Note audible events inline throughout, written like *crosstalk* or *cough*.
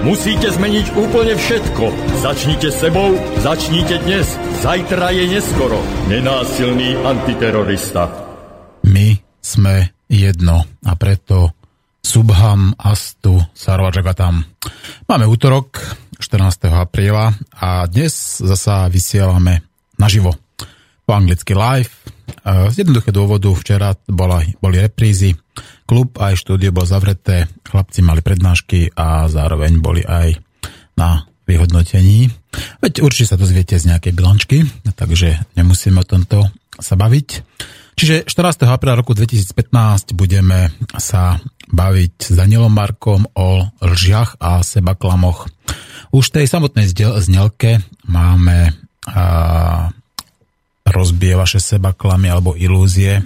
Musíte zmeniť úplne všetko. Začnite sebou, začnite dnes. Zajtra je neskoro. Nenásilný antiterorista. My sme jedno a preto Subham Astu Sarvajagatam. Máme útorok 14. apríla a dnes zasa vysielame naživo po anglicky live. Z jednoduchého dôvodu včera bola, boli reprízy, klub aj štúdio bol zavreté, chlapci mali prednášky a zároveň boli aj na vyhodnotení. Veď určite sa dozviete z nejakej bilančky, takže nemusíme o tomto sa baviť. Čiže 14. apríla roku 2015 budeme sa baviť s Danielom Markom o lžiach a sebaklamoch. Už v tej samotnej znelke máme a, rozbije vaše sebaklamy alebo ilúzie.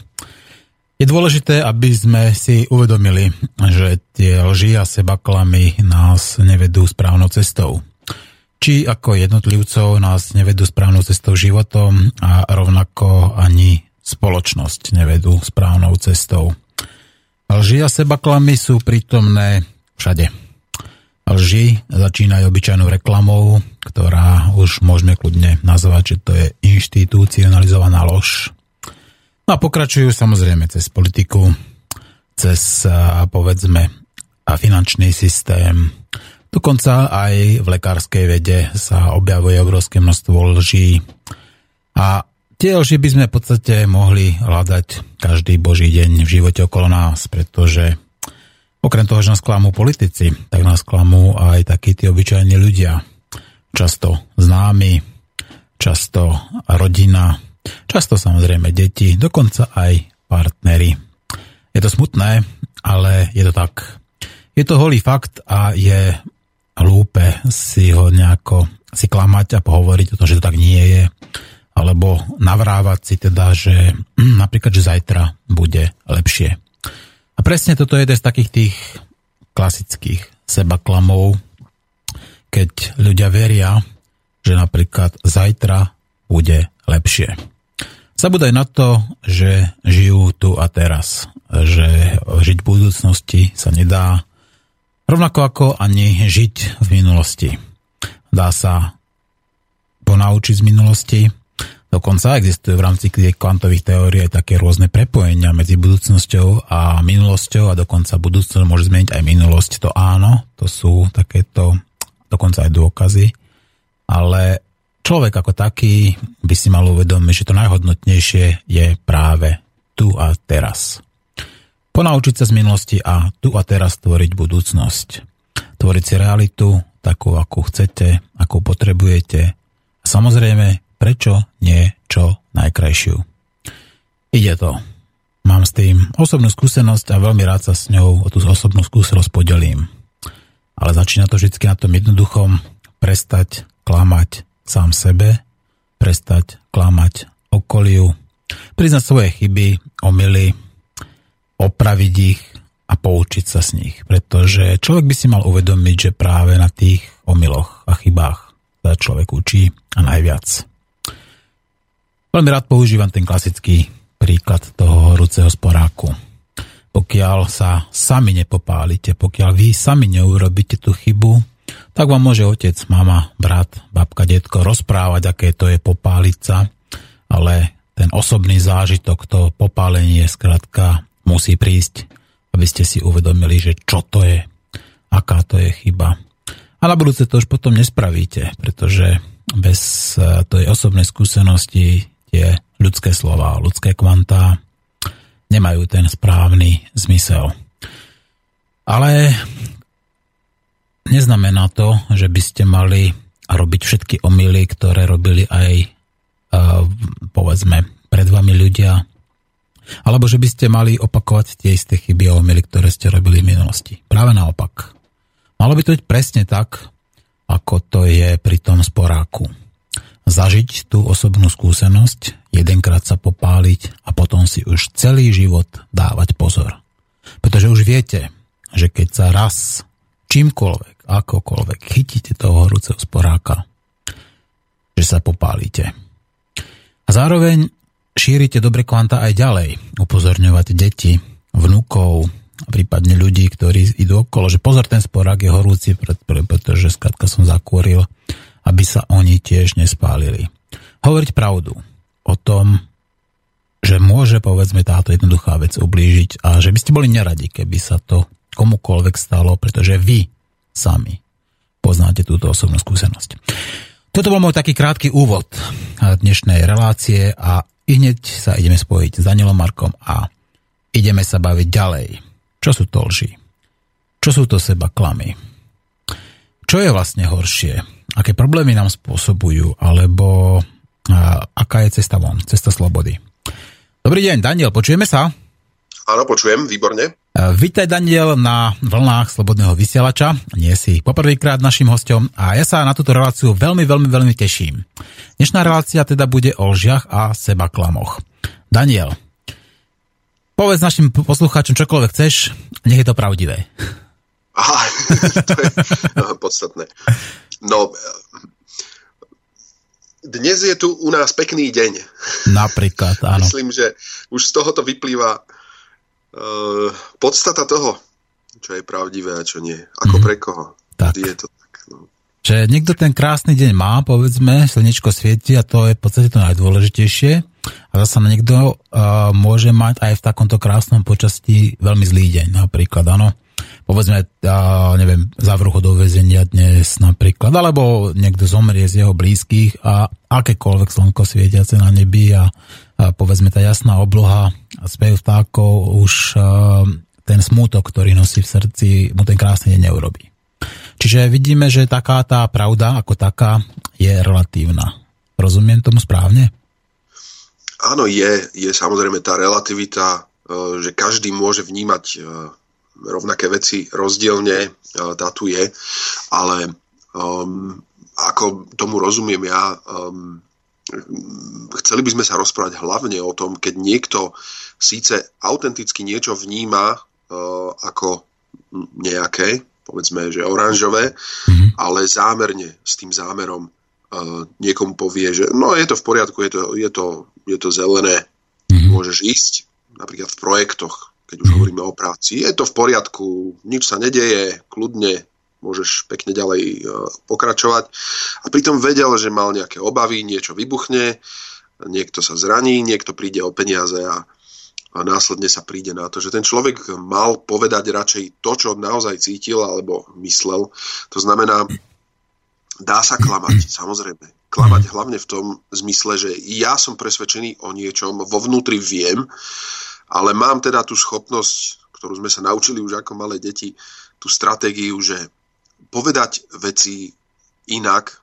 Je dôležité, aby sme si uvedomili, že tie lži a sebaklamy nás nevedú správnou cestou či ako jednotlivcov nás nevedú správnou cestou životom a rovnako ani spoločnosť nevedú správnou cestou. Lži a sebaklamy sú prítomné všade. Lži začínajú obyčajnou reklamou, ktorá už môžeme kľudne nazvať, že to je inštitucionalizovaná lož. No a pokračujú samozrejme cez politiku, cez povedzme finančný systém, Dokonca aj v lekárskej vede sa objavuje obrovské množstvo lží. A tie lži by sme v podstate mohli hľadať každý boží deň v živote okolo nás, pretože okrem toho, že nás klamú politici, tak nás klamú aj takí tí obyčajní ľudia. Často známi, často rodina, často samozrejme deti, dokonca aj partnery. Je to smutné, ale je to tak. Je to holý fakt a je hlúpe si ho nejako si klamať a pohovoriť o tom, že to tak nie je, alebo navrávať si teda, že *clears throat* napríklad, že zajtra bude lepšie. A presne toto je jeden z takých tých klasických sebaklamov, keď ľudia veria, že napríklad zajtra bude lepšie. Zabúdaj na to, že žijú tu a teraz, že žiť v budúcnosti sa nedá, Rovnako ako ani žiť v minulosti. Dá sa ponaučiť z minulosti, Dokonca existujú v rámci kvantových teórií aj také rôzne prepojenia medzi budúcnosťou a minulosťou a dokonca budúcnosť môže zmeniť aj minulosť. To áno, to sú takéto dokonca aj dôkazy. Ale človek ako taký by si mal uvedomiť, že to najhodnotnejšie je práve tu a teraz. Ponaučiť sa z minulosti a tu a teraz tvoriť budúcnosť. Tvoriť si realitu takú, akú chcete, akú potrebujete. A samozrejme, prečo nie čo najkrajšiu. Ide to. Mám s tým osobnú skúsenosť a veľmi rád sa s ňou o tú osobnú skúsenosť podelím. Ale začína to vždy na tom jednoduchom prestať klamať sám sebe, prestať klamať okoliu, priznať svoje chyby, omily, opraviť ich a poučiť sa z nich. Pretože človek by si mal uvedomiť, že práve na tých omyloch a chybách sa človek učí a najviac. Veľmi rád používam ten klasický príklad toho horúceho sporáku. Pokiaľ sa sami nepopálite, pokiaľ vy sami neurobíte tú chybu, tak vám môže otec, mama, brat, babka, detko rozprávať, aké to je popáliť sa, ale ten osobný zážitok, to popálenie skrátka musí prísť, aby ste si uvedomili, že čo to je, aká to je chyba. A na budúce to už potom nespravíte, pretože bez eh, tej osobnej skúsenosti tie ľudské slova, ľudské kvantá nemajú ten správny zmysel. Ale neznamená to, že by ste mali robiť všetky omily, ktoré robili aj povedzme pred vami ľudia, alebo že by ste mali opakovať tie isté chyby a omily, ktoré ste robili v minulosti. Práve naopak. Malo by to byť presne tak, ako to je pri tom sporáku. zažiť tú osobnú skúsenosť, jedenkrát sa popáliť a potom si už celý život dávať pozor. Pretože už viete, že keď sa raz čímkoľvek, akokoľvek chytíte toho horúceho sporáka, že sa popálite. A zároveň šírite dobre kvanta aj ďalej. Upozorňovať deti, vnúkov, prípadne ľudí, ktorí idú okolo, že pozor, ten sporák je horúci, pretože skladka som zakúril, aby sa oni tiež nespálili. Hovoriť pravdu o tom, že môže povedzme táto jednoduchá vec ublížiť a že by ste boli neradi, keby sa to komukoľvek stalo, pretože vy sami poznáte túto osobnú skúsenosť. Toto bol môj taký krátky úvod dnešnej relácie a i hneď sa ideme spojiť s Danielom Markom a ideme sa baviť ďalej. Čo sú to lži? Čo sú to seba klamy? Čo je vlastne horšie? Aké problémy nám spôsobujú? Alebo a, aká je cesta von? Cesta slobody? Dobrý deň, Daniel, počujeme sa? Áno, počujem, výborne. Vítaj Daniel na vlnách Slobodného vysielača. Nie si poprvýkrát našim hostom a ja sa na túto reláciu veľmi, veľmi, veľmi teším. Dnešná relácia teda bude o lžiach a seba klamoch. Daniel, Povedz našim poslucháčom čokoľvek chceš, nech je to pravdivé. Aha, *laughs* to je podstatné. No, dnes je tu u nás pekný deň. Napríklad, áno. Myslím, že už z tohoto vyplýva uh, podstata toho, čo je pravdivé a čo nie. Ako mm. pre koho. Tak. je to tak. No. Že niekto ten krásny deň má, povedzme, slnečko svieti a to je v podstate to najdôležitejšie a zase niekto uh, môže mať aj v takomto krásnom počasí veľmi zlý deň, napríklad, áno. Povedzme, uh, neviem, zavrucho do väzenia dnes napríklad, alebo niekto zomrie z jeho blízkych a akékoľvek slnko svietiace na nebi a, a povedzme tá jasná obloha a spev vtákov už uh, ten smútok, ktorý nosí v srdci, mu ten krásny deň neurobí. Čiže vidíme, že taká tá pravda ako taká je relatívna. Rozumiem tomu správne? Áno, je, je samozrejme tá relativita, e, že každý môže vnímať e, rovnaké veci rozdielne, e, tá tu je, ale um, ako tomu rozumiem ja, um, chceli by sme sa rozprávať hlavne o tom, keď niekto síce autenticky niečo vníma uh, ako nejaké, povedzme, že oranžové, mm-hmm. ale zámerne s tým zámerom niekomu povie, že no je to v poriadku, je to, je to, je to zelené, mm-hmm. môžeš ísť, napríklad v projektoch, keď už mm-hmm. hovoríme o práci, je to v poriadku, nič sa nedeje, kľudne, môžeš pekne ďalej uh, pokračovať. A pritom vedel, že mal nejaké obavy, niečo vybuchne, niekto sa zraní, niekto príde o peniaze a, a následne sa príde na to, že ten človek mal povedať radšej to, čo naozaj cítil alebo myslel. To znamená, Dá sa klamať, samozrejme. Klamať hlavne v tom zmysle, že ja som presvedčený o niečom, vo vnútri viem, ale mám teda tú schopnosť, ktorú sme sa naučili už ako malé deti, tú stratégiu, že povedať veci inak,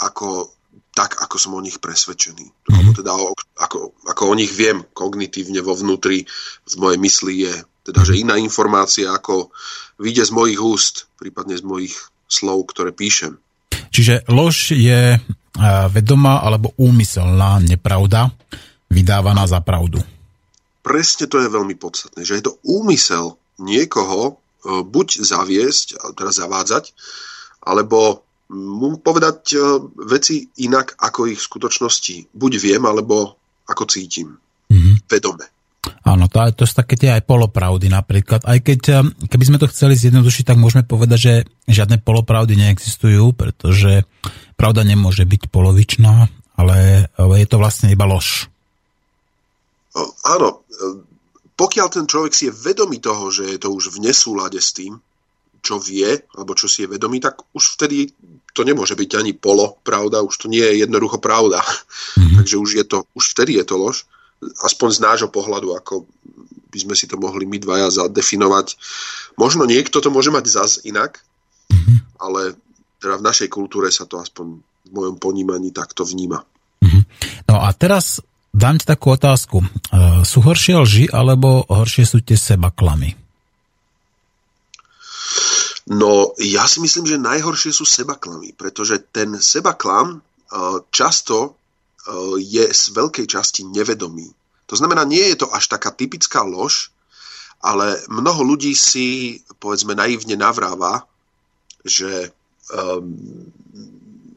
ako, tak, ako som o nich presvedčený. Mm-hmm. Alebo teda o, ako, ako o nich viem kognitívne vo vnútri, v mojej mysli je teda, že iná informácia, ako vyjde z mojich úst, prípadne z mojich slov, ktoré píšem. Čiže lož je vedomá alebo úmyselná nepravda, vydávaná za pravdu. Presne to je veľmi podstatné, že je to úmysel niekoho e, buď zaviesť, teda zavádzať, alebo mu povedať e, veci inak, ako ich v skutočnosti buď viem, alebo ako cítim. Mm-hmm. Vedome. Áno, to, to sú také tie aj polopravdy napríklad. Aj keď, eh, keby sme to chceli zjednodušiť, tak môžeme povedať, že žiadne polopravdy neexistujú, pretože pravda nemôže byť polovičná, ale je to vlastne iba lož. Áno, pokiaľ ten človek si je vedomý toho, že je to už v nesúlade s tým, čo vie, alebo čo si je vedomý, tak už vtedy to nemôže byť ani polo pravda, už to nie je jednoducho pravda. Mm-hmm. *laughs* Takže už, je to, už vtedy je to lož aspoň z nášho pohľadu, ako by sme si to mohli my dvaja zadefinovať. Možno niekto to môže mať zas inak, mm-hmm. ale teda v našej kultúre sa to aspoň v mojom ponímaní takto vníma. Mm-hmm. No a teraz dám ti takú otázku. Uh, sú horšie lži, alebo horšie sú tie seba klamy? No, ja si myslím, že najhoršie sú seba klamy, pretože ten seba klam často je z veľkej časti nevedomý. To znamená, nie je to až taká typická lož, ale mnoho ľudí si, povedzme, naivne navráva, že um,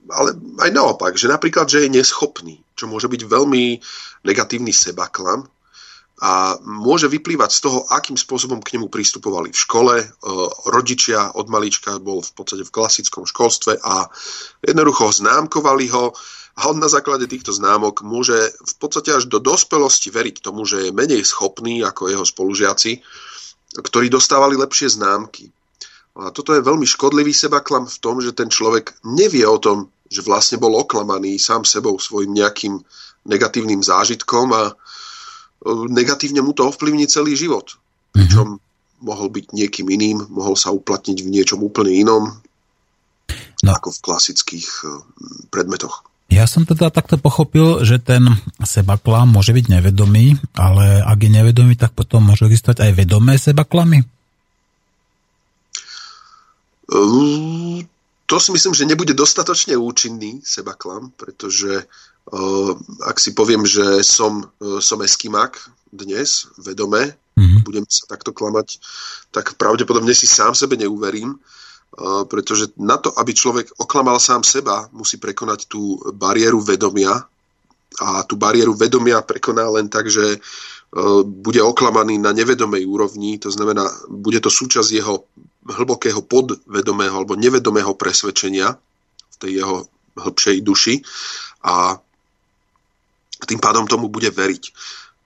ale aj naopak, že napríklad, že je neschopný, čo môže byť veľmi negatívny sebaklam a môže vyplývať z toho, akým spôsobom k nemu pristupovali v škole. E, rodičia od malička bol v podstate v klasickom školstve a jednoducho známkovali ho a on na základe týchto známok môže v podstate až do dospelosti veriť tomu, že je menej schopný ako jeho spolužiaci, ktorí dostávali lepšie známky. A toto je veľmi škodlivý sebaklam v tom, že ten človek nevie o tom, že vlastne bol oklamaný sám sebou svojim nejakým negatívnym zážitkom a e, negatívne mu to ovplyvní celý život. Pričom mohol byť niekým iným, mohol sa uplatniť v niečom úplne inom, no. ako v klasických e, predmetoch. Ja som teda takto pochopil, že ten sebaklam môže byť nevedomý, ale ak je nevedomý, tak potom môžu existovať aj vedomé sebaklamy? Uh, to si myslím, že nebude dostatočne účinný sebaklam, pretože uh, ak si poviem, že som, uh, som eskimak dnes, vedome, mm-hmm. budem sa takto klamať, tak pravdepodobne si sám sebe neuverím pretože na to, aby človek oklamal sám seba, musí prekonať tú bariéru vedomia a tú bariéru vedomia prekoná len tak, že bude oklamaný na nevedomej úrovni, to znamená, bude to súčasť jeho hlbokého podvedomého alebo nevedomého presvedčenia v tej jeho hĺbšej duši a tým pádom tomu bude veriť.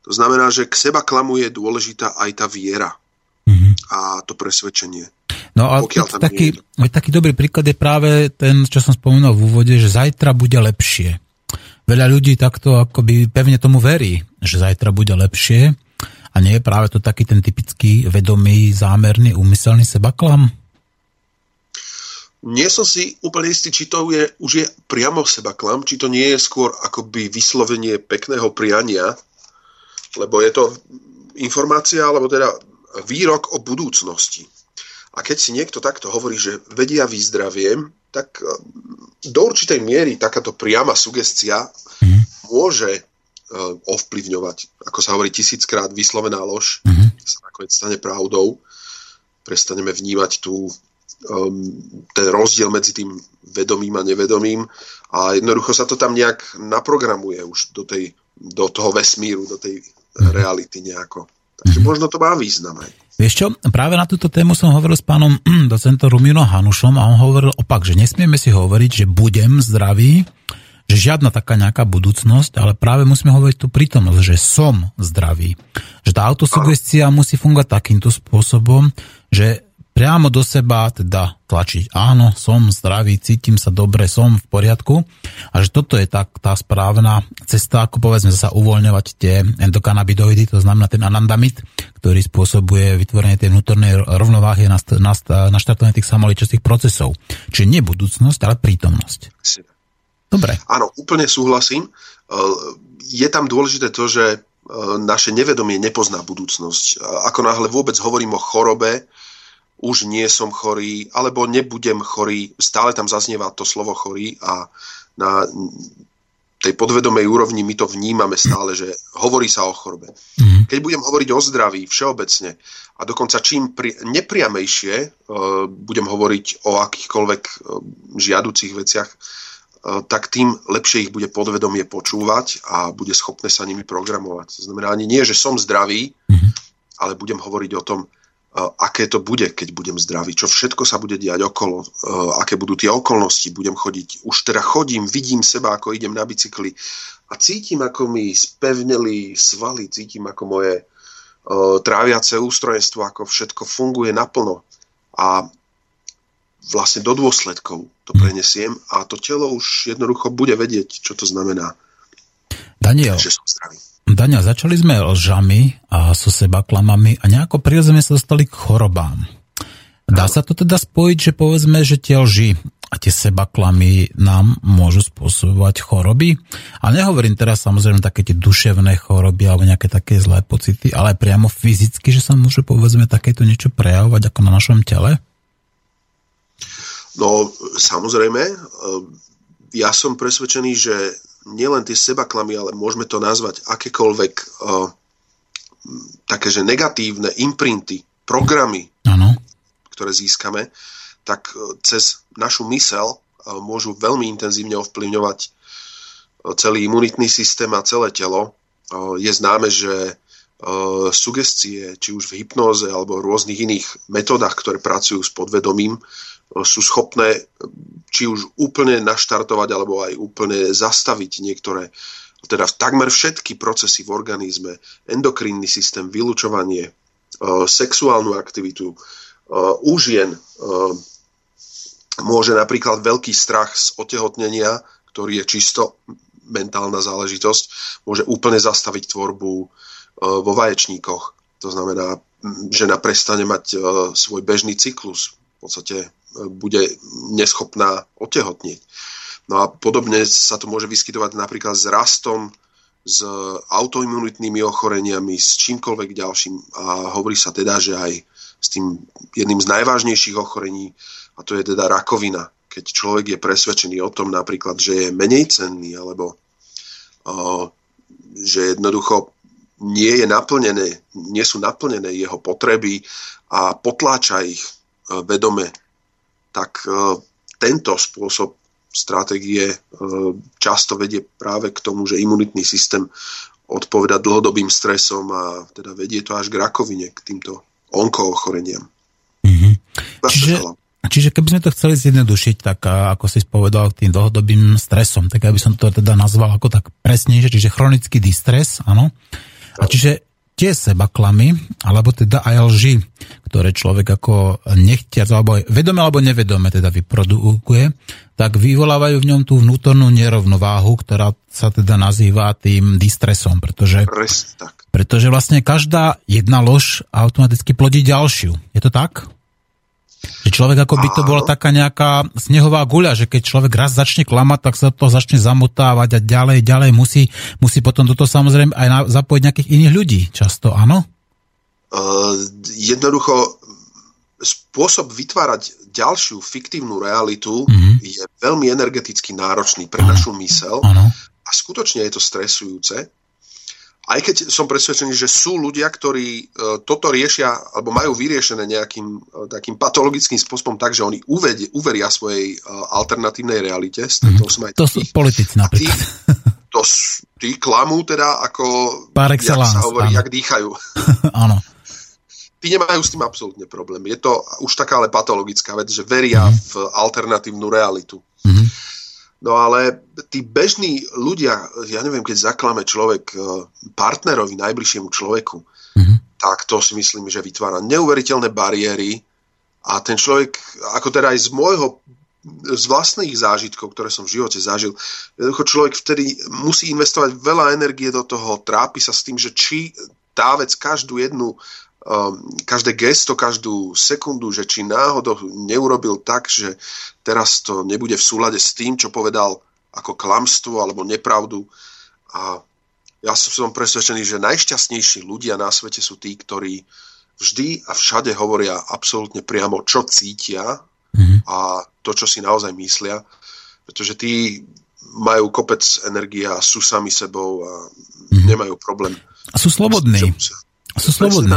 To znamená, že k seba klamu je dôležitá aj tá viera mm-hmm. a to presvedčenie. No a taký, taký dobrý príklad je práve ten, čo som spomínal v úvode, že zajtra bude lepšie. Veľa ľudí takto akoby pevne tomu verí, že zajtra bude lepšie a nie je práve to taký ten typický vedomý, zámerný, úmyselný sebaklam? Nie som si úplne istý, či to je, už je priamo sebaklam, či to nie je skôr akoby vyslovenie pekného priania, lebo je to informácia, alebo teda výrok o budúcnosti. A keď si niekto takto hovorí, že vedia vyzdraviem, tak eh, do určitej miery takáto priama sugestia mm. môže ovplyvňovať, ako sa hovorí tisíckrát, vyslovená lož, mm. sa nakoniec stane pravdou. Prestaneme vnímať tú, um, ten rozdiel medzi tým vedomým a nevedomým a jednoducho sa to tam nejak naprogramuje už do, tej, do toho vesmíru, do tej mm. reality nejako. Takže možno to má význam aj. Vieš čo, práve na túto tému som hovoril s pánom *clears throat* docentom Rumino Hanušom a on hovoril opak, že nesmieme si hovoriť, že budem zdravý, že žiadna taká nejaká budúcnosť, ale práve musíme hovoriť tú prítomnosť, že som zdravý. Že tá autosugestia musí fungovať takýmto spôsobom, že priamo do seba teda tlačiť, áno, som zdravý, cítim sa dobre, som v poriadku a že toto je tá, tá správna cesta, ako povedzme sa uvoľňovať tie endokanabidoidy, to znamená ten anandamid, ktorý spôsobuje vytvorenie tej vnútornej rovnováhy na, na, na štartovanie tých samoličastých procesov. Čiže nie budúcnosť, ale prítomnosť. Dobre. Áno, úplne súhlasím. Je tam dôležité to, že naše nevedomie nepozná budúcnosť. Ako náhle vôbec hovorím o chorobe, už nie som chorý, alebo nebudem chorý, stále tam zaznieva to slovo chorý a na tej podvedomej úrovni my to vnímame stále, že hovorí sa o chorobe. Mm-hmm. Keď budem hovoriť o zdraví všeobecne a dokonca čím pri, nepriamejšie uh, budem hovoriť o akýchkoľvek uh, žiaducich veciach, tak tým lepšie ich bude podvedomie počúvať a bude schopné sa nimi programovať. To znamená ani nie, že som zdravý, mm-hmm. ale budem hovoriť o tom, aké to bude, keď budem zdravý, čo všetko sa bude diať okolo, aké budú tie okolnosti, budem chodiť. Už teda chodím, vidím seba, ako idem na bicykli a cítim, ako mi spevneli svaly, cítim, ako moje tráviace ústrojenstvo, ako všetko funguje naplno. A vlastne do dôsledkov to hm. prenesiem a to telo už jednoducho bude vedieť, čo to znamená. Daniel, že som zdravý. Dania, začali sme lžami a so seba klamami a nejako prirodzene sa dostali k chorobám. Dá sa to teda spojiť, že povedzme, že tie lži a tie seba klamy nám môžu spôsobovať choroby? A nehovorím teraz samozrejme také tie duševné choroby alebo nejaké také zlé pocity, ale priamo fyzicky, že sa môže povedzme takéto niečo prejavovať ako na našom tele? No samozrejme, ja som presvedčený, že nielen tie sebaklamy, ale môžeme to nazvať akékoľvek uh, také, že negatívne imprinty, programy, ano. ktoré získame, tak uh, cez našu mysel uh, môžu veľmi intenzívne ovplyvňovať uh, celý imunitný systém a celé telo. Uh, je známe, že sugestie, či už v hypnóze alebo v rôznych iných metodách, ktoré pracujú s podvedomím, sú schopné či už úplne naštartovať alebo aj úplne zastaviť niektoré, teda takmer všetky procesy v organizme, endokrinný systém, vylúčovanie, e, sexuálnu aktivitu. E, u žien e, môže napríklad veľký strach z otehotnenia, ktorý je čisto mentálna záležitosť, môže úplne zastaviť tvorbu vo vaječníkoch. To znamená, žena prestane mať svoj bežný cyklus. V podstate bude neschopná otehotnieť. No a podobne sa to môže vyskytovať napríklad s rastom, s autoimunitnými ochoreniami, s čímkoľvek ďalším. A hovorí sa teda, že aj s tým jedným z najvážnejších ochorení, a to je teda rakovina. Keď človek je presvedčený o tom napríklad, že je menej cenný, alebo uh, že jednoducho nie je naplnené, nie sú naplnené jeho potreby a potláča ich uh, vedome tak e, tento spôsob stratégie e, často vedie práve k tomu, že imunitný systém odpoveda dlhodobým stresom a teda vedie to až k rakovine, k týmto onkoochoreniam. Mm-hmm. Čiže, čiže keby sme to chceli zjednodušiť, tak ako si spovedal tým dlhodobým stresom, tak aby som to teda nazval ako tak presnejšie, čiže chronický distres, áno. A čiže tie seba klamy, alebo teda aj lži, ktoré človek ako nechtiac, alebo aj vedome alebo nevedome teda vyprodukuje, tak vyvolávajú v ňom tú vnútornú nerovnováhu, ktorá sa teda nazýva tým distresom, pretože, pretože vlastne každá jedna lož automaticky plodí ďalšiu. Je to tak? Že človek ako by to bola taká nejaká snehová guľa, že keď človek raz začne klamať, tak sa to začne zamotávať a ďalej, ďalej musí, musí potom toto samozrejme aj na, zapojiť nejakých iných ľudí. Často, áno? Uh, jednoducho spôsob vytvárať ďalšiu fiktívnu realitu mm-hmm. je veľmi energeticky náročný pre ano. našu mysel ano. a skutočne je to stresujúce aj keď som presvedčený, že sú ľudia, ktorí e, toto riešia alebo majú vyriešené nejakým e, takým patologickým spôsobom tak, že oni uvedi, uveria svojej e, alternatívnej realite. Mm, som aj to sú politici napríklad. Tí, *laughs* to, tí klamú teda ako, Par jak sa hovorí, áno. jak dýchajú. *laughs* Áno. Tí nemajú s tým absolútne problém. Je to už taká ale patologická vec, že veria mm-hmm. v alternatívnu realitu. Mm-hmm. No ale tí bežní ľudia, ja neviem, keď zaklame človek e, partnerovi, najbližšiemu človeku, mm-hmm. tak to si myslím, že vytvára neuveriteľné bariéry a ten človek, ako teda aj z môjho z vlastných zážitkov, ktoré som v živote zažil, jednoducho človek vtedy musí investovať veľa energie do toho, trápi sa s tým, že či tá vec každú jednu každé gesto, každú sekundu, že či náhodou neurobil tak, že teraz to nebude v súlade s tým, čo povedal ako klamstvo alebo nepravdu. A ja som presvedčený, že najšťastnejší ľudia na svete sú tí, ktorí vždy a všade hovoria absolútne priamo, čo cítia mm-hmm. a to, čo si naozaj myslia. Pretože tí majú kopec energie a sú sami sebou a mm-hmm. nemajú problém. A sú slobodní. Sú slobodní.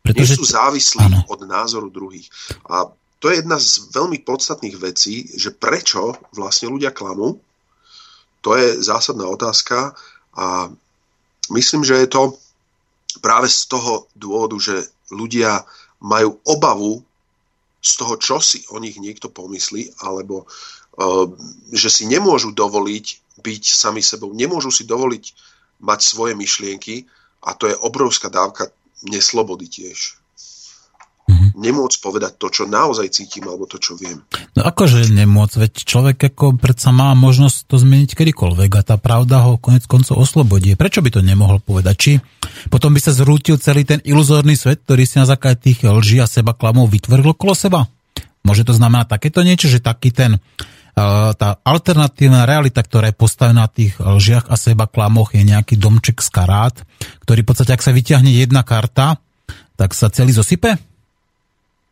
Pretože... Nie sú závislí ano. od názoru druhých. A to je jedna z veľmi podstatných vecí, že prečo vlastne ľudia klamú. To je zásadná otázka a myslím, že je to práve z toho dôvodu, že ľudia majú obavu z toho, čo si o nich niekto pomyslí, alebo uh, že si nemôžu dovoliť byť sami sebou, nemôžu si dovoliť mať svoje myšlienky a to je obrovská dávka neslobody tiež. Mm-hmm. Nemôcť povedať to, čo naozaj cítim, alebo to, čo viem. No akože nemôcť, veď človek ako predsa má možnosť to zmeniť kedykoľvek a tá pravda ho konec koncov oslobodí. Prečo by to nemohol povedať? Či potom by sa zrútil celý ten iluzórny svet, ktorý si na základe tých lží a seba klamov vytvoril okolo seba? Môže to znamenať takéto niečo, že taký ten tá alternatívna realita, ktorá je postavená na tých lžiach a seba klamoch, je nejaký domček z karát, ktorý v podstate, ak sa vyťahne jedna karta, tak sa celý zosype?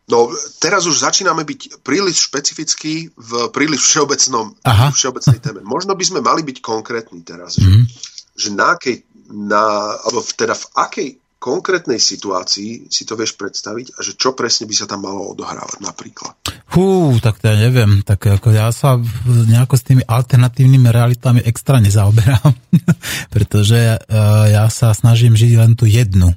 No, teraz už začíname byť príliš špecifický v príliš všeobecnom, Aha. všeobecnej téme. Možno by sme mali byť konkrétni teraz, mm-hmm. že, že na akej, na, alebo teda v akej konkrétnej situácii si to vieš predstaviť a že čo presne by sa tam malo odohrávať napríklad? Fú, tak to ja neviem. Tak ako ja sa nejako s tými alternatívnymi realitami extra nezaoberám, *laughs* pretože uh, ja sa snažím žiť len tú jednu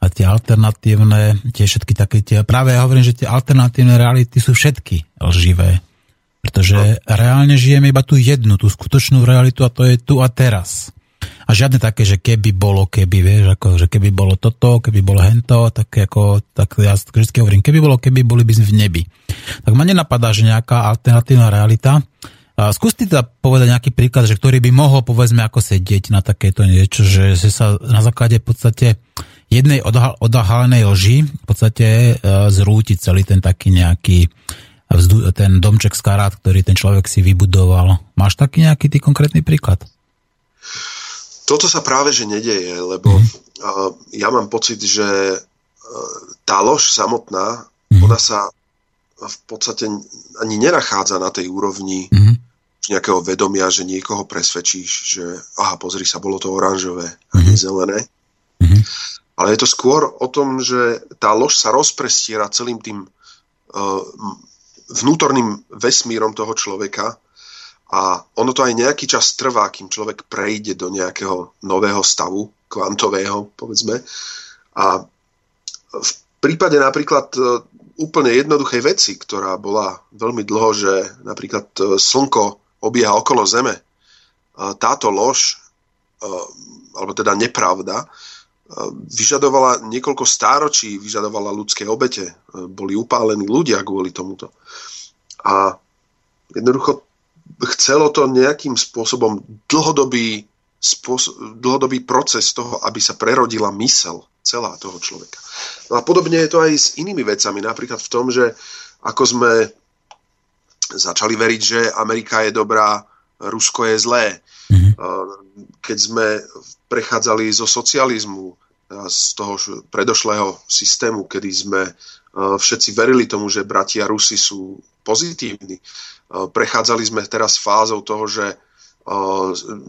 a tie alternatívne, tie všetky také tie, práve ja hovorím, že tie alternatívne reality sú všetky lživé. Pretože no. reálne žijeme iba tú jednu, tú skutočnú realitu a to je tu a teraz. A žiadne také, že keby bolo, keby, vieš, ako, že keby bolo toto, keby bolo hento, tak ako, tak ja vždy hovorím, keby bolo, keby, boli by sme v nebi. Tak ma nenapadá, že nejaká alternatívna realita. A skúste teda povedať nejaký príklad, že ktorý by mohol, povedzme, ako sedieť na takéto niečo, že sa na základe v podstate jednej odhalenej lži v podstate e, zrúti celý ten taký nejaký ten domček z karát, ktorý ten človek si vybudoval. Máš taký nejaký ty konkrétny príklad? Toto sa práve že nedeje, lebo mm. uh, ja mám pocit, že uh, tá lož samotná, mm. ona sa v podstate ani nenachádza na tej úrovni mm. nejakého vedomia, že niekoho presvedčíš, že aha, pozri sa, bolo to oranžové a nie zelené. Mm. Ale je to skôr o tom, že tá lož sa rozprestiera celým tým uh, vnútorným vesmírom toho človeka a ono to aj nejaký čas trvá, kým človek prejde do nejakého nového stavu, kvantového, povedzme. A v prípade napríklad uh, úplne jednoduchej veci, ktorá bola veľmi dlho, že napríklad uh, Slnko obieha okolo Zeme, táto lož, alebo teda nepravda, vyžadovala niekoľko stáročí, vyžadovala ľudské obete. Boli upálení ľudia kvôli tomuto. A jednoducho chcelo to nejakým spôsobom dlhodobý, spôsob, dlhodobý proces toho, aby sa prerodila mysel celá toho človeka. No a podobne je to aj s inými vecami. Napríklad v tom, že ako sme začali veriť, že Amerika je dobrá, Rusko je zlé. Mm-hmm. Keď sme prechádzali zo socializmu, z toho predošlého systému, kedy sme všetci verili tomu, že bratia Rusi sú pozitívni. Prechádzali sme teraz fázou toho, že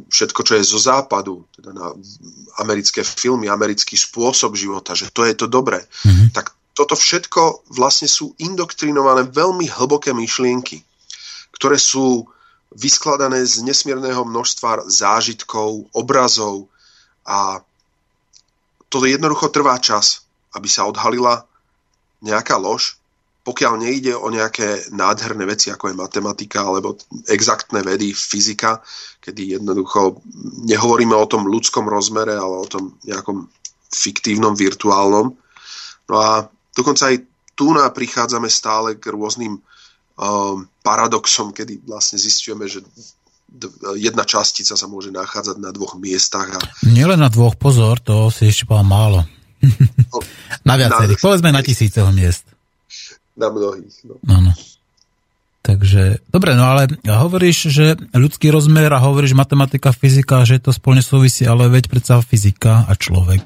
všetko, čo je zo západu, teda na americké filmy, americký spôsob života, že to je to dobré. Mm-hmm. Tak toto všetko vlastne sú indoktrinované veľmi hlboké myšlienky, ktoré sú vyskladané z nesmierneho množstva zážitkov, obrazov a to jednoducho trvá čas, aby sa odhalila nejaká lož, pokiaľ nejde o nejaké nádherné veci, ako je matematika alebo exaktné vedy, fyzika, kedy jednoducho nehovoríme o tom ľudskom rozmere, ale o tom nejakom fiktívnom, virtuálnom. No a dokonca aj tu prichádzame stále k rôznym um, paradoxom, kedy vlastne zistujeme, že jedna častica sa môže nachádzať na dvoch miestach. A... Nielen na dvoch, pozor, to si ešte povedal málo. No, *laughs* na viacerých, povedzme na tisíceho miest. Na mnohých, no. Áno. Takže, dobre, no ale hovoríš, že ľudský rozmer a hovoríš matematika, fyzika, že to spolne súvisí, ale veď predsa fyzika a človek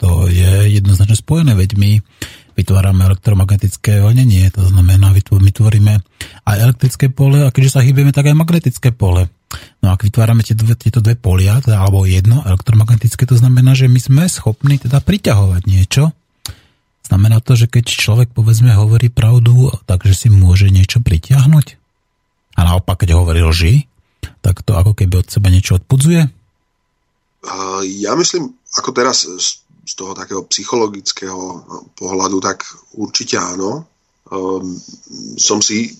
to je jednoznačne spojené, veď my vytvárame elektromagnetické vlnenie, to znamená, my tvoríme aj elektrické pole a keďže sa hýbeme, tak aj magnetické pole. No ak vytvárame tieto tieto dve polia, teda, alebo jedno elektromagnetické, to znamená, že my sme schopní teda priťahovať niečo. Znamená to, že keď človek povedzme hovorí pravdu, takže si môže niečo pritiahnuť. A naopak, keď hovorí lži, tak to ako keby od seba niečo odpudzuje? Ja myslím, ako teraz z toho takého psychologického pohľadu, tak určite áno. Um, som si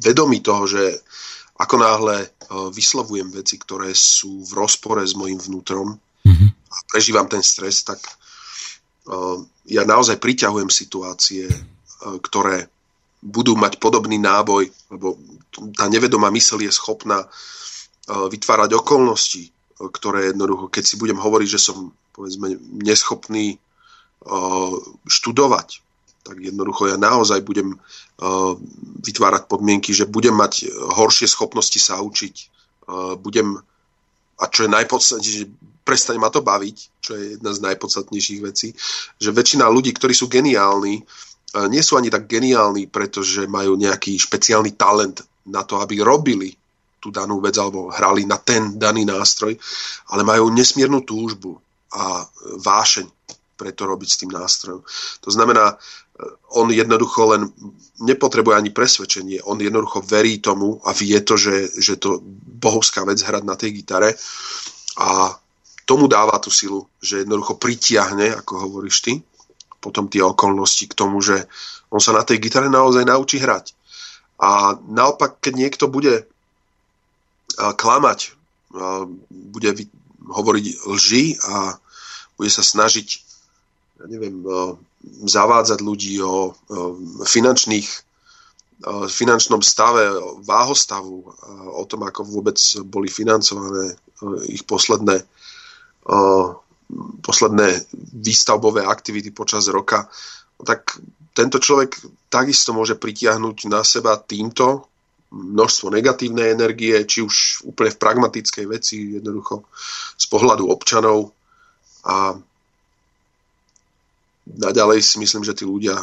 vedomý toho, že ako náhle uh, vyslovujem veci, ktoré sú v rozpore s mojim vnútrom mm-hmm. a prežívam ten stres, tak ja naozaj priťahujem situácie, uh, ktoré budú mať podobný náboj, lebo tá nevedomá mysel je schopná uh, vytvárať okolnosti, ktoré jednoducho, keď si budem hovoriť, že som povedzme neschopný študovať, tak jednoducho ja naozaj budem vytvárať podmienky, že budem mať horšie schopnosti sa učiť, budem, a čo je najpodstatnejšie, prestane ma to baviť, čo je jedna z najpodstatnejších vecí, že väčšina ľudí, ktorí sú geniálni, nie sú ani tak geniálni, pretože majú nejaký špeciálny talent na to, aby robili tú danú vec alebo hrali na ten daný nástroj, ale majú nesmiernu túžbu a vášeň preto robiť s tým nástrojom. To znamená, on jednoducho len nepotrebuje ani presvedčenie, on jednoducho verí tomu a vie to, že, že to bohovská vec hrať na tej gitare a tomu dáva tú silu, že jednoducho pritiahne, ako hovoríš ty, potom tie okolnosti k tomu, že on sa na tej gitare naozaj naučí hrať. A naopak, keď niekto bude klamať, bude hovoriť lži a bude sa snažiť ja neviem, zavádzať ľudí o finančných finančnom stave, váhostavu, o tom, ako vôbec boli financované ich posledné, posledné výstavbové aktivity počas roka, tak tento človek takisto môže pritiahnuť na seba týmto množstvo negatívnej energie, či už úplne v pragmatickej veci, jednoducho z pohľadu občanov. A naďalej si myslím, že tí ľudia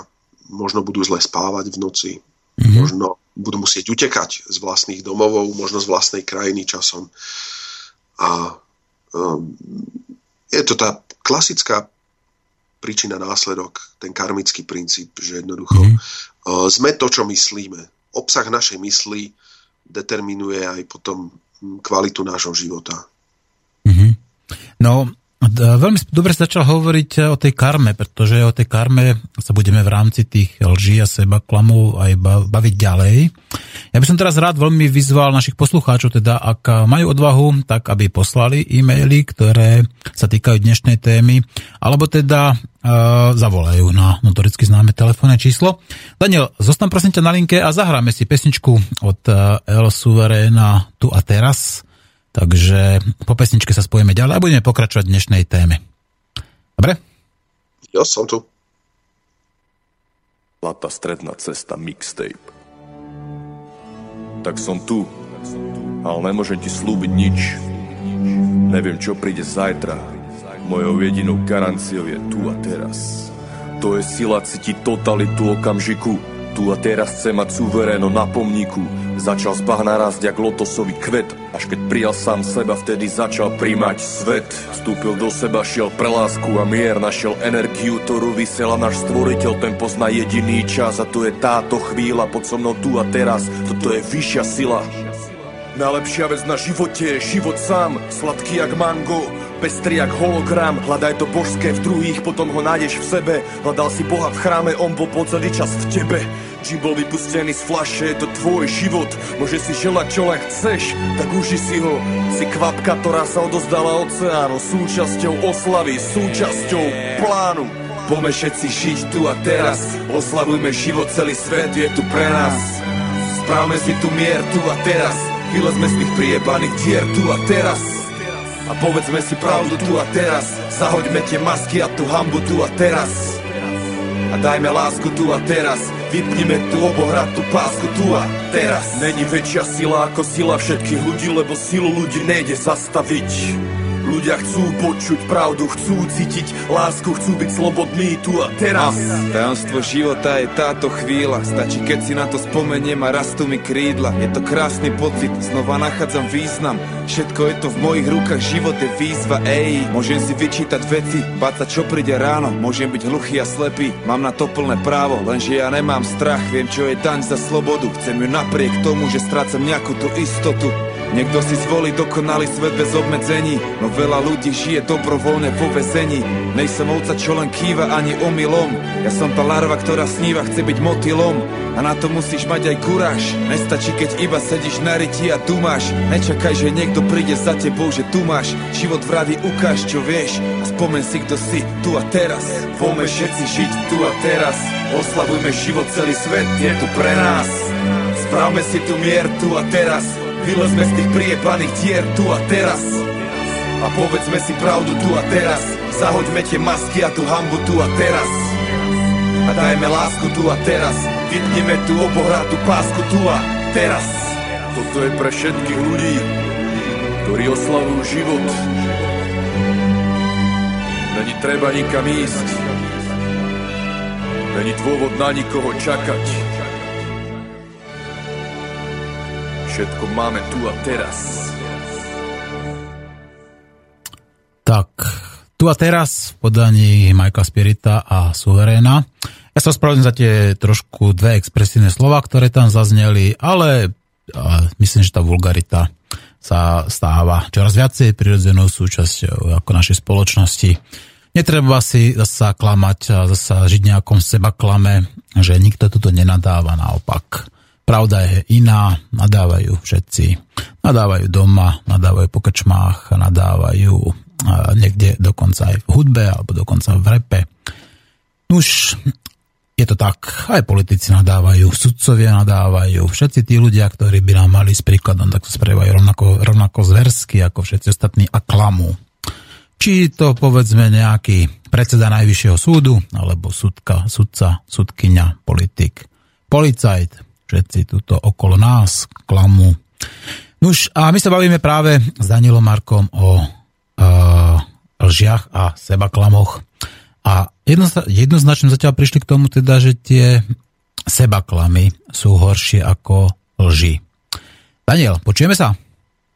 možno budú zle spávať v noci, mm-hmm. možno budú musieť utekať z vlastných domovov, možno z vlastnej krajiny časom. A je to tá klasická príčina následok, ten karmický princíp, že jednoducho uh, sme to, čo myslíme obsah našej mysli determinuje aj potom hm, kvalitu nášho života. Mm-hmm. No, veľmi dobre sa začal hovoriť eh, o tej karme, pretože o tej karme sa budeme v rámci tých lží a seba klamov aj baviť ďalej. Ja by som teraz rád veľmi vyzval našich poslucháčov, teda ak majú odvahu, tak aby poslali e-maily, ktoré sa týkajú dnešnej témy, alebo teda uh, zavolajú na notoricky známe telefónne číslo. Daniel, zostan prosím ťa na linke a zahráme si pesničku od uh, El Suverena Tu a teraz. Takže po pesničke sa spojíme ďalej a budeme pokračovať v dnešnej téme. Dobre? Ja som tu. Zlatá stredná cesta mixtape tak som tu. Ale nemôžem ti slúbiť nič. Neviem, čo príde zajtra. Mojou jedinou garanciou je tu a teraz. To je sila cítiť totalitu okamžiku. Tu a teraz chce mať suveréno na pomníku. Začal z bahna rásť jak lotosový kvet Až keď prijal sám seba, vtedy začal príjmať svet Vstúpil do seba, šiel pre lásku a mier Našiel energiu, ktorú vysiela náš stvoriteľ Ten pozná jediný čas a to je táto chvíľa Pod so mnou tu a teraz, toto je vyššia sila Najlepšia vec na živote je život sám, sladký jak mango, pestrý jak hologram. Hľadaj to božské v druhých, potom ho nájdeš v sebe. Hľadal si Boha v chráme, on bol po celý čas v tebe. Čím bol vypustený z flaše, je to tvoj život. Môže si želať, čo len chceš, tak uži si ho. Si kvapka, ktorá sa odozdala oceánu, súčasťou oslavy, súčasťou plánu. Pome všetci žiť tu a teraz, oslavujme život, celý svet je tu pre nás. Správme si tu mier tu a teraz, vylezme z tých priebaných dier tu a teraz. A povedzme si pravdu tu a teraz, zahoďme tie masky a tú hambu tu a teraz. A dajme lásku tu a teraz, Vypnime tu obohratú pásku tu a teraz. Není väčšia sila ako sila všetkých ľudí Lebo silu ľudí nejde zastaviť Ľudia chcú počuť pravdu, chcú cítiť lásku, chcú byť slobodní tu a teraz. Tajomstvo života je táto chvíľa, stačí keď si na to spomeniem a rastú mi krídla. Je to krásny pocit, znova nachádzam význam, všetko je to v mojich rukách, život je výzva, ej. Môžem si vyčítať veci, báť sa čo príde ráno, môžem byť hluchý a slepý, mám na to plné právo, lenže ja nemám strach, viem čo je daň za slobodu, chcem ju napriek tomu, že strácam nejakú tú istotu. Niekto si zvolí dokonalý svet bez obmedzení No veľa ľudí žije dobrovoľne vo vezení Nejsem ovca, čo len kýva ani omylom. Ja som tá larva, ktorá sníva, chce byť motylom. A na to musíš mať aj kuráž Nestačí, keď iba sedíš na ryti a dumáš. Nečakaj, že niekto príde za tebou, že tu máš. Život vraví, ukáž, čo vieš. A spomen si, kto si tu a teraz. Poďme všetci žiť tu a teraz. Oslavujme život, celý svet je tu pre nás. Správme si tu mier tu a teraz Vylezme z tých priepaných dier tu a teraz A povedzme si pravdu tu a teraz Zahoďme tie masky a tú hambu tu a teraz A dajme lásku tu a teraz Vypneme tú obohratú pásku tu a teraz Toto je pre všetkých ľudí, ktorí oslavujú život. Není treba nikam ísť. Není dôvod na nikoho čakať. Všetko máme tu a teraz. Tak, tu a teraz v podaní Majka Spirita a Suveréna. Ja sa ospravedlňujem za tie trošku dve expresívne slova, ktoré tam zazneli, ale myslím, že tá vulgarita sa stáva čoraz viacej prirodzenou súčasťou ako našej spoločnosti. Netreba si zasa klamať a zasa žiť nejakom seba klame, že nikto toto nenadáva naopak. Pravda je iná, nadávajú všetci. Nadávajú doma, nadávajú po krčmách, nadávajú niekde dokonca aj v hudbe alebo dokonca v repe. Už je to tak, aj politici nadávajú, sudcovia nadávajú, všetci tí ľudia, ktorí by nám mali s príkladom, tak to správajú rovnako, rovnako zversky ako všetci ostatní a klamú. Či to povedzme nejaký predseda najvyššieho súdu, alebo sudka, sudca, sudkyňa, politik, policajt, všetci tuto okolo nás klamú. Nuž, a my sa bavíme práve s Danilom Markom o uh, lžiach a sebaklamoch. A jednoznačne zatiaľ prišli k tomu teda, že tie sebaklamy sú horšie ako lži. Daniel, počujeme sa?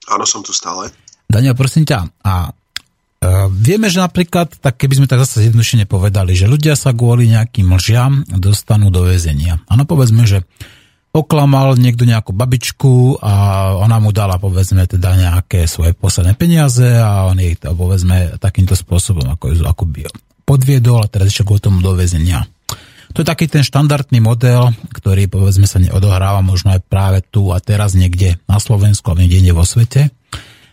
Áno, som tu stále. Daniel, prosím ťa, a uh, vieme, že napríklad, tak keby sme tak zase jednoduše povedali, že ľudia sa kvôli nejakým lžiam dostanú do väzenia. Áno, povedzme, že oklamal niekto nejakú babičku a ona mu dala povedzme teda nejaké svoje posledné peniaze a on jej to povedzme takýmto spôsobom ako, ako by podviedol a teraz išiel kvôli tomu do väzenia. To je taký ten štandardný model, ktorý povedzme sa neodohráva možno aj práve tu a teraz niekde na Slovensku a niekde vo svete.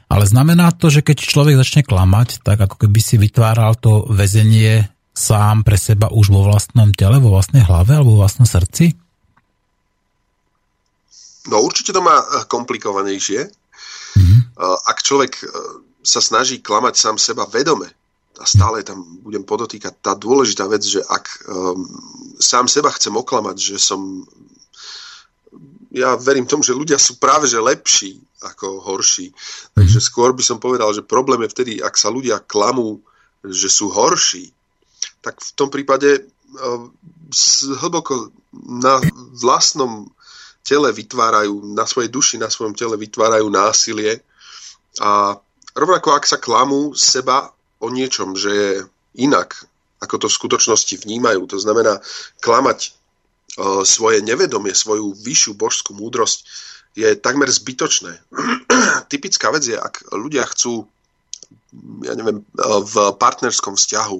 Ale znamená to, že keď človek začne klamať, tak ako keby si vytváral to väzenie sám pre seba už vo vlastnom tele, vo vlastnej hlave alebo vo vlastnom srdci? No určite to má eh, komplikovanejšie. Mm-hmm. Ak človek eh, sa snaží klamať sám seba vedome, a stále tam budem podotýkať tá dôležitá vec, že ak um, sám seba chcem oklamať, že som ja verím tomu, že ľudia sú práve že lepší ako horší. Takže skôr by som povedal, že problém je vtedy, ak sa ľudia klamú, že sú horší, tak v tom prípade uh, hlboko na vlastnom tele vytvárajú, na svojej duši, na svojom tele vytvárajú násilie a rovnako ak sa klamú seba o niečom, že je inak, ako to v skutočnosti vnímajú, to znamená klamať uh, svoje nevedomie, svoju vyššiu božskú múdrosť, je takmer zbytočné. *clears throat* Typická vec je, ak ľudia chcú ja neviem, v partnerskom vzťahu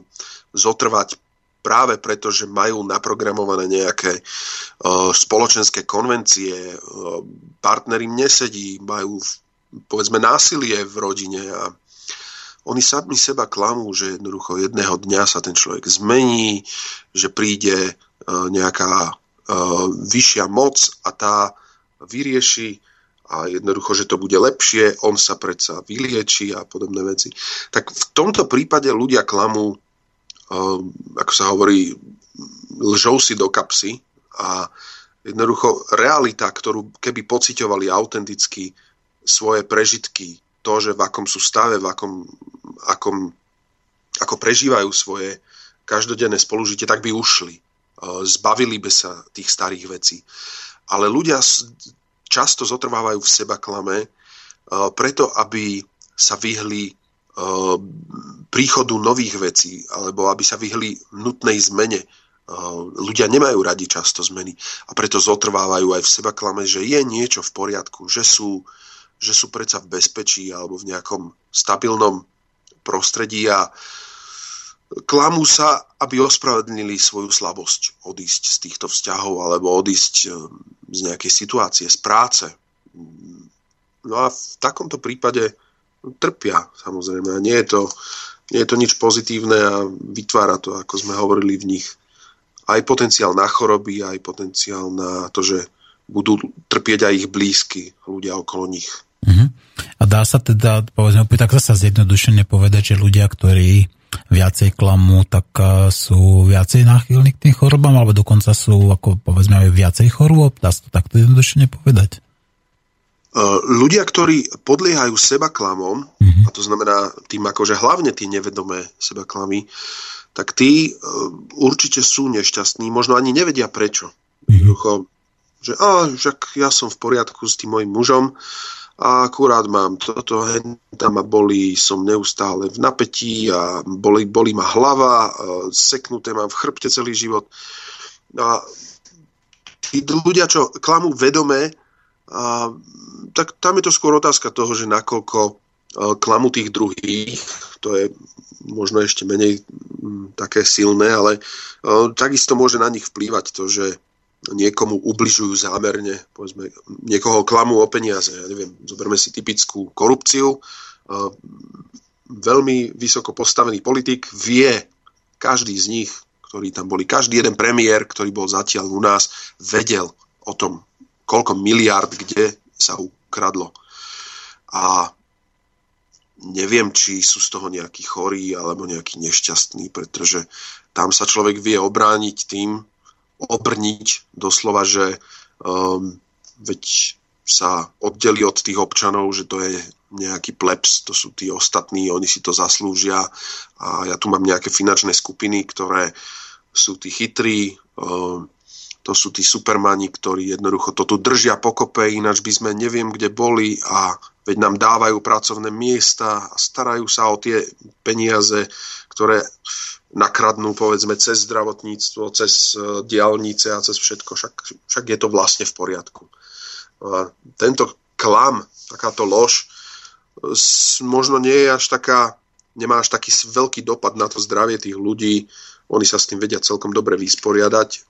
zotrvať práve preto, že majú naprogramované nejaké uh, spoločenské konvencie, uh, partner im nesedí, majú povedzme násilie v rodine a oni sami seba klamú, že jednoducho jedného dňa sa ten človek zmení, že príde uh, nejaká vyššia moc a tá vyrieši a jednoducho, že to bude lepšie, on sa predsa vylieči a podobné veci. Tak v tomto prípade ľudia klamú ako sa hovorí, lžou si do kapsy a jednoducho realita, ktorú keby pociťovali autenticky svoje prežitky, to, že v akom sú stave, v akom, akom ako prežívajú svoje každodenné spolužitie, tak by ušli. Ehm, zbavili by sa tých starých vecí. Ale ľudia často zotrvávajú v seba klame, ehm, preto aby sa vyhli príchodu nových vecí, alebo aby sa vyhli nutnej zmene. Eh, ľudia nemajú radi často zmeny a preto zotrvávajú aj v seba klame, že je niečo v poriadku, že sú, že sú predsa v bezpečí alebo v nejakom stabilnom prostredí a klamú sa, aby ospravedlnili svoju slabosť odísť z týchto vzťahov alebo odísť eh, z nejakej situácie, z práce. No a v takomto prípade trpia samozrejme. Nie je to, nie je to nič pozitívne a vytvára to, ako sme hovorili v nich, aj potenciál na choroby, aj potenciál na to, že budú trpieť aj ich blízky ľudia okolo nich. Uh-huh. A dá sa teda, povedzme, tak zase zjednodušene povedať, že ľudia, ktorí viacej klamú, tak sú viacej náchylní k tým chorobám, alebo dokonca sú, ako povedzme, aj viacej chorôb? Dá sa to takto jednodušene povedať? Ľudia, ktorí podliehajú seba klamom, mm-hmm. a to znamená tým akože hlavne tí nevedomé seba klamy, tak tí uh, určite sú nešťastní, možno ani nevedia prečo. Mm-hmm. že a, však ja som v poriadku s tým mojim mužom a akurát mám toto, tam ma bolí, som neustále v napätí a bolí, bolí ma hlava, seknuté mám v chrbte celý život. A tí ľudia, čo klamú vedome, a, tak tam je to skôr otázka toho, že nakoľko a, klamu tých druhých, to je možno ešte menej m, také silné, ale a, takisto môže na nich vplývať to, že niekomu ubližujú zámerne, povedzme, niekoho klamú o peniaze. Ja neviem, zoberme si typickú korupciu. A, veľmi vysoko postavený politik vie, každý z nich, ktorí tam boli, každý jeden premiér, ktorý bol zatiaľ u nás, vedel o tom, koľko miliard kde sa ukradlo. A neviem, či sú z toho nejakí chorí alebo nejakí nešťastní, pretože tam sa človek vie obrániť tým, obrniť doslova, že um, veď sa oddeli od tých občanov, že to je nejaký plebs, to sú tí ostatní, oni si to zaslúžia a ja tu mám nejaké finančné skupiny, ktoré sú tí chytrí, um, to sú tí supermani, ktorí jednoducho to tu držia pokope, ináč by sme neviem, kde boli a veď nám dávajú pracovné miesta a starajú sa o tie peniaze, ktoré nakradnú povedzme cez zdravotníctvo, cez e, diálnice a cez všetko, však, však je to vlastne v poriadku. A tento klam, takáto lož, možno nie je až taká, nemá až taký veľký dopad na to zdravie tých ľudí, oni sa s tým vedia celkom dobre vysporiadať,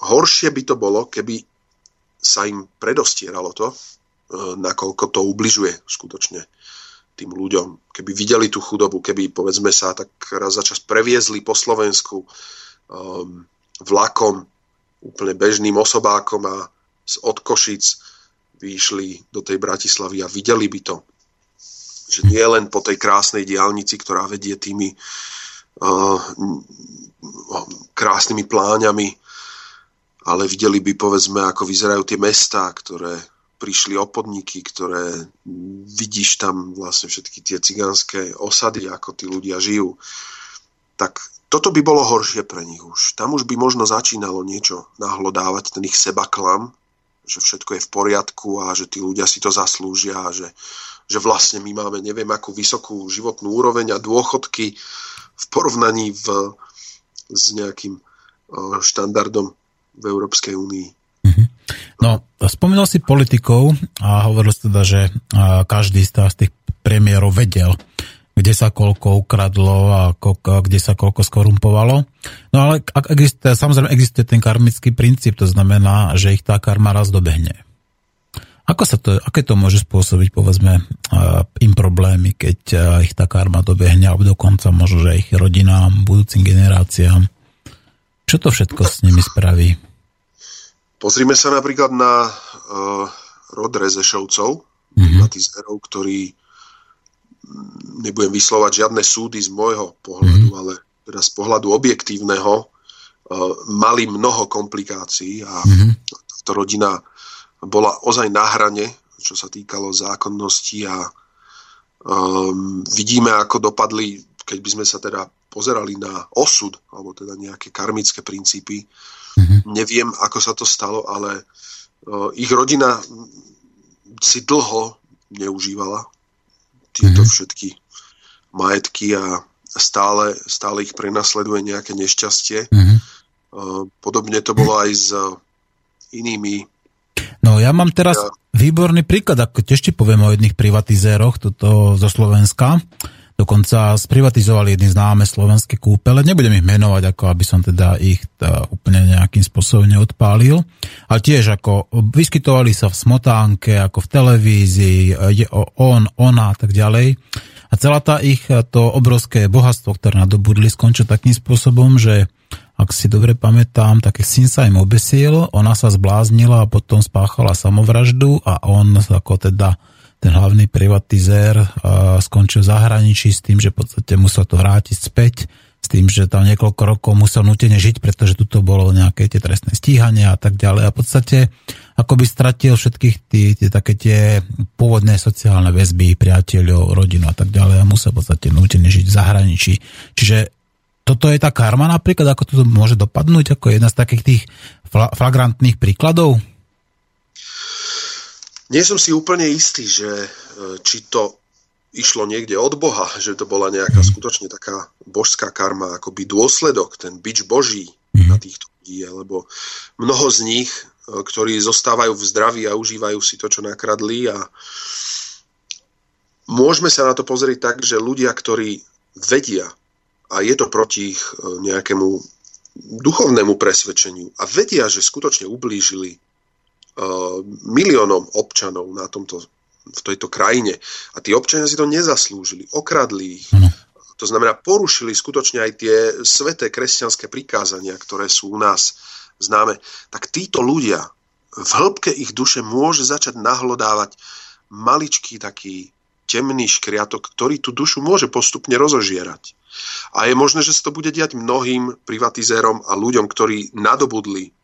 Horšie by to bolo, keby sa im predostieralo to, e, nakoľko to ubližuje skutočne tým ľuďom. Keby videli tú chudobu, keby povedzme sa tak raz za čas previezli po Slovensku um, vlakom, úplne bežným osobákom a z Košic vyšli do tej Bratislavy a videli by to. Že nie len po tej krásnej diálnici, ktorá vedie tými uh, krásnymi pláňami ale videli by povedzme, ako vyzerajú tie mestá, ktoré prišli o podniky, ktoré vidíš tam vlastne všetky tie cigánske osady, ako tí ľudia žijú. Tak toto by bolo horšie pre nich už. Tam už by možno začínalo niečo nahlodávať, ten ich sebaklam, že všetko je v poriadku a že tí ľudia si to zaslúžia a že, že vlastne my máme neviem akú vysokú životnú úroveň a dôchodky v porovnaní v, s nejakým štandardom v Európskej únii. Mhm. No, spomínal si politikov a hovoril si teda, že každý z tých premiérov vedel, kde sa koľko ukradlo a kde sa koľko skorumpovalo. No ale ak existuje, samozrejme existuje ten karmický princíp, to znamená, že ich tá karma raz dobehne. Ako sa to, aké to môže spôsobiť, povedzme, im problémy, keď ich tá karma dobehne, alebo dokonca možno, že ich rodinám, budúcim generáciám? Čo to všetko s nimi spraví? Pozrime sa napríklad na uh, rod Rezešovcov, mm-hmm. ktorí mm, nebudem vyslovať žiadne súdy z môjho pohľadu, mm-hmm. ale teda z pohľadu objektívneho, uh, mali mnoho komplikácií a mm-hmm. táto rodina bola ozaj na hrane, čo sa týkalo zákonnosti a um, vidíme, ako dopadli, keď by sme sa teda pozerali na osud, alebo teda nejaké karmické princípy. Mm-hmm. Neviem, ako sa to stalo, ale uh, ich rodina si dlho neužívala tieto mm-hmm. všetky majetky a stále, stále ich prenasleduje nejaké nešťastie. Mm-hmm. Uh, podobne to bolo aj s uh, inými No ja mám teraz výborný príklad, ako tiež ti poviem o jedných privatizéroch toto zo Slovenska. Dokonca sprivatizovali jedny známe slovenské kúpele. Nebudem ich menovať, ako aby som teda ich tá, úplne nejakým spôsobom neodpálil. Ale tiež ako vyskytovali sa v smotánke, ako v televízii, je on, ona a tak ďalej. A celá tá ich to obrovské bohatstvo, ktoré nadobudli, skončilo takým spôsobom, že ak si dobre pamätám, tak syn sa im obesil, ona sa zbláznila a potom spáchala samovraždu a on ako teda ten hlavný privatizér skončil v zahraničí s tým, že v podstate musel to vrátiť späť, s tým, že tam niekoľko rokov musel nutene žiť, pretože tuto bolo nejaké tie trestné stíhania a tak ďalej. A v podstate ako by stratil všetkých tí, tie, také tie pôvodné sociálne väzby, priateľov, rodinu a tak ďalej a musel v podstate nutene žiť v zahraničí. Čiže toto je tá karma napríklad, ako to môže dopadnúť, ako jedna z takých tých flagrantných príkladov? Nie som si úplne istý, že e, či to išlo niekde od Boha, že to bola nejaká mm. skutočne taká božská karma, akoby dôsledok, ten bič boží mm. na týchto ľudí, lebo mnoho z nich, e, ktorí zostávajú v zdraví a užívajú si to, čo nakradli a môžeme sa na to pozrieť tak, že ľudia, ktorí vedia a je to proti ich e, nejakému duchovnému presvedčeniu a vedia, že skutočne ublížili miliónom občanov na tomto, v tejto krajine a tí občania si to nezaslúžili, okradli ich. To znamená, porušili skutočne aj tie sveté kresťanské prikázania, ktoré sú u nás známe. Tak títo ľudia v hĺbke ich duše môže začať nahlodávať maličký taký temný škriatok, ktorý tú dušu môže postupne rozožierať. A je možné, že sa to bude diať mnohým privatizérom a ľuďom, ktorí nadobudli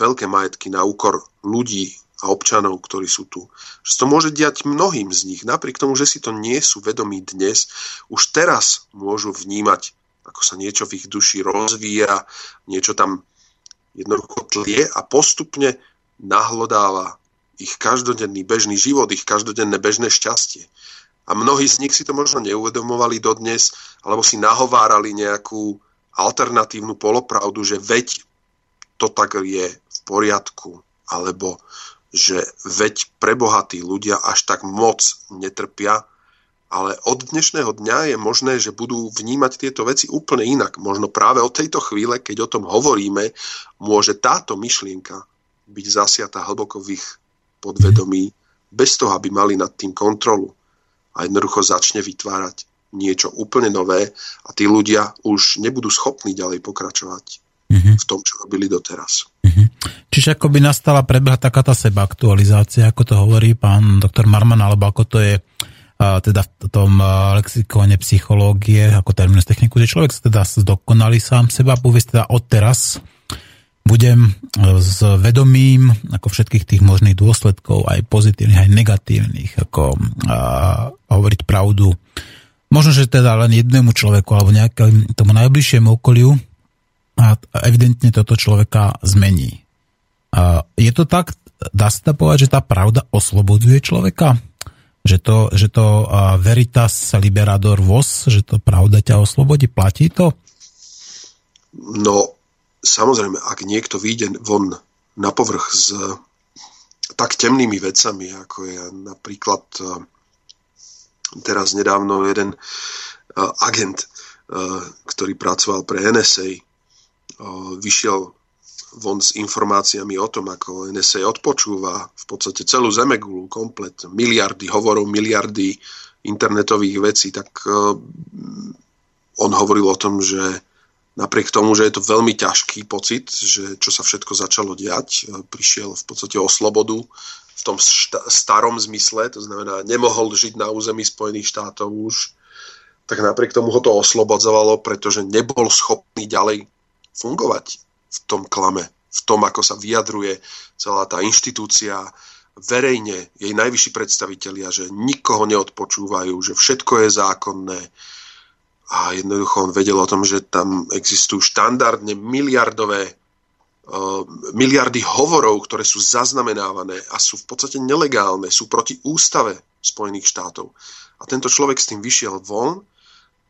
veľké majetky na úkor ľudí a občanov, ktorí sú tu. Že to môže diať mnohým z nich, napriek tomu, že si to nie sú vedomí dnes, už teraz môžu vnímať, ako sa niečo v ich duši rozvíja, niečo tam jednoducho tlie a postupne nahlodáva ich každodenný bežný život, ich každodenné bežné šťastie. A mnohí z nich si to možno neuvedomovali dodnes, alebo si nahovárali nejakú alternatívnu polopravdu, že veď to tak je poriadku, alebo že veď prebohatí ľudia až tak moc netrpia, ale od dnešného dňa je možné, že budú vnímať tieto veci úplne inak. Možno práve od tejto chvíle, keď o tom hovoríme, môže táto myšlienka byť zasiata hlboko v ich podvedomí, bez toho, aby mali nad tým kontrolu a jednoducho začne vytvárať niečo úplne nové a tí ľudia už nebudú schopní ďalej pokračovať uh-huh. v tom, čo robili doteraz. Čiže ako by nastala prebehla taká tá seba aktualizácia, ako to hovorí pán doktor Marman, alebo ako to je teda v tom lexikóne psychológie, ako terminus techniku, že človek teda zdokonalí sám seba, povie teda odteraz budem s vedomím ako všetkých tých možných dôsledkov, aj pozitívnych, aj negatívnych, ako a, hovoriť pravdu. Možno, že teda len jednému človeku alebo nejakému tomu najbližšiemu okoliu a evidentne toto človeka zmení. Je to tak, dá sa to povedať, že tá pravda oslobodzuje človeka? Že to, že to veritas liberador vos, že to pravda ťa oslobodí, platí to? No, samozrejme, ak niekto vyjde von na povrch s tak temnými vecami, ako je napríklad teraz nedávno jeden agent, ktorý pracoval pre NSA, vyšiel von s informáciami o tom, ako NSA odpočúva v podstate celú Zemegulu, komplet, miliardy hovorov, miliardy internetových vecí, tak on hovoril o tom, že napriek tomu, že je to veľmi ťažký pocit, že čo sa všetko začalo diať, e, prišiel v podstate o slobodu v tom starom zmysle, to znamená, nemohol žiť na území Spojených štátov už, tak napriek tomu ho to oslobodzovalo, pretože nebol schopný ďalej fungovať v tom klame, v tom, ako sa vyjadruje celá tá inštitúcia, verejne, jej najvyšší predstavitelia, že nikoho neodpočúvajú, že všetko je zákonné, a jednoducho on vedel o tom, že tam existujú štandardne miliardové uh, miliardy hovorov, ktoré sú zaznamenávané a sú v podstate nelegálne, sú proti ústave Spojených štátov. A tento človek s tým vyšiel von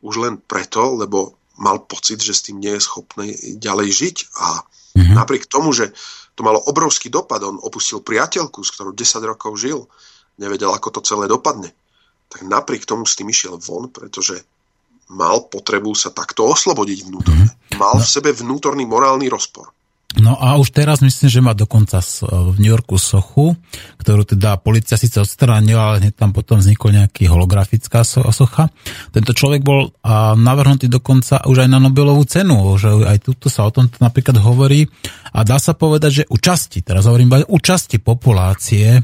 už len preto, lebo mal pocit, že s tým nie je schopný ďalej žiť a mm-hmm. napriek tomu, že to malo obrovský dopad, on opustil priateľku, s ktorou 10 rokov žil, nevedel, ako to celé dopadne, tak napriek tomu s tým išiel von, pretože mal potrebu sa takto oslobodiť vnútorne. Mm-hmm. Mal no. v sebe vnútorný morálny rozpor. No a už teraz myslím, že má dokonca v New Yorku sochu, ktorú teda policia síce odstránila, ale tam potom vznikol nejaký holografická socha. Tento človek bol navrhnutý dokonca už aj na Nobelovú cenu, že aj tuto sa o tom napríklad hovorí a dá sa povedať, že u časti, teraz hovorím u časti populácie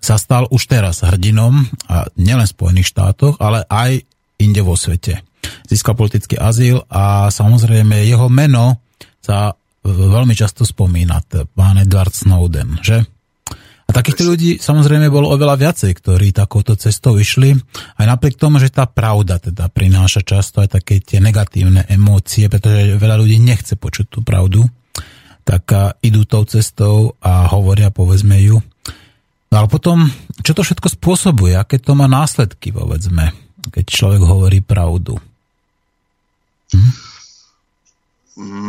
sa stal už teraz hrdinom, a nielen v Spojených štátoch, ale aj inde vo svete. získal politický azyl a samozrejme jeho meno sa veľmi často spomína, pán Edward Snowden, že? A takýchto ľudí samozrejme bolo oveľa viacej, ktorí takouto cestou išli, aj napriek tomu, že tá pravda teda prináša často aj také tie negatívne emócie, pretože veľa ľudí nechce počuť tú pravdu, tak idú tou cestou a hovoria, povedzme ju. No ale potom, čo to všetko spôsobuje, aké to má následky, povedzme, keď človek hovorí pravdu? Hm?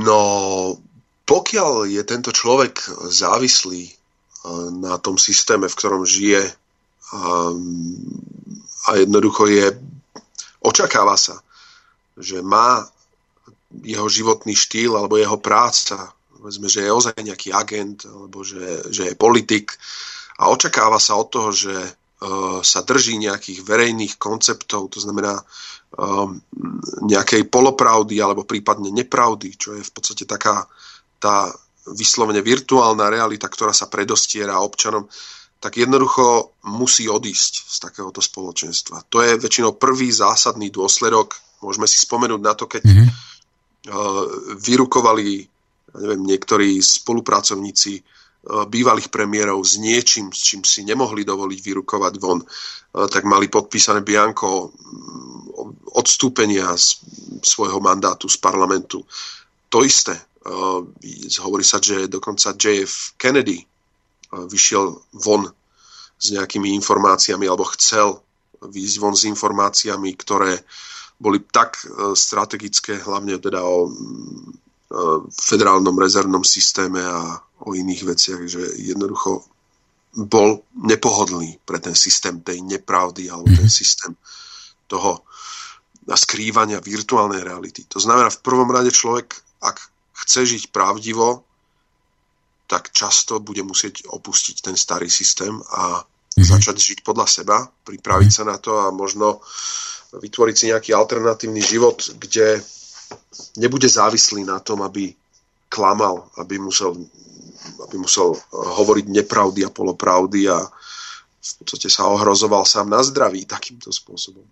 No, pokiaľ je tento človek závislý na tom systéme, v ktorom žije a, a jednoducho je, očakáva sa, že má jeho životný štýl alebo jeho práca, povedzme, že je ozaj nejaký agent alebo že, že je politik a očakáva sa od toho, že uh, sa drží nejakých verejných konceptov, to znamená um, nejakej polopravdy alebo prípadne nepravdy, čo je v podstate taká tá vyslovene virtuálna realita, ktorá sa predostiera občanom, tak jednoducho musí odísť z takéhoto spoločenstva. To je väčšinou prvý zásadný dôsledok. Môžeme si spomenúť na to, keď mm-hmm. vyrukovali neviem, niektorí spolupracovníci bývalých premiérov s niečím, s čím si nemohli dovoliť vyrukovať von, tak mali podpísané Bianko odstúpenia z svojho mandátu z parlamentu. To isté. Uh, hovorí sa, že dokonca JF Kennedy uh, vyšiel von s nejakými informáciami, alebo chcel výjsť von s informáciami, ktoré boli tak uh, strategické, hlavne teda o federálnom rezervnom systéme a o iných veciach, že jednoducho bol nepohodlný pre ten systém tej nepravdy alebo ten mhm. systém toho skrývania virtuálnej reality. To znamená, v prvom rade človek, ak chce žiť pravdivo, tak často bude musieť opustiť ten starý systém a mm-hmm. začať žiť podľa seba, pripraviť sa na to a možno vytvoriť si nejaký alternatívny život, kde nebude závislý na tom, aby klamal, aby musel, aby musel hovoriť nepravdy a polopravdy a v podstate sa ohrozoval sám na zdraví takýmto spôsobom.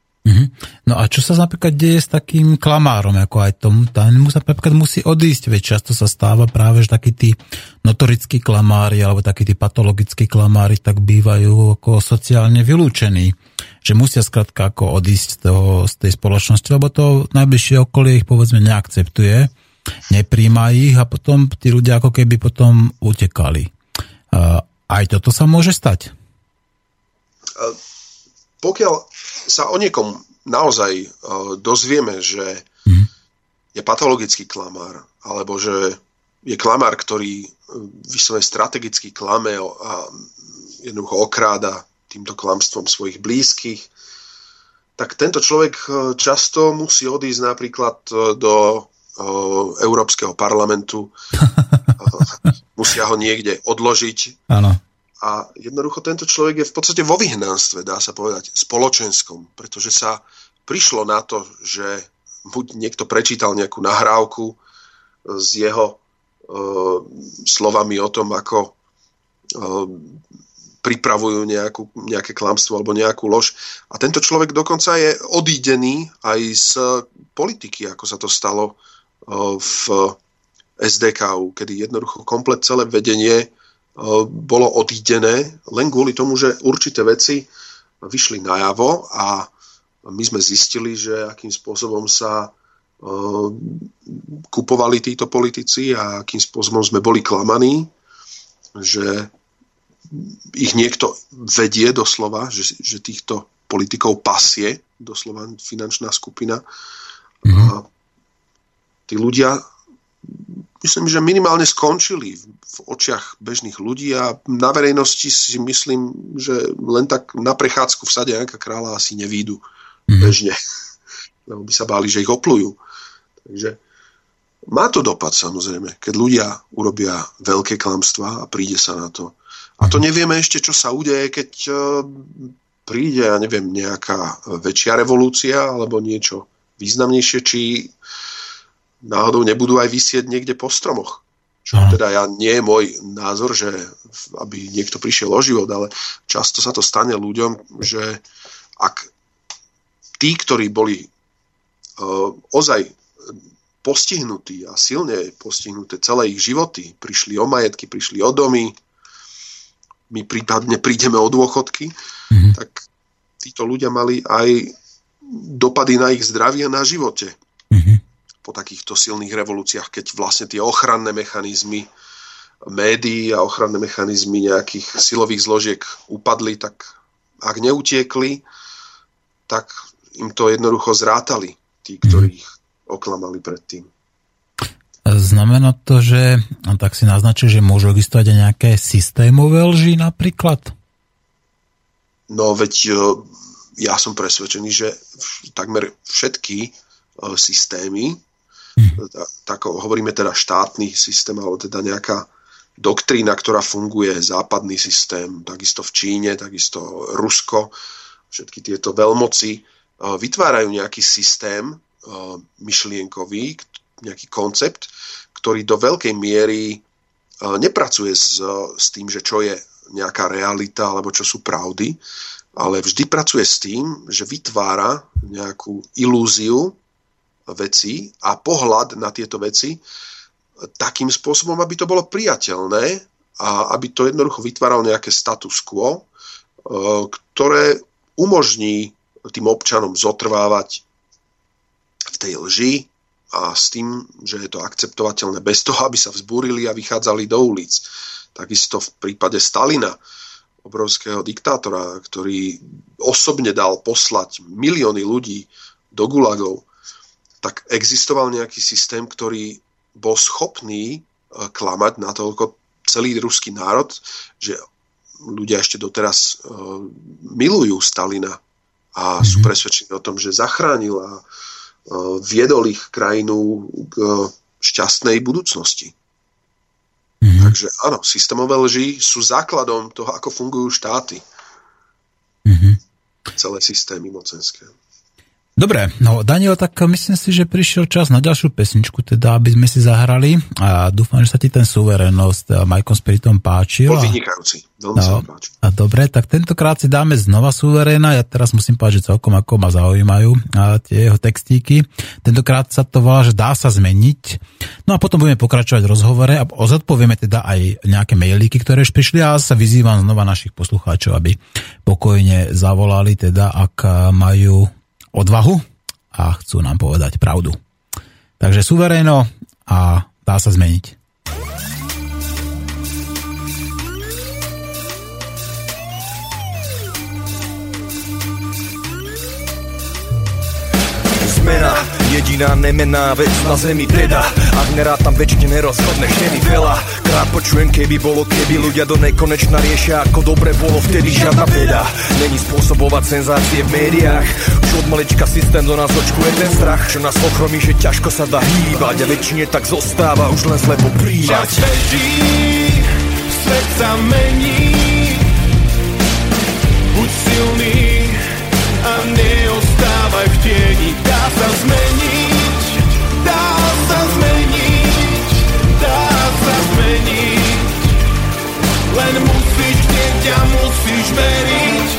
No a čo sa napríklad deje s takým klamárom, ako aj tomu, ten sa napríklad musí odísť, veď často sa stáva práve, že takí tí notorickí klamári alebo takí tí patologickí klamári tak bývajú ako sociálne vylúčení, že musia skrátka ako odísť z, toho, z tej spoločnosti, lebo to najbližšie okolie ich povedzme neakceptuje, nepríjma ich a potom tí ľudia ako keby potom utekali. Aj toto sa môže stať? Pokiaľ sa o niekom naozaj uh, dozvieme, že mm. je patologický klamár, alebo že je klamár, ktorý e, vyslovene strategicky klame a jednoducho okráda týmto klamstvom svojich blízkych, tak tento človek e, často musí odísť napríklad do Európskeho parlamentu. *laughs* Musia ho niekde odložiť. Áno. A jednoducho tento človek je v podstate vo vyhnanstve, dá sa povedať, spoločenskom, pretože sa prišlo na to, že buď niekto prečítal nejakú nahrávku s jeho uh, slovami o tom, ako uh, pripravujú nejakú, nejaké klamstvo alebo nejakú lož. A tento človek dokonca je odídený aj z politiky, ako sa to stalo uh, v SDK, kedy jednoducho komplet celé vedenie bolo odídené len kvôli tomu, že určité veci vyšli najavo a my sme zistili, že akým spôsobom sa kupovali títo politici a akým spôsobom sme boli klamaní, že ich niekto vedie doslova, že, že týchto politikov pasie, doslova finančná skupina. Mm-hmm. A tí ľudia myslím, že minimálne skončili v očiach bežných ľudí a na verejnosti si myslím, že len tak na prechádzku v sade Janka kráľa asi nevídu mm. bežne, *laughs* lebo by sa báli, že ich oplujú. Takže má to dopad samozrejme, keď ľudia urobia veľké klamstvá a príde sa na to. A to nevieme ešte, čo sa udeje, keď e, príde, ja neviem, nejaká väčšia revolúcia alebo niečo významnejšie, či náhodou nebudú aj vysieť niekde po stromoch. Čo teda ja, nie je môj názor, že aby niekto prišiel o život, ale často sa to stane ľuďom, že ak tí, ktorí boli ozaj postihnutí a silne postihnuté celé ich životy, prišli o majetky, prišli o domy, my prípadne prídeme o dôchodky, mm-hmm. tak títo ľudia mali aj dopady na ich zdravie a na živote. Po takýchto silných revolúciách, keď vlastne tie ochranné mechanizmy médií a ochranné mechanizmy nejakých silových zložiek upadli, tak ak neutiekli, tak im to jednoducho zrátali tí, ktorých oklamali predtým. Znamená to, že tak si naznačil, že môžu existovať aj nejaké systémové lži napríklad? No veď e, ja som presvedčený, že takmer všetky e, systémy. Tak hovoríme teda štátny systém, alebo teda nejaká doktrína, ktorá funguje, západný systém, takisto v Číne, takisto Rusko, všetky tieto veľmoci e, vytvárajú nejaký systém myšlienkový, nejaký koncept, ktorý do veľkej miery nepracuje s, s tým, že čo je nejaká realita alebo čo sú pravdy, ale vždy pracuje s tým, že vytvára nejakú ilúziu veci a pohľad na tieto veci takým spôsobom, aby to bolo priateľné a aby to jednoducho vytváral nejaké status quo, ktoré umožní tým občanom zotrvávať v tej lži, a s tým, že je to akceptovateľné bez toho, aby sa vzbúrili a vychádzali do ulic. Takisto v prípade Stalina, obrovského diktátora, ktorý osobne dal poslať milióny ľudí do gulagov, tak existoval nejaký systém, ktorý bol schopný e, klamať natoľko celý ruský národ, že ľudia ešte doteraz uh, milujú Stalina a sú mhm. presvedčení o tom, že zachránil a Eh, viedol ich krajinu k šťastnej budúcnosti. Mm-hmm. Takže áno, systémové lži sú základom toho, ako fungujú štáty. Mm-hmm. Celé systémy mocenské. Dobre, no Daniel, tak myslím si, že prišiel čas na ďalšiu pesničku, teda aby sme si zahrali a dúfam, že sa ti ten suverenosť Majkom Spiritom páčil. Bol vynikajúci, veľmi no, páči. A dobre, tak tentokrát si dáme znova suveréna, ja teraz musím povedať, že celkom ako ma zaujímajú a tie jeho textíky. Tentokrát sa to volá, že dá sa zmeniť. No a potom budeme pokračovať v rozhovore a ozodpovieme teda aj nejaké mailíky, ktoré už prišli a sa vyzývam znova našich poslucháčov, aby pokojne zavolali teda, ak majú odvahu a chcú nám povedať pravdu. Takže suveréno a dá sa zmeniť. Zmena Jediná nemená vec na zemi teda. Ak nerátam väčšine nerozhodne vtedy veľa. Krát počujem keby bolo keby Ľudia do nekonečna riešia ako dobre bolo vtedy žiadna veda. Není spôsobovať senzácie v médiách. Už od malička systém do nás očkuje ten strach. Čo nás ochromí, že ťažko sa dá hýbať. A väčšine tak zostáva už len slepo príjmať. Čas beží, svet sa mení. Buď silný a neostávaj v tieni sa zmeniť, dá sa zmeniť, dá sa zmeniť. Len musíš a musíš veriť.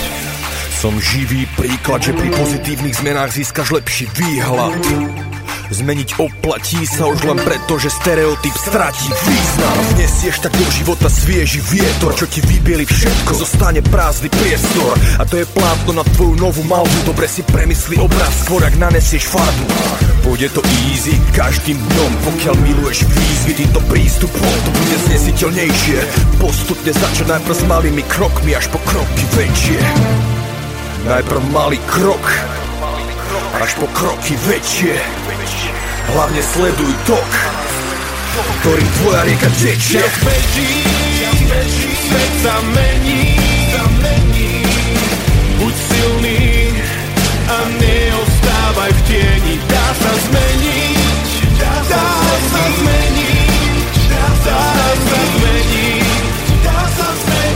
Som živý príklad, že pri pozitívnych zmenách získaš lepší výhľad Zmeniť oplatí sa už len preto, že stereotyp stratí význam. Vnesieš tak do života svieži vietor, čo ti vybieli všetko Zostane prázdny priestor. A to je plátno na tvoju novú malbu Dobre si premysli obraz, skôr ak nanesieš farbu. Pôjde to easy každým dňom, pokiaľ miluješ výzvy týmto prístupom To bude znesiteľnejšie. Postupne začať najprv s malými krokmi až po kroky väčšie. Najprv malý krok až po kroky väčšie Hlavne sleduj tok, ktorý tvoja rieka tečie. Beží, svet sa mení, Buď silný a neostávaj v tieni. Dá sa zmeniť, dá sa zmeniť, dá sa zmeniť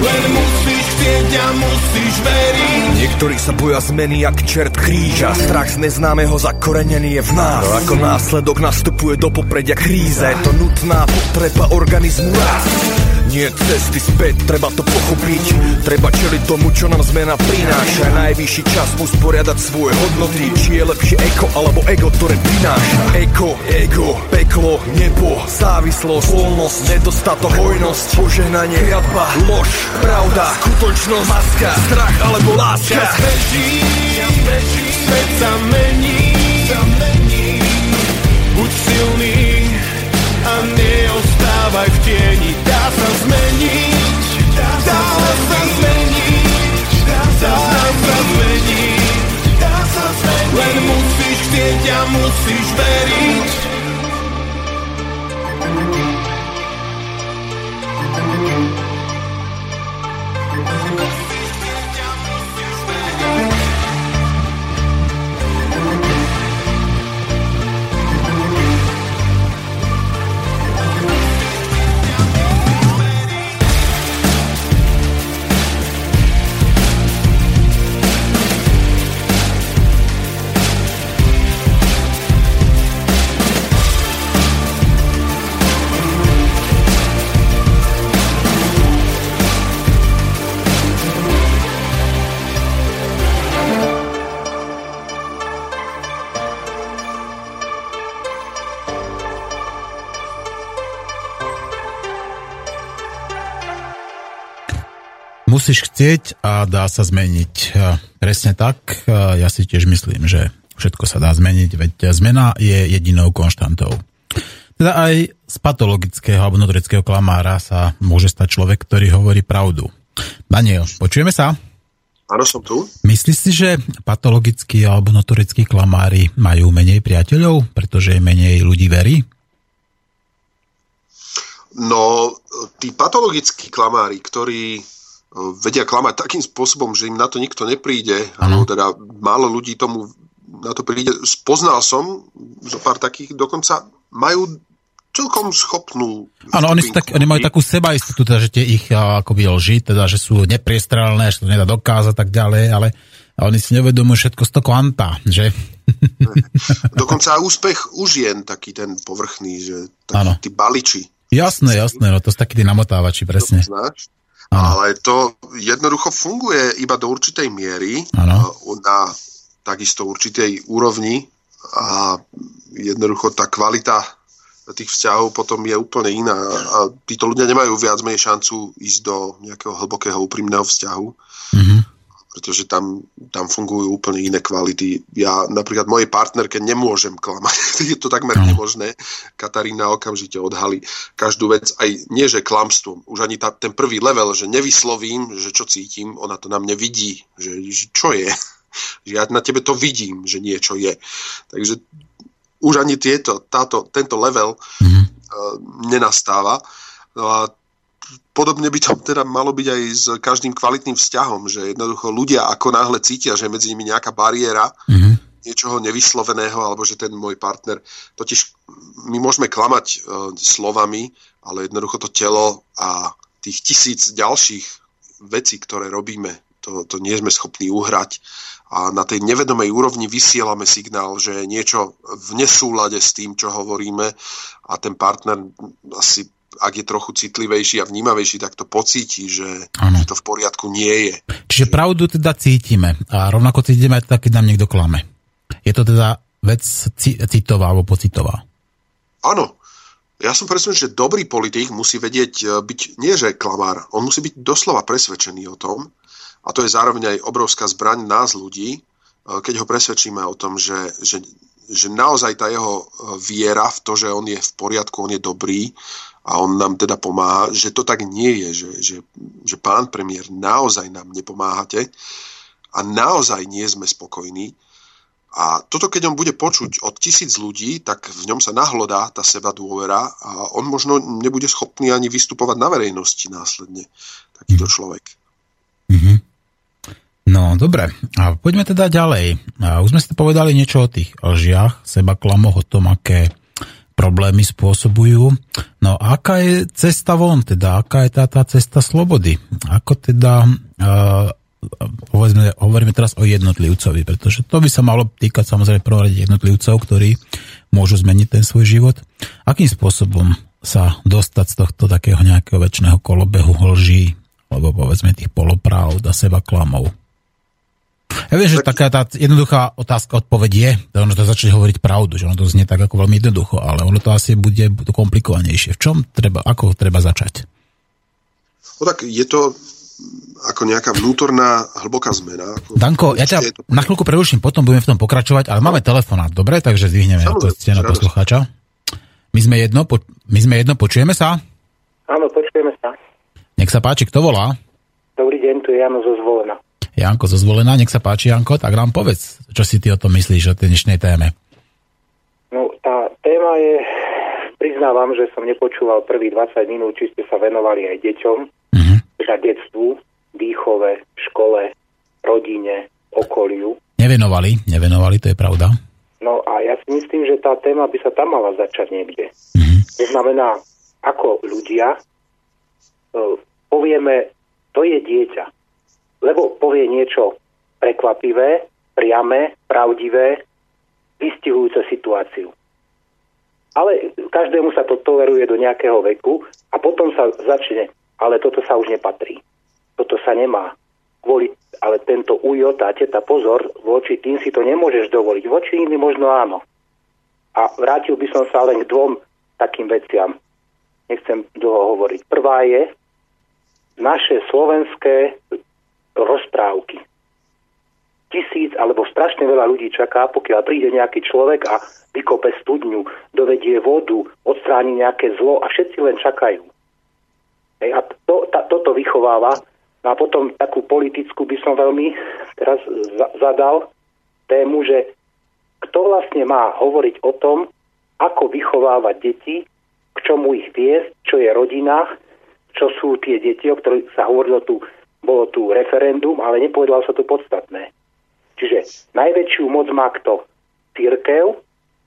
Len musíš chcieť a musíš veriť. Niektorí sa boja zmeny jak čert kríža. Strach z neznámeho zakorenený je v nás. No ako následok nastupuje do popredia kríza Je to nutná potreba organizmu rast Nie cesty späť, treba to pochopiť. Treba čeliť tomu, čo nám zmena prináša. Najvyšší čas usporiadať svoje hodnoty. Či je lepšie eko alebo ego, ktoré prináša. Eko, ego, peklo, nebo Závislosť, voľnosť, nedostatok, hojnosť Požehnanie, kliatba, lož, pravda Skutočnosť, maska, strach alebo láska. Čas beží, čas beží, svet sa mení, sa mení. Neostávaj v tieni. Dá sa zmeniť, dá sa zmeniť, dá sa zmeniť, dá sa zmeniť. Len musíš chcieť a musíš Musíš chcieť a dá sa zmeniť. Presne tak. Ja si tiež myslím, že všetko sa dá zmeniť, veď zmena je jedinou konštantou. Teda aj z patologického alebo notorického klamára sa môže stať človek, ktorý hovorí pravdu. Daniel, počujeme sa? Áno, som tu. Myslíš si, že patologickí alebo notorickí klamári majú menej priateľov, pretože menej ľudí verí? No, tí patologickí klamári, ktorí vedia klamať takým spôsobom, že im na to nikto nepríde, alebo teda málo ľudí tomu na to príde. Spoznal som zo pár takých, dokonca majú celkom schopnú... Áno, oni, tak, oni majú takú sebaistotu, teda, že tie ich akoby lži, teda, že sú nepriestrelné, že to nedá dokázať tak ďalej, ale oni si nevedomujú všetko z toho kvanta, že? *laughs* Dokonca úspech už je taký ten povrchný, že takí tí baliči. Jasné, jasné, no to sú takí tí namotávači, presne. To znáš? Ale to jednoducho funguje iba do určitej miery, Áno. e, na takisto určitej úrovni a jednoducho tá kvalita tých vzťahov potom je úplne iná a títo ľudia nemajú viac menej šancu ísť do nejakého hlbokého úprimného vzťahu, Mhm. Pretože tam, tam fungujú úplne iné kvality. Ja napríklad mojej partnerke nemôžem klamať, *laughs* je to takmer nemožné. Katarína okamžite odhalí každú vec, aj nie že klamstvom, už ani tá, ten prvý level, že nevyslovím, že čo cítim, ona to na mne vidí, že, že čo je. *laughs* Že ja na tebe to vidím, že niečo je. Takže už ani tieto, táto, tento level Mhm. uh, nenastáva. No a podobne by to teda malo byť aj s každým kvalitným vzťahom, že jednoducho ľudia ako náhle cítia, že je medzi nimi nejaká bariéra, Mhm. niečoho nevysloveného, alebo že ten môj partner, totiž my môžeme klamať uh, slovami, ale jednoducho to telo a tých tisíc ďalších vecí, ktoré robíme, to, to nie sme schopní uhrať a na tej nevedomej úrovni vysielame signál, že je niečo v nesúlade s tým, čo hovoríme a ten partner asi ak je trochu citlivejší a vnímavejší, tak to pocíti, že, že to v poriadku nie je. Čiže pravdu teda cítime a rovnako cítime aj teda, keď nám niekto klame. Je to teda vec ci- citová alebo pocitová. Áno, ja som presvedčený, že dobrý politik musí vedieť e, byť, nie že klamár, on musí byť doslova presvedčený o tom, a to je zároveň aj obrovská zbraň nás ľudí, e, keď ho presvedčíme o tom, že, že, že naozaj tá jeho e, viera v to, že on je v poriadku, on je dobrý a on nám teda pomáha, že to tak nie je, že, že, že pán premiér, naozaj nám nepomáhate a naozaj nie sme spokojní. A toto, keď on bude počuť od tisíc ľudí, tak v ňom sa nahlodá tá seba dôvera a on možno nebude schopný ani vystupovať na verejnosti následne, takýto človek. No, dobre. A poďme teda ďalej. Už sme si povedali niečo o tých lžiach, seba klamoch, o tom, aké problémy spôsobujú. No, aká je cesta von, teda? Aká je tá, tá cesta slobody? Ako teda, uh, povedzme, hovoríme teraz o jednotlivcovi, pretože to by sa malo týkať samozrejme prvom rade jednotlivcov, ktorí môžu zmeniť ten svoj život. Akým spôsobom sa dostať z tohto takého nejakého väčšného kolobehu lží, alebo povedzme tých polopravd a seba klamov. Ja viem, že tak... taká tá jednoduchá otázka, odpoveď je, že ono to začne hovoriť pravdu, že ono to znie tak ako veľmi jednoducho, ale ono to asi bude komplikovanejšie. V čom treba, ako treba začať? No tak je to ako nejaká vnútorná hlboká zmena. Ako Danko, ja ťa to... na chvíľku preruším, potom budeme v tom pokračovať, ale máme telefonát, dobre? Takže zdvihneme to ste na poslucháča. My sme jedno, po... my sme jedno, počujeme sa? Áno, počujeme sa. Nech sa páči, kto volá? Dobrý deň, tu je Jano zo Zvolena. Janko zo Zvolena, nech sa páči, Janko, tak nám povedz, čo si ty o tom myslíš, o tej dnešnej téme. No, tá téma je, priznávam, že som nepočúval prvých 20 minút, či ste sa venovali aj deťom, uh-huh. teda detstvu, výchove, škole, rodine, okoliu. Nevenovali, nevenovali, to je pravda. No a ja si myslím, že tá téma by sa tam mala začať niekde. Uh-huh. To znamená, ako ľudia uh, povieme, to je dieťa lebo povie niečo prekvapivé, priame, pravdivé, vystihujúce situáciu. Ale každému sa to toleruje do nejakého veku a potom sa začne, ale toto sa už nepatrí. Toto sa nemá. Kvôli, ale tento ujo, tá teta, pozor, voči tým si to nemôžeš dovoliť. Voči iným možno áno. A vrátil by som sa len k dvom takým veciam. Nechcem dlho hovoriť. Prvá je, naše slovenské rozprávky. Tisíc alebo strašne veľa ľudí čaká, pokiaľ príde nejaký človek a vykope studňu, dovedie vodu, odstráni nejaké zlo a všetci len čakajú. Hej, a to, ta, toto vychováva. No a potom takú politickú by som veľmi teraz za, zadal tému, že kto vlastne má hovoriť o tom, ako vychovávať deti, k čomu ich viesť, čo je rodina, čo sú tie deti, o ktorých sa hovorilo tu bolo tu referendum, ale nepovedalo sa tu podstatné. Čiže najväčšiu moc má kto? Církev.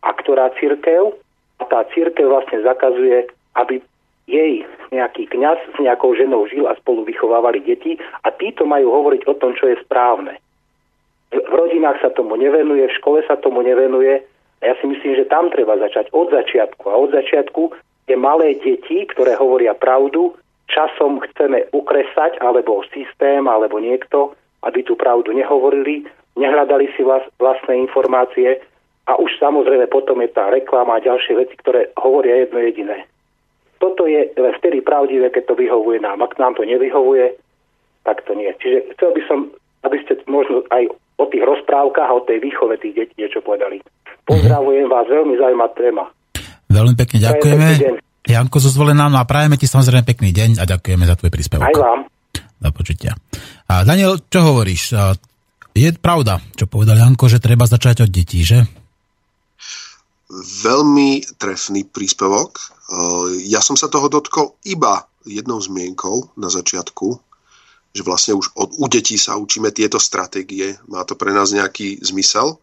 A ktorá církev? A tá církev vlastne zakazuje, aby jej nejaký kňaz s nejakou ženou žil a spolu vychovávali deti a títo majú hovoriť o tom, čo je správne. V rodinách sa tomu nevenuje, v škole sa tomu nevenuje a ja si myslím, že tam treba začať od začiatku. A od začiatku je malé deti, ktoré hovoria pravdu, časom chceme ukresať, alebo systém, alebo niekto, aby tú pravdu nehovorili, nehľadali si vlast, vlastné informácie a už samozrejme potom je tá reklama a ďalšie veci, ktoré hovoria jedno jediné. Toto je vtedy pravdivé, keď to vyhovuje nám. Ak nám to nevyhovuje, tak to nie. Čiže chcel by som, aby ste možno aj o tých rozprávkach a o tej výchove tých detí niečo povedali. Pozdravujem vás, veľmi zaujímavá téma. Veľmi pekne ďakujeme. Janko zo Zvolená, no a prajeme ti samozrejme pekný deň a ďakujeme za tvoj príspevok. Aj vám. Do počutia. A Daniel, čo hovoríš? Je pravda, čo povedal Janko, že treba začať od detí, že? Veľmi trefný príspevok. Ja som sa toho dotkol iba jednou zmienkou na začiatku, že vlastne už od, u detí sa učíme tieto stratégie. Má to pre nás nejaký zmysel.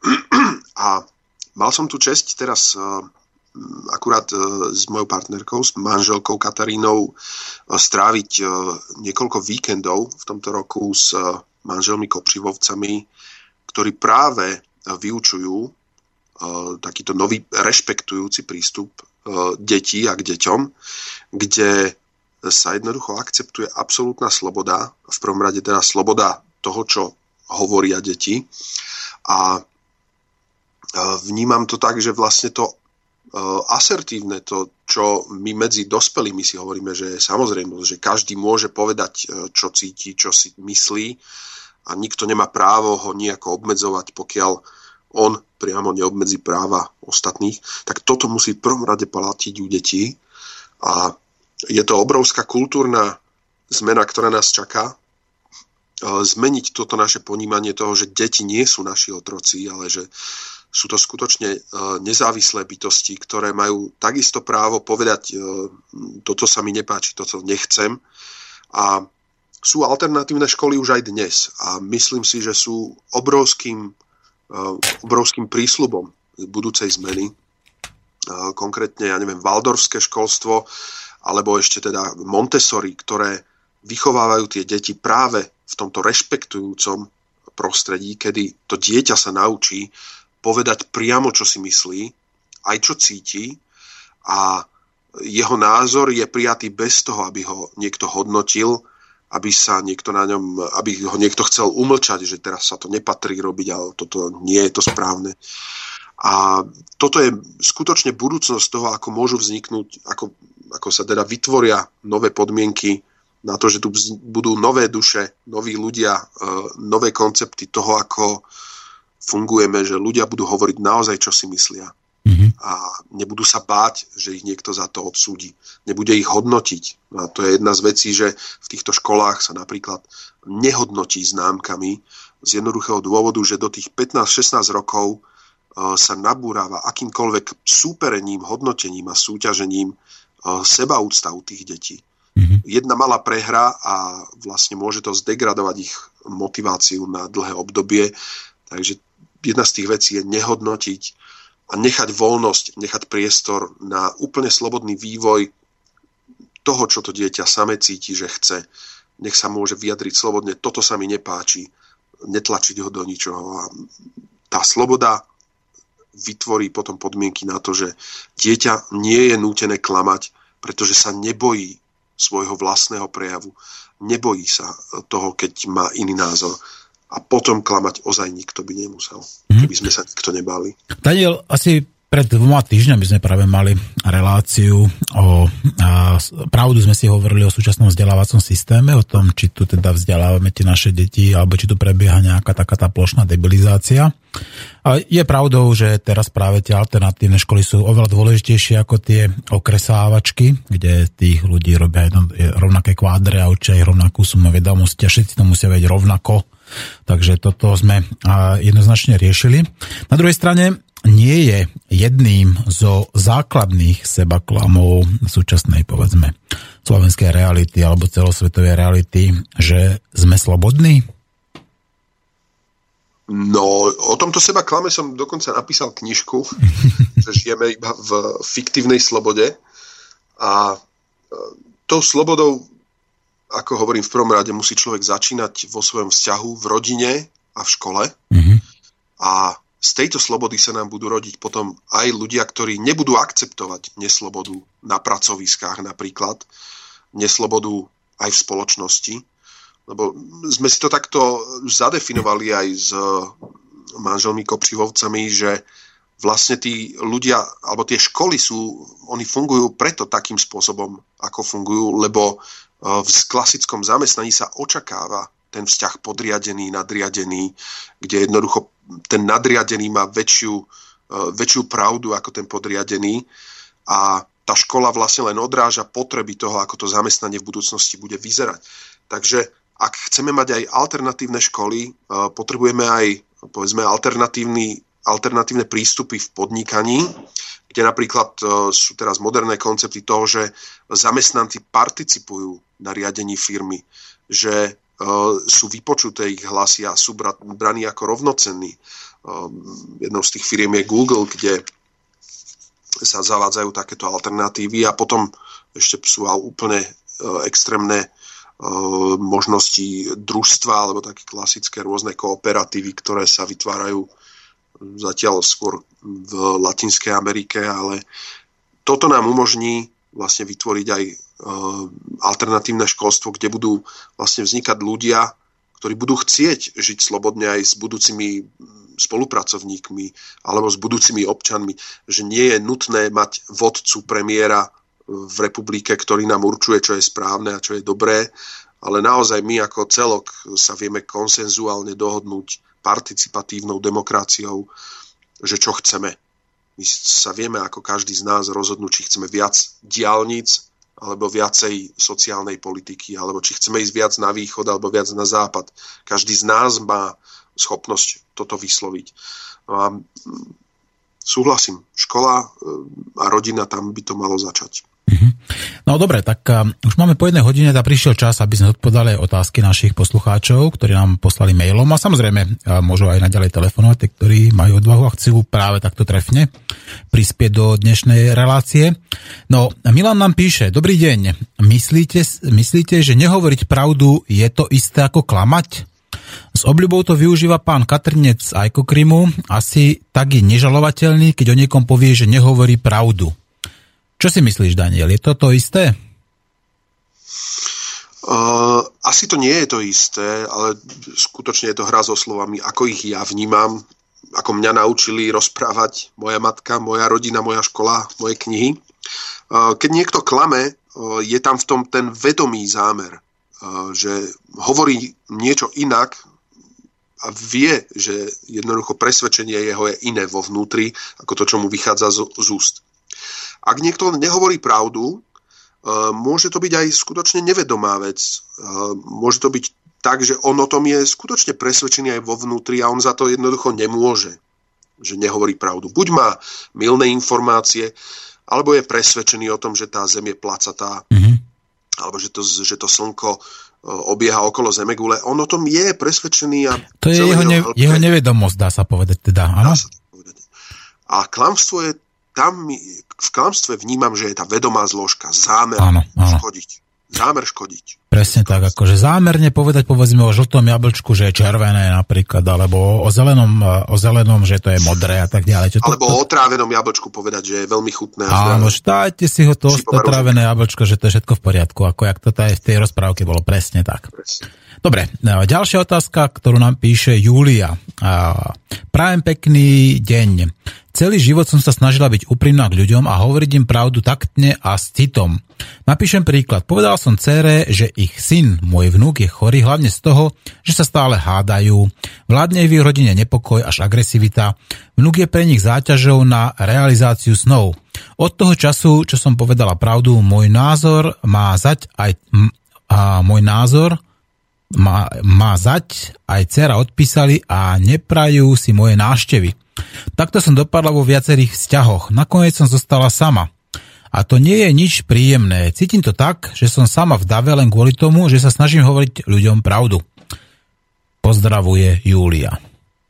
*clears throat* A mal som tu česť teraz akurát e, s mojou partnerkou, s manželkou Katarínou e, stráviť e, niekoľko víkendov v tomto roku s manželmi Kopřivovcami, ktorí práve vyučujú takýto nový rešpektujúci prístup detí a k deťom, kde sa jednoducho akceptuje absolútna sloboda, v prvom rade teda sloboda toho, čo hovoria deti. A vnímam to tak, že vlastne to asertívne, to, čo my medzi dospelými si hovoríme, že je samozrejme, že každý môže povedať, eh, čo cíti, čo si myslí a nikto nemá právo ho nejako obmedzovať, pokiaľ on priamo neobmedzí práva ostatných, tak toto musí v prvom rade platiť u detí a je to obrovská kultúrna zmena, ktorá nás čaká. Eh, zmeniť toto naše ponímanie toho, že deti nie sú naši otroci, ale že sú to skutočne e, nezávislé bytosti, ktoré majú takisto právo povedať, e, toto sa mi nepáči, toto nechcem. A sú alternatívne školy už aj dnes a myslím si, že sú obrovským, e, obrovským prísľubom budúcej zmeny. Konkrétne, ja neviem, Valdorské školstvo alebo ešte teda Montessori, ktoré vychovávajú tie deti práve v tomto rešpektujúcom prostredí, kedy to dieťa sa naučí povedať priamo, čo si myslí, aj čo cíti a jeho názor je prijatý bez toho, aby ho niekto hodnotil, aby sa niekto na ňom, aby ho niekto chcel umlčať, že teraz sa to nepatrí robiť, ale toto nie je to správne. A toto je skutočne budúcnosť toho, ako môžu vzniknúť, ako, ako sa teda vytvoria nové podmienky na to, že tu budú nové duše, noví ľudia, e, nové koncepty toho, ako fungujeme, že ľudia budú hovoriť naozaj, čo si myslia. Mm-hmm. A nebudú sa báť, že ich niekto za to odsúdi. Nebude ich hodnotiť. No a to je jedna z vecí, že v týchto školách sa napríklad nehodnotí známkami z jednoduchého dôvodu, že do tých 15-16 rokov e, sa nabúráva akýmkoľvek súperením, hodnotením a súťažením e, sebaúcta u tých detí. Mm-hmm. Jedna malá prehra a vlastne môže to zdegradovať ich motiváciu na dlhé obdobie. Takže jedna z tých vecí je nehodnotiť a nechať voľnosť, nechať priestor na úplne slobodný vývoj toho, čo to dieťa same cíti, že chce. Nech sa môže vyjadriť slobodne, toto sa mi nepáči, netlačiť ho do ničoho. A tá sloboda vytvorí potom podmienky na to, že dieťa nie je nútené klamať, pretože sa nebojí svojho vlastného prejavu. Nebojí sa toho, keď má iný názor a potom klamať ozaj nikto by nemusel, mm. keby sme sa nikto nebali. Daniel, asi pred dvoma týždňami sme práve mali reláciu o a, pravdu sme si hovorili o súčasnom vzdelávacom systéme, o tom, či tu teda vzdelávame tie naše deti, alebo či tu prebieha nejaká taká tá plošná debilizácia. A je pravdou, že teraz práve tie alternatívne školy sú oveľa dôležitejšie ako tie okresávačky, kde tých ľudí robia jedno, rovnaké kvádre a učia rovnakú sumu vedomosti a všetci to musia vedieť rovnako Takže toto sme jednoznačne riešili. Na druhej strane nie je jedným zo základných sebaklamov súčasnej, povedzme, slovenskej reality alebo celosvetovej reality, že sme slobodní? No, o tomto seba klame som dokonca napísal knižku, že žijeme iba v fiktívnej slobode a e, tou slobodou ako hovorím v prvom rade, musí človek začínať vo svojom vzťahu, v rodine a v škole. Mm-hmm. A z tejto slobody sa nám budú rodiť potom aj ľudia, ktorí nebudú akceptovať neslobodu na pracoviskách napríklad, neslobodu aj v spoločnosti. Lebo sme si to takto zadefinovali aj s manželmi Kopřivovcami, že vlastne tí ľudia, alebo tie školy sú, oni fungujú preto takým spôsobom, ako fungujú, lebo v klasickom zamestnaní sa očakáva ten vzťah podriadený, nadriadený, kde jednoducho ten nadriadený má väčšiu, e, väčšiu pravdu ako ten podriadený a tá škola vlastne len odráža potreby toho, ako to zamestnanie v budúcnosti bude vyzerať. Takže ak chceme mať aj alternatívne školy, e, potrebujeme aj povedzme alternatívny, alternatívne prístupy v podnikaní, kde napríklad e, sú teraz moderné koncepty toho, že zamestnanci participujú na riadení firmy, že e, sú vypočuté ich hlasy a sú braní ako rovnocenní. E, jednou z tých firiem je Google, kde sa zavádzajú takéto alternatívy a potom ešte sú úplne e, extrémne možnosti družstva alebo také klasické rôzne kooperatívy, ktoré sa vytvárajú zatiaľ skôr v Latinskej Amerike, ale toto nám umožní vlastne vytvoriť aj alternatívne školstvo, kde budú vlastne vznikať ľudia, ktorí budú chcieť žiť slobodne aj s budúcimi spolupracovníkmi alebo s budúcimi občanmi, že nie je nutné mať vodcu premiéra v republike, ktorý nám určuje, čo je správne a čo je dobré, ale naozaj my ako celok sa vieme konsenzuálne dohodnúť participatívnou demokraciou, že čo chceme. My sa vieme ako každý z nás rozhodnúť, či chceme viac diálnic, alebo viacej sociálnej politiky, alebo či chceme ísť viac na východ alebo viac na západ. Každý z nás má schopnosť toto vysloviť. No a mm, súhlasím, škola e, a rodina tam by to malo začať. Mhm. No dobre, tak uh, už máme po jednej hodine, tak prišiel čas, aby sme odpovedali otázky našich poslucháčov, ktorí nám poslali mailom a samozrejme uh, môžu aj naďalej telefonovať, tí, ktorí majú odvahu a chcú práve takto trefne prispieť do dnešnej relácie. No, Milan nám píše, dobrý deň, myslíte, myslíte, že nehovoriť pravdu je to isté ako klamať? S obľubou to využíva pán Katrnec z Ajkokrimu, asi tak je nežalovateľný, keď o niekom povie, že nehovorí pravdu. Čo si myslíš, Daniel? Je to to isté? Uh, asi to nie je to isté, ale skutočne je to hra so slovami, ako ich ja vnímam, ako mňa naučili rozprávať moja matka, moja rodina, moja škola, moje knihy. Uh, keď niekto klame, uh, je tam v tom ten vedomý zámer, že hovorí niečo inak a vie, že jednoducho presvedčenie jeho je iné vo vnútri, ako to, čo mu vychádza z, z úst. Ak niekto nehovorí pravdu, môže to byť aj skutočne nevedomá vec. Môže to byť tak, že on o tom je skutočne presvedčený aj vo vnútri a on za to jednoducho nemôže, že nehovorí pravdu. Buď má milné informácie, alebo je presvedčený o tom, že tá zem je placatá, mm-hmm. alebo že to, že to slnko obieha okolo Zemegule. On o tom je presvedčený. A to je jeho, ne, jeho nevedomosť, dá sa povedať teda. Dá sa to povedať. A klamstvo je tam v klamstve vnímam, že je tá vedomá zložka, zámer áno, áno. škodiť. Zámer škodiť. Presne tak, akože zámerne povedať povedzme o žltom jablčku, že je červené napríklad, alebo o zelenom, o zelenom že to je modré a tak ďalej. Čo to, alebo to... o otrávenom jablčku povedať, že je veľmi chutné. Áno, dajte si ho to otrávené jablčko, že to je všetko v poriadku, ako jak to aj v tej rozprávke bolo presne tak. Presne. Dobre, ďalšia otázka, ktorú nám píše Julia. Prajem pekný deň. Celý život som sa snažila byť úprimná k ľuďom a hovoriť im pravdu taktne a s citom. Napíšem príklad. Povedal som cére, že ich syn, môj vnúk, je chorý hlavne z toho, že sa stále hádajú. Vládne v ich rodine nepokoj až agresivita. Vnúk je pre nich záťažou na realizáciu snov. Od toho času, čo som povedala pravdu, môj názor má zať aj... A môj názor má, má zať, aj dcera odpísali a neprajú si moje náštevy. Takto som dopadla vo viacerých vzťahoch. Nakoniec som zostala sama. A to nie je nič príjemné. Cítim to tak, že som sama v dave len kvôli tomu, že sa snažím hovoriť ľuďom pravdu. Pozdravuje Júlia.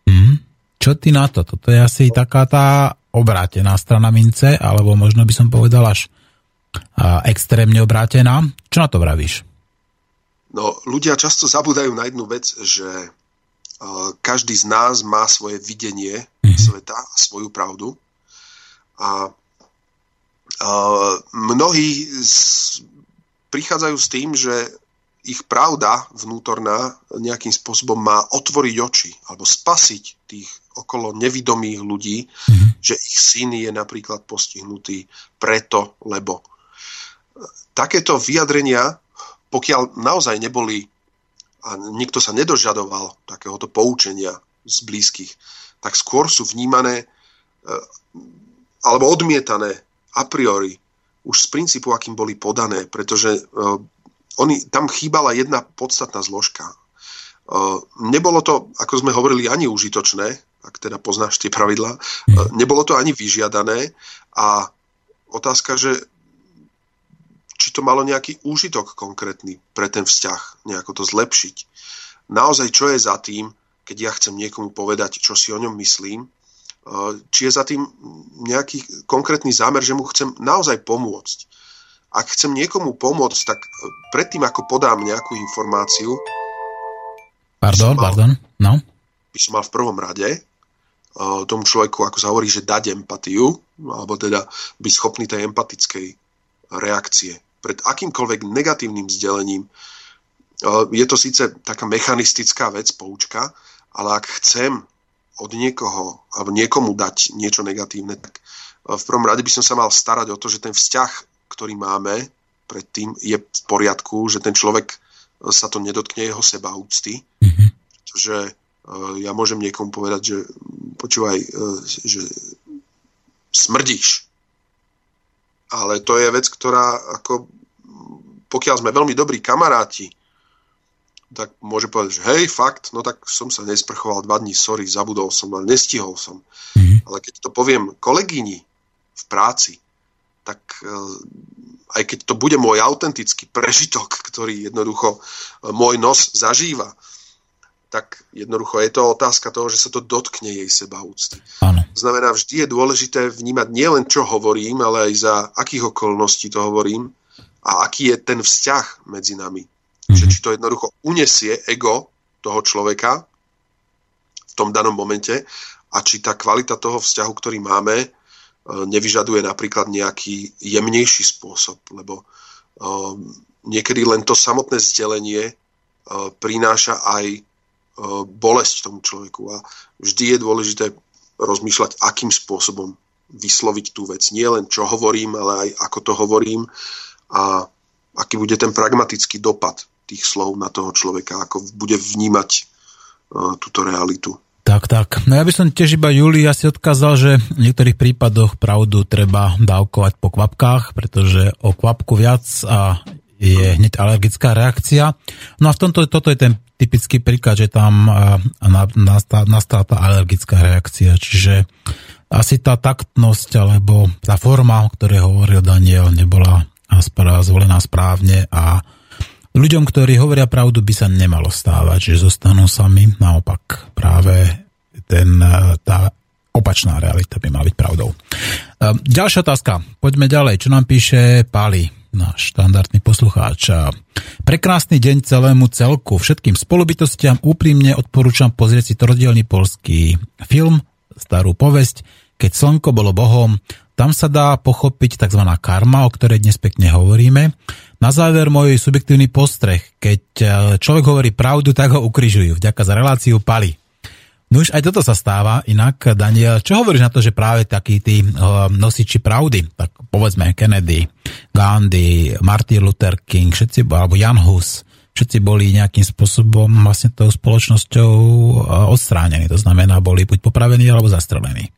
Hm? Čo ty na to? Toto je asi taká tá obrátená strana mince, alebo možno by som povedal až extrémne obrátená. Čo na to vravíš? No, ľudia často zabúdajú na jednu vec, že každý z nás má svoje videnie mm-hmm. sveta, svoju pravdu. A, a mnohí z, prichádzajú s tým, že ich pravda vnútorná nejakým spôsobom má otvoriť oči alebo spasiť tých okolo nevidomých ľudí, mm-hmm. že ich syn je napríklad postihnutý preto, lebo takéto vyjadrenia, pokiaľ naozaj neboli a nikto sa nedožadoval takéhoto poučenia z blízkych, tak skôr sú vnímané e, alebo odmietané a priori už z princípu, akým boli podané, pretože uh, oni, tam chýbala jedna podstatná zložka. Uh, nebolo to, ako sme hovorili, ani užitočné, ak teda poznáš tie pravidlá, nebolo to ani vyžiadané a otázka, že či to malo nejaký úžitok konkrétny pre ten vzťah, nejako to zlepšiť. Naozaj, čo je za tým, keď ja chcem niekomu povedať, čo si o ňom myslím, eh, či je za tým nejaký konkrétny zámer, že mu chcem naozaj pomôcť. Ak chcem niekomu pomôcť, tak predtým, ako podám nejakú informáciu... Pardon, mal, pardon, no? By som mal v prvom rade uh, tomu človeku, ako sa hovorí, že dať empatiu, alebo teda byť schopný tej empatickej reakcie pred akýmkoľvek negatívnym vzdelením. Je to síce taká mechanistická vec, poučka, ale ak chcem od niekoho alebo niekomu dať niečo negatívne, tak v prvom rade by som sa mal starať o to, že ten vzťah, ktorý máme predtým, je v poriadku, že ten človek sa to nedotkne jeho seba úcty. Mm-hmm. Že ja môžem niekomu povedať, že počúvaj, že smrdíš ale to je vec, ktorá ako pokiaľ sme veľmi dobrí kamaráti, tak môže povedať, že hej, fakt, no tak som sa nesprchoval dva dní, sorry, zabudol som, ale nestihol som. Mm-hmm. Ale keď to poviem kolegyni v práci, tak uh, aj keď to bude môj autentický prežitok, *laughs* ktorý jednoducho uh, môj nos zažíva, tak jednoducho je to otázka toho, že sa to dotkne jej sebaúcty. Áno. Znamená, vždy je dôležité vnímať nielen, čo hovorím, ale aj za akých okolností to hovorím a aký je ten vzťah medzi nami. Mm-hmm. Že či to jednoducho unesie ego toho človeka v tom danom momente a či tá kvalita toho vzťahu, ktorý máme, nevyžaduje napríklad nejaký jemnejší spôsob, lebo niekedy len to samotné zdelenie prináša aj bolesť tomu človeku a vždy je dôležité rozmýšľať, akým spôsobom vysloviť tú vec. Nie len čo hovorím, ale aj ako to hovorím a aký bude ten pragmatický dopad tých slov na toho človeka, ako bude vnímať uh, túto realitu. Tak, tak. No ja by som tiež iba Júli asi odkázal, že v niektorých prípadoch pravdu treba dávkovať po kvapkách, pretože o kvapku viac a je hneď alergická reakcia. No a v tomto, toto je ten typický príklad, že tam nastala tá alergická reakcia. Čiže asi tá taktnosť alebo tá forma, o ktorej hovoril Daniel, nebola zvolená správne a ľuďom, ktorí hovoria pravdu, by sa nemalo stávať, že zostanú sami. Naopak práve ten, tá opačná realita by mala byť pravdou. Ďalšia otázka. Poďme ďalej. Čo nám píše Pali, náš štandardný poslucháč? Prekrásny deň celému celku. Všetkým spolubytostiam úprimne odporúčam pozrieť si trodielný polský film, starú povesť, keď slnko bolo bohom, tam sa dá pochopiť tzv. karma, o ktorej dnes pekne hovoríme. Na záver môj subjektívny postreh. Keď e, človek hovorí pravdu, tak ho ukrižujú. Vďaka za reláciu pali. No už aj toto sa stáva. Inak, Daniel, čo hovoríš na to, že práve takí tí uh, nosiči pravdy, tak povedzme Kennedy, Gandhi, Martin Luther King, všetci, alebo Jan Hus, všetci boli nejakým spôsobom vlastne tou spoločnosťou uh, odstránení. To znamená, boli buď popravení alebo zastrelení.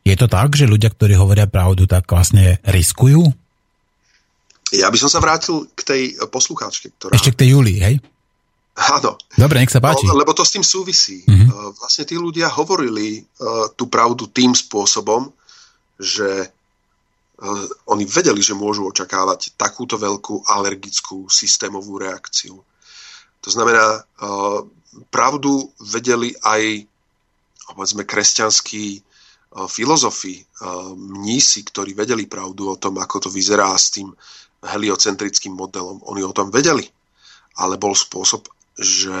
Je to tak, že ľudia, ktorí hovoria pravdu, tak vlastne riskujú? Ja by som sa vrátil k tej poslucháčke, ktorá... Ešte k tej Julii, hej? Áno. Dobre, nech sa páči. No, lebo to s tým súvisí. Uh-huh. Vlastne tí ľudia hovorili uh, tú pravdu tým spôsobom, že uh, oni vedeli, že môžu očakávať takúto veľkú alergickú systémovú reakciu. To znamená, uh, pravdu vedeli aj povedzme kresťanskí filozofi, mnísi, ktorí vedeli pravdu o tom, ako to vyzerá s tým heliocentrickým modelom. Oni o tom vedeli, ale bol spôsob, že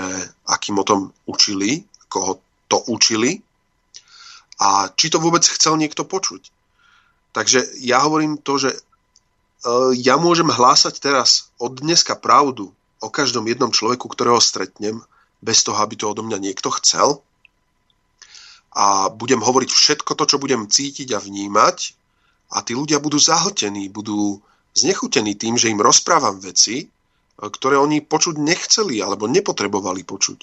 akým o tom učili, koho to učili a či to vôbec chcel niekto počuť. Takže ja hovorím to, že ja môžem hlásať teraz od dneska pravdu o každom jednom človeku, ktorého stretnem, bez toho, aby to odo mňa niekto chcel, a budem hovoriť všetko to, čo budem cítiť a vnímať a tí ľudia budú zahltení, budú znechutení tým, že im rozprávam veci, ktoré oni počuť nechceli alebo nepotrebovali počuť.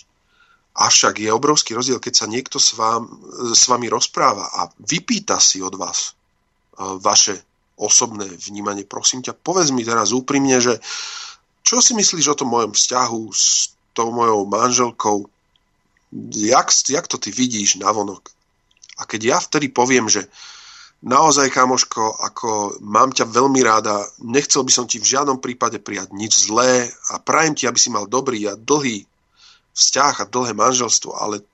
Avšak je obrovský rozdiel, keď sa niekto s, vám, s vami rozpráva a vypýta si od vás e, vaše osobné vnímanie. Prosím ťa, povedz mi teraz úprimne, že čo si myslíš o tom mojom vzťahu s tou mojou manželkou, jak, jak to ty vidíš na vonok. A keď ja vtedy poviem, že naozaj, kamoško, ako mám ťa veľmi ráda, nechcel by som ti v žiadnom prípade prijať nič zlé a prajem ti, aby si mal dobrý a dlhý vzťah a dlhé manželstvo, ale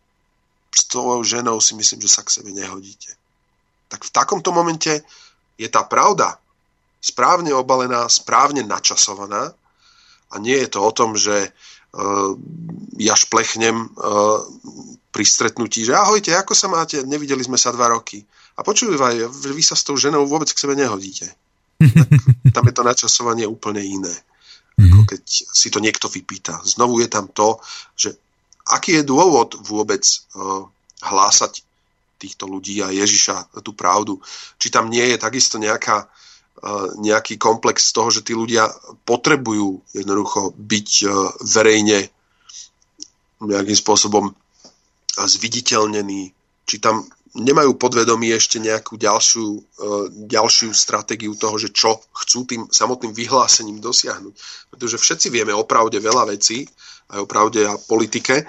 s tvojou ženou si myslím, že sa k sebe nehodíte. Tak v takomto momente je tá pravda správne obalená, správne načasovaná a nie je to o tom, že ja šplechnem uh, pri stretnutí, že ahojte, ako sa máte, nevideli sme sa dva roky. A počúvaj, vy sa s tou ženou vôbec k sebe nehodíte. Tak, *laughs* tam je to načasovanie úplne iné. Ako mhm. keď si to niekto vypýta. Znovu je tam to, že aký je dôvod vôbec uh, hlásať týchto ľudí a Ježiša tú pravdu. Či tam nie je takisto nejaká nejaký komplex z toho, že tí ľudia potrebujú jednoducho byť verejne nejakým spôsobom zviditeľnení, či tam nemajú podvedomí ešte nejakú ďalšiu, ďalšiu stratégiu toho, že čo chcú tým samotným vyhlásením dosiahnuť. Pretože všetci vieme o pravde veľa vecí, aj o pravde a politike,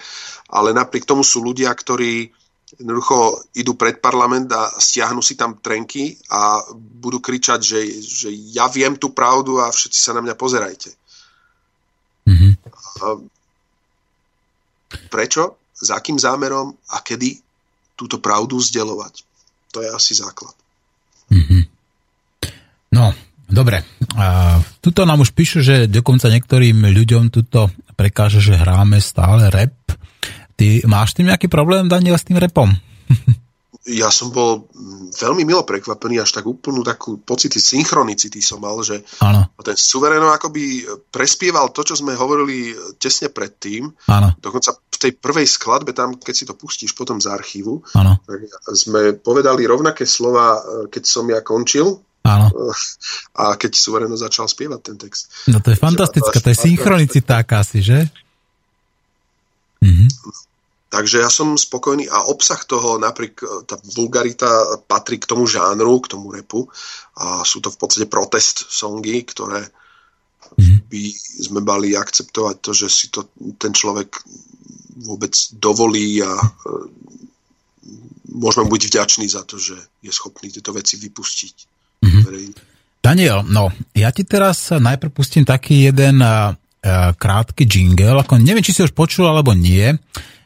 ale napriek tomu sú ľudia, ktorí jednoducho idú pred parlament a stiahnu si tam trenky a budú kričať, že, že ja viem tú pravdu a všetci sa na mňa pozerajte. Mm-hmm. A prečo? S akým zámerom a kedy túto pravdu vzdelovať? To je asi základ. Mm-hmm. No, dobre. A tuto nám už píšu, že dokonca niektorým ľuďom tuto prekáže, že hráme stále rap Ty máš tým nejaký problém, Daniel, s tým repom? *laughs* ja som bol veľmi milo prekvapený, až tak úplnú takú pocity synchronicity som mal, že Áno. ten suvereno akoby prespieval to, čo sme hovorili tesne predtým. Áno. Dokonca v tej prvej skladbe, tam, keď si to pustíš potom z archívu, Áno. tak sme povedali rovnaké slova, keď som ja končil Áno. *laughs* a keď suvereno začal spievať ten text. No to je fantastická, to je synchronicita akási, že? Mhm. Takže ja som spokojný a obsah toho, napríklad tá vulgarita patrí k tomu žánru, k tomu repu a sú to v podstate protest songy, ktoré by sme mali akceptovať to, že si to ten človek vôbec dovolí a e, môžeme byť vďační za to, že je schopný tieto veci vypustiť. verejne. Daniel, no, ja ti teraz najprv pustím taký jeden krátky jingle, ako neviem, či si už počul alebo nie,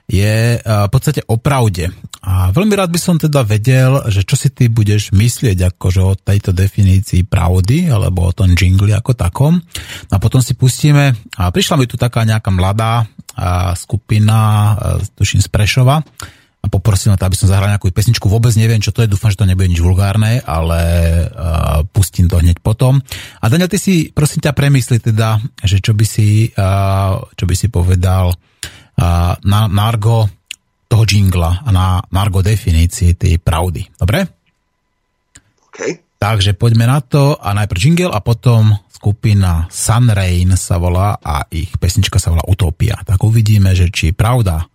je uh, v podstate o pravde. A veľmi rád by som teda vedel, že čo si ty budeš myslieť akože o tejto definícii pravdy, alebo o tom jingli ako takom. No a potom si pustíme, a prišla mi tu taká nejaká mladá uh, skupina, tuším z Prešova, a poprosím to, aby som zahral nejakú pesničku. Vôbec neviem, čo to je, dúfam, že to nebude nič vulgárne, ale uh, pustím to hneď potom. A Daniel, ty si, prosím ťa, premysli teda, že čo by si, uh, čo by si povedal uh, na Margo toho jingla a na Margo definícii tej pravdy. Dobre? OK. Takže poďme na to a najprv jingle a potom skupina Sunrain sa volá a ich pesnička sa volá Utopia. Tak uvidíme, že či pravda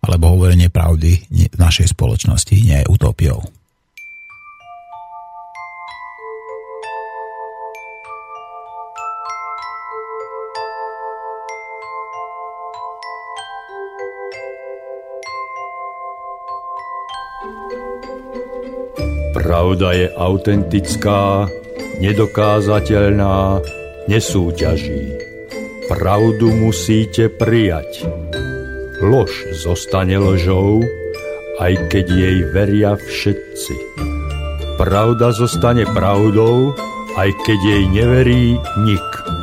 alebo hovorenie pravdy v našej spoločnosti nie je utopiou. Pravda je autentická, nedokázateľná, nesúťaží. Pravdu musíte prijať. Lož zostane lžou, aj keď jej veria všetci. Pravda zostane pravdou, aj keď jej neverí nik.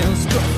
feels good.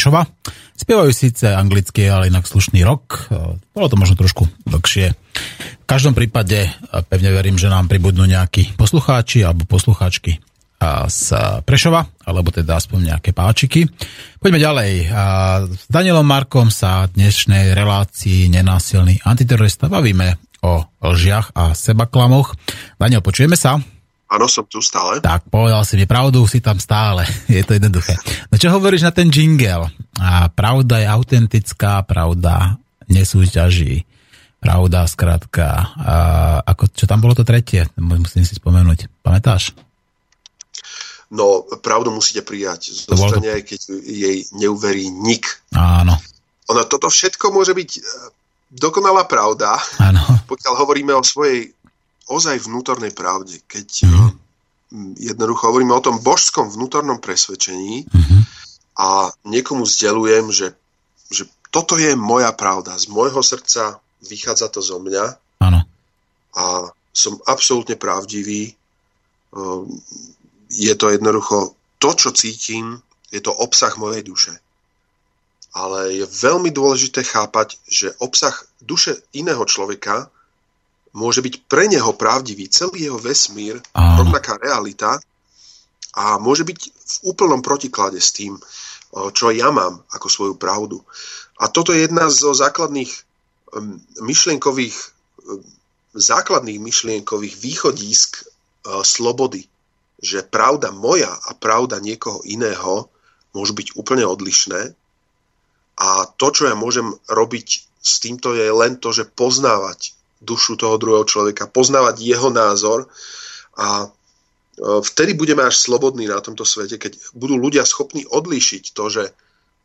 Prešova. Spievajú síce anglicky, ale inak slušný rok. Bolo to možno trošku dlhšie. V každom prípade pevne verím, že nám pribudnú nejakí poslucháči alebo poslucháčky z Prešova, alebo teda aspoň nejaké páčiky. Poďme ďalej. S Danielom Markom sa dnešnej relácii nenásilný antiterorista bavíme o lžiach a sebaklamoch. Daniel, počujeme sa? Áno, som tu stále. Tak, povedal si mi pravdu, si tam stále. *laughs* Je to jednoduché. No čo hovoríš na ten jingle? A pravda je autentická, pravda nesúťaží. Pravda, skrátka. A ako, čo tam bolo to tretie? Musím si spomenúť. Pamätáš? No, pravdu musíte prijať. Zostane, aj keď jej neuverí nik. Áno. Ono, toto všetko môže byť e, dokonalá pravda, Áno. pokiaľ hovoríme o svojej ozaj vnútornej pravde, keď mm. jednoducho hovoríme o tom božskom vnútornom presvedčení mm-hmm. a niekomu zdelujem, že, že toto je moja pravda, z môjho srdca vychádza to zo mňa Áno. a som absolútne pravdivý. Ehm, je to jednoducho to, čo cítim, je to obsah mojej duše. Ale je veľmi dôležité chápať, že obsah duše iného človeka môže byť pre neho pravdivý, celý jeho vesmír, Áno. rovnaká realita a môže byť v úplnom protiklade s tým, čo ja mám ako svoju pravdu. A toto je jedna zo základných myšlienkových základných myšlienkových východísk slobody, že pravda moja a pravda niekoho iného môžu byť úplne odlišné a to, čo ja môžem robiť s týmto je len to, že poznávať dušu toho druhého človeka, poznávať jeho názor a e, vtedy budeme až slobodní na tomto svete, keď budú ľudia schopní odlíšiť to, že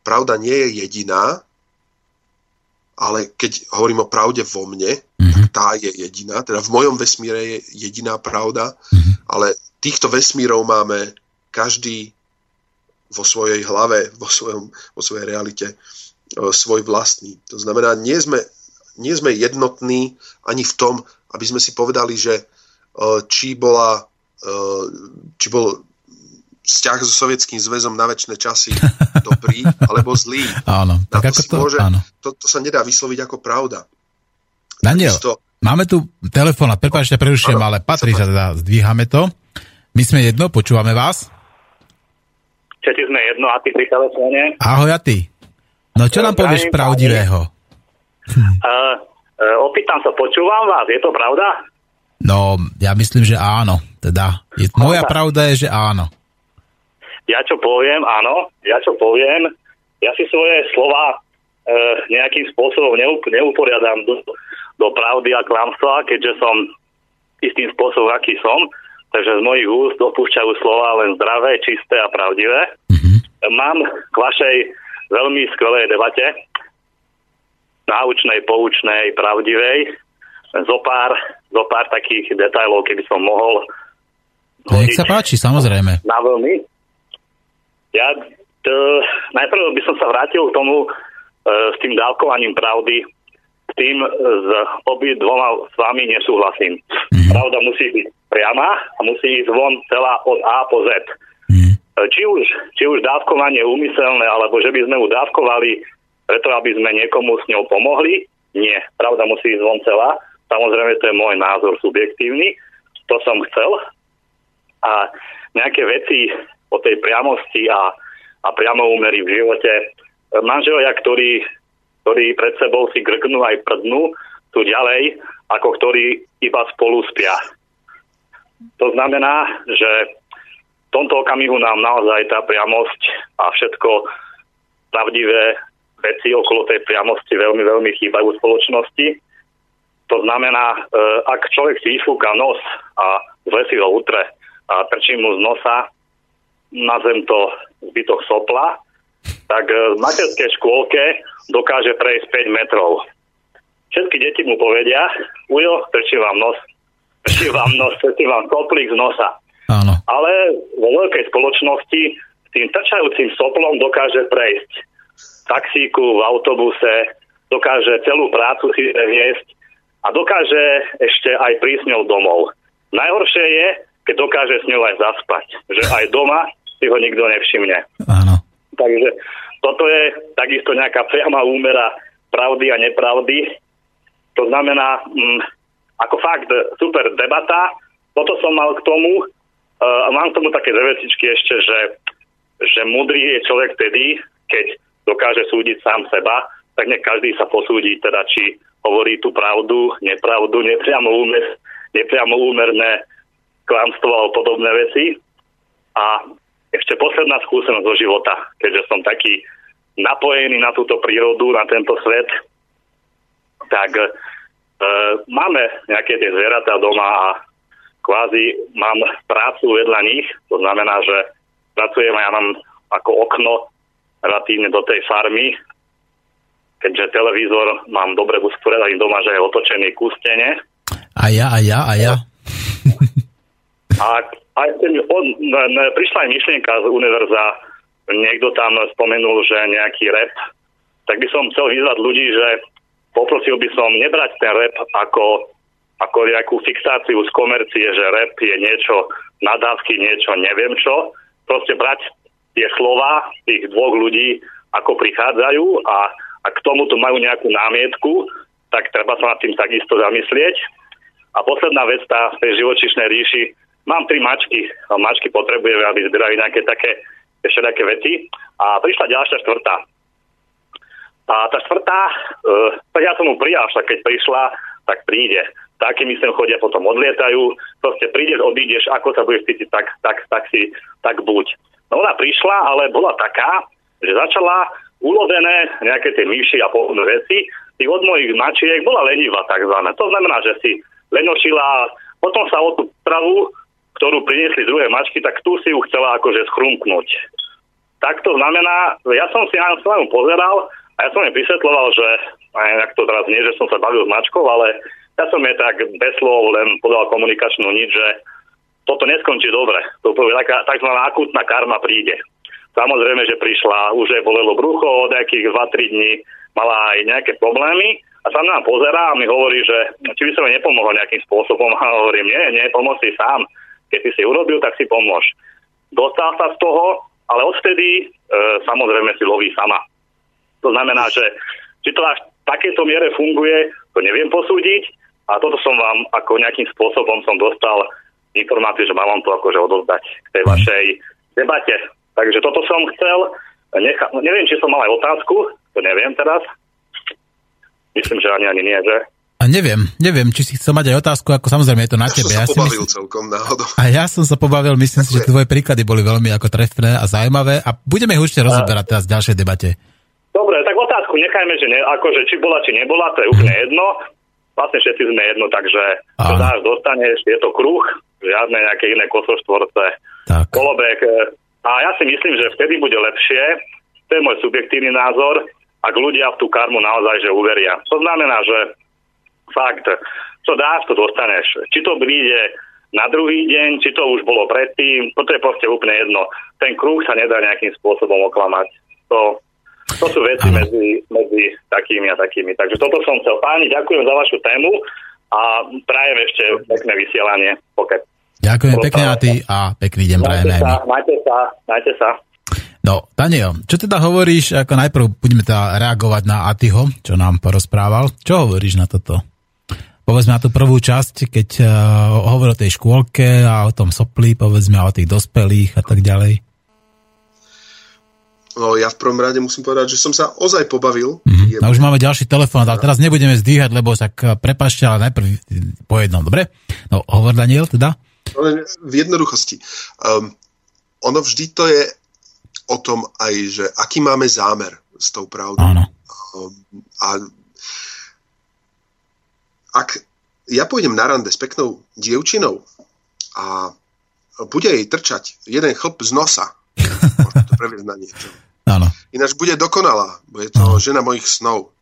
pravda nie je jediná, ale keď hovorím o pravde vo mne, mm-hmm. tak tá je jediná, teda v mojom vesmíre je jediná pravda, mm-hmm. ale týchto vesmírov máme každý vo svojej hlave, vo, svojom, vo svojej realite e, svoj vlastný. To znamená, nie sme nie sme jednotní ani v tom, aby sme si povedali, že e, či, bola, e, či bol vzťah so Sovietským zväzom na väčšie časy *laughs* dobrý alebo zlý. Áno, tak ako to, môže, áno. To, to sa nedá vysloviť ako pravda. Daniel, Takisto, máme tu telefón a prepáčte, prerušujem, ale patrí sa teda, zdvíhame to. My sme jedno, počúvame vás. Všetci sme jedno a ty pri telefóne. Ahoj a ty. No čo nám povieš pravdivého? Uh, opýtam sa, počúvam vás, je to pravda? No, ja myslím, že áno. Teda, je, moja pravda je, že áno. Ja čo poviem, áno, ja čo poviem, ja si svoje slova e, nejakým spôsobom neup- neuporiadam do, do pravdy a klamstva, keďže som istým spôsobom, aký som. Takže z mojich úst dopúšťajú slova len zdravé, čisté a pravdivé. Mm-hmm. Mám k vašej veľmi skvelej debate náučnej, poučnej, pravdivej. Zo pár, zo pár takých detajlov, keby som mohol to nech sa páči, samozrejme. Na veľmi. Ja t, najprv by som sa vrátil k tomu e, s tým dávkovaním pravdy. S tým s obi dvoma s vami nesúhlasím. Mm-hmm. Pravda musí byť priama a musí ísť von celá od A po Z. Mm-hmm. Či už, či už dávkovanie úmyselné, alebo že by sme ju dávkovali preto, aby sme niekomu s ňou pomohli. Nie, pravda musí ísť von celá. Samozrejme, to je môj názor subjektívny. To som chcel. A nejaké veci o tej priamosti a, a priamo úmery v živote. Manželia, ktorí, ktorí pred sebou si grgnú aj prdnú, tu ďalej, ako ktorí iba spolu spia. To znamená, že v tomto okamihu nám naozaj tá priamosť a všetko pravdivé veci okolo tej priamosti veľmi, veľmi chýbajú v spoločnosti. To znamená, e, ak človek si vyfúka nos a zle si ho utre a trčí mu z nosa na zem to zbytok sopla, tak e, v materskej škôlke dokáže prejsť 5 metrov. Všetky deti mu povedia, ujo, trčí vám nos, trčí vám nos, trčí vám soplík z nosa. Áno. Ale vo veľkej spoločnosti tým trčajúcim soplom dokáže prejsť taxíku, v autobuse, dokáže celú prácu si viesť a dokáže ešte aj prísť ňou domov. Najhoršie je, keď dokáže s ňou aj zaspať. Že aj doma si ho nikto nevšimne. Áno. Takže toto je takisto nejaká priama úmera pravdy a nepravdy. To znamená, mm, ako fakt super debata. Toto som mal k tomu. Uh, mám k tomu také dve vecičky ešte, že, že múdry je človek vtedy, keď dokáže súdiť sám seba, tak nech každý sa posúdi, teda či hovorí tú pravdu, nepravdu, nepriamo, úmer, nepriamo úmerné klamstvo a podobné veci. A ešte posledná skúsenosť zo života, keďže som taký napojený na túto prírodu, na tento svet, tak e, máme nejaké tie zvieratá doma a kvázi mám prácu vedľa nich, to znamená, že pracujem a ja mám ako okno relatívne do tej farmy, keďže televízor mám dobre usporiadaný doma, že je otočený ku stene. A ja, a ja, a ja. A, a on, prišla aj myšlienka z univerza, niekto tam spomenul, že nejaký rep, tak by som chcel vyzvať ľudí, že poprosil by som nebrať ten rep ako, ako nejakú fixáciu z komercie, že rep je niečo nadávky, niečo neviem čo. Proste brať tie slova tých dvoch ľudí, ako prichádzajú a, a k tomuto majú nejakú námietku, tak treba sa nad tým takisto zamyslieť. A posledná vec, tá v tej živočišnej ríši, mám tri mačky, mačky potrebujeme, aby zbierali nejaké také všelijaké veci. A prišla ďalšia štvrtá. A tá štvrtá, tak ja som mu prijal, však keď prišla, tak príde. Takými sem chodia, potom odlietajú. Proste prídeš, odídeš, ako sa budeš cítiť, tak, tak, tak si, tak buď. No ona prišla, ale bola taká, že začala ulovené nejaké tie myši a podobné veci. Tých od mojich mačiek bola lenivá takzvané. To znamená, že si lenošila, potom sa o tú travu, ktorú priniesli druhé mačky, tak tu si ju chcela akože schrumknúť. Tak to znamená, ja som si na svojom pozeral a ja som jej vysvetloval, že aj to teraz nie, že som sa bavil s mačkou, ale ja som jej tak bez slov len podal komunikačnú nič, že toto neskončí dobre. To je taká tzv. akutná karma príde. Samozrejme, že prišla, už jej bolelo brucho od nejakých 2-3 dní, mala aj nejaké problémy a sa nám pozerá a mi hovorí, že či by som jej nepomohol nejakým spôsobom a hovorím, nie, nie, pomoc si sám. Keď si si urobil, tak si pomôž. Dostal sa z toho, ale odvtedy e, samozrejme si loví sama. To znamená, že či to až v takéto miere funguje, to neviem posúdiť a toto som vám ako nejakým spôsobom som dostal informáciu, že mám vám to akože odozdať k tej vašej debate. Takže toto som chcel. Necha- neviem, či som mal aj otázku, to neviem teraz. Myslím, že ani ani nie, že? A neviem, neviem, či si chcel mať aj otázku, ako samozrejme je to na ja tebe. Som ja sa pobavil myslím, celkom náhodou. a ja som sa pobavil, myslím si, že tvoje príklady boli veľmi ako trefné a zaujímavé a budeme ich určite rozoberať teraz v ďalšej debate. Dobre, tak otázku nechajme, že ne, akože či bola, či nebola, to je úplne Mhm. jedno. Vlastne všetci sme jedno, takže čo dáš, dostaneš, je to kruh, žiadne nejaké iné kosoštvorce, Tak. kolobek. e, A ja si myslím, že vtedy bude lepšie, to je môj subjektívny názor, ak ľudia v tú karmu naozaj že uveria. To znamená, že fakt, čo dáš, to dostaneš. Či to príde na druhý deň, či to už bolo predtým, toto je proste úplne jedno. Ten kruh sa nedá nejakým spôsobom oklamať. To, to sú veci medzi, medzi takými a takými. Takže toto som chcel. Páni, ďakujem za vašu tému a prajem ešte pekné vysielanie. Pokiaľ. Ďakujem pekne a ty a pekný deň prajeme Majte aj my. majte sa, majte sa. No, Daniel, čo teda hovoríš, ako najprv budeme teda reagovať na Atyho, čo nám porozprával. Čo hovoríš na toto? Povedzme na tú prvú časť, keď uh, hovoril o tej škôlke a o tom sopli, povedzme o tých dospelých a tak ďalej. No, ja v prvom rade musím povedať, že som sa ozaj pobavil. Mhm. A už máme ďalší telefón, ale teraz nebudeme zdvíhať, lebo tak eh, prepašte, ale najprv po jednom, dobre? No, hovor Daniel teda? Ale v jednoduchosti. Um, ono vždy to je o tom aj, že aký máme zámer s tou pravdou. Áno. Um, a ak ja pôjdem na rande s peknou dievčinou a bude jej trčať jeden chlp z nosa, *laughs* možno to previesť na niečo. Áno. Ináč bude dokonalá, bude to žena mojich snov.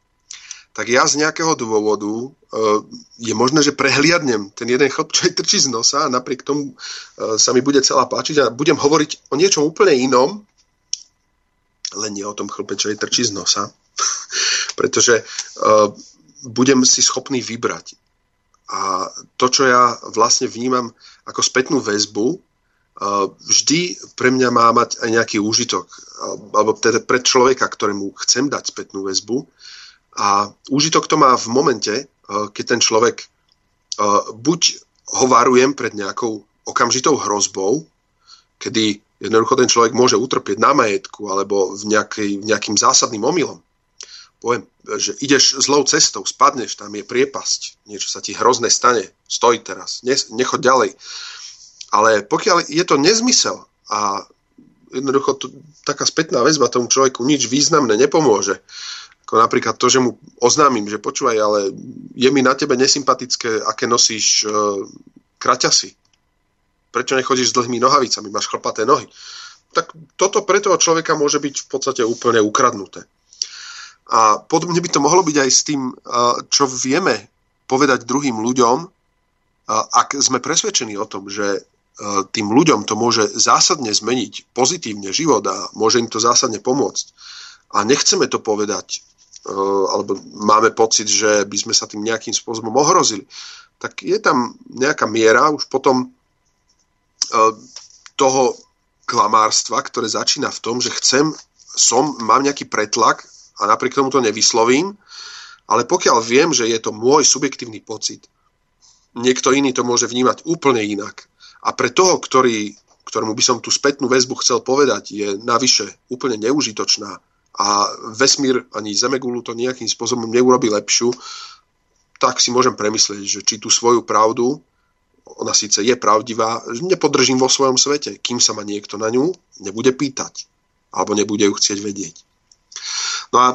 Tak ja z nejakého dôvodu uh, je možné, že prehliadnem ten jeden chlp, čo jej trčí z nosa a napriek tomu uh, sa mi bude celá páčiť a budem hovoriť o niečom úplne inom, len nie o tom chlpe, čo jej trčí z nosa, *laughs* pretože uh, budem si schopný vybrať. A to, čo ja vlastne vnímam ako spätnú väzbu, vždy pre mňa má mať aj nejaký úžitok, alebo teda pre človeka, ktorému chcem dať spätnú väzbu. A úžitok to má v momente, keď ten človek buď ho varujem pred nejakou okamžitou hrozbou, kedy jednoducho ten človek môže utrpieť na majetku alebo v nejakej, nejakým zásadným omylom. Poviem, že ideš zlou cestou, spadneš, tam je priepasť, niečo sa ti hrozné stane, stoj teraz, ne, nechoď ďalej. Ale pokiaľ je to nezmysel a jednoducho to, taká spätná väzba tomu človeku nič významné nepomôže, ako napríklad to, že mu oznámim, že počúvaj, ale je mi na tebe nesympatické, aké nosíš uh, kraťasy prečo nechodíš s dlhými nohavicami, máš chlpaté nohy. Tak toto pre toho človeka môže byť v podstate úplne ukradnuté. A podobne by to mohlo byť aj s tým, čo vieme povedať druhým ľuďom, ak sme presvedčení o tom, že tým ľuďom to môže zásadne zmeniť pozitívne život a môže im to zásadne pomôcť. A nechceme to povedať, alebo máme pocit, že by sme sa tým nejakým spôsobom ohrozili, tak je tam nejaká miera už potom E, toho klamárstva, ktoré začína v tom, že chcem, som, mám nejaký pretlak a napriek tomu to nevyslovím, ale pokiaľ viem, že je to môj subjektívny pocit, niekto iný to môže vnímať úplne inak. A pre toho, ktorý, ktorému by som tú spätnú väzbu chcel povedať, je navyše úplne neužitočná a vesmír ani Zemegulu to nejakým spôsobom neurobi lepšiu, tak si môžem premyslieť, že či tú svoju pravdu ona síce je pravdivá, nepodržím vo svojom svete, kým sa ma niekto na ňu nebude pýtať alebo nebude ju chcieť vedieť. No a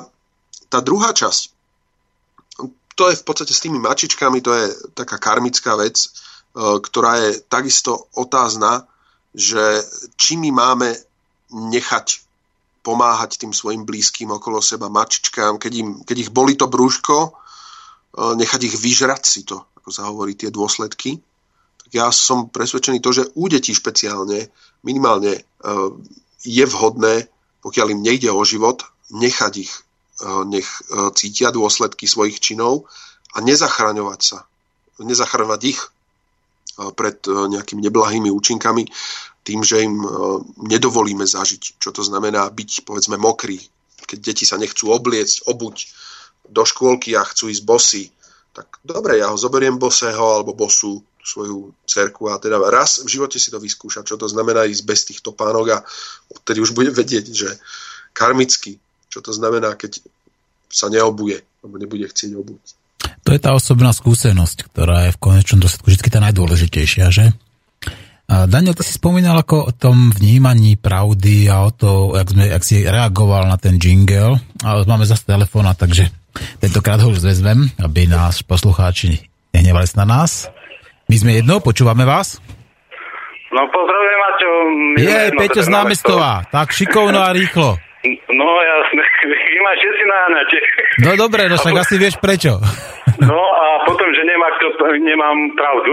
tá druhá časť, to je v podstate s tými mačičkami, to je taká karmická vec, e, ktorá je takisto otázna, že či my máme nechať pomáhať tým svojim blízkym okolo seba mačičkám, keď, im, keď ich boli to brúško, e, nechať ich vyžrať si to, ako sa hovorí, tie dôsledky, ja som presvedčený to, že u detí špeciálne minimálne e, je vhodné, pokiaľ im nejde o život, nechať ich, e, nech cítia dôsledky svojich činov a nezachraňovať sa. Nezachraňovať ich pred nejakými neblahými účinkami tým, že im nedovolíme zažiť. Čo to znamená byť, povedzme, mokrý. Keď deti sa nechcú obliecť, obuť do škôlky a chcú ísť bosy, tak dobre, ja ho zoberiem bosého alebo bosu, svoju cerku a teda raz v živote si to vyskúša, čo to znamená ísť bez tých topánok a odtedy už bude vedieť, že karmicky, čo to znamená, keď sa neobuje, alebo nebude chcieť obuť. To je tá osobná skúsenosť, ktorá je v konečnom dôsledku vždy tá najdôležitejšia, že? A Daniel, ty si spomínal ako o tom vnímaní pravdy a o to, jak, sme, jak si reagoval na ten jingle. Ale máme zase telefóna, takže tentokrát ho už zvezmem, aby nás poslucháči nehnevali na nás. My sme jedno, počúvame vás. No pozdravujem, Maťo. Je, Peťo z námestová. Tak šikovno a rýchlo. No jasne, vy ma všetci náňate. No dobre, no však asi vieš prečo. *laughs* No a potom, že nemá, kto, nemám pravdu.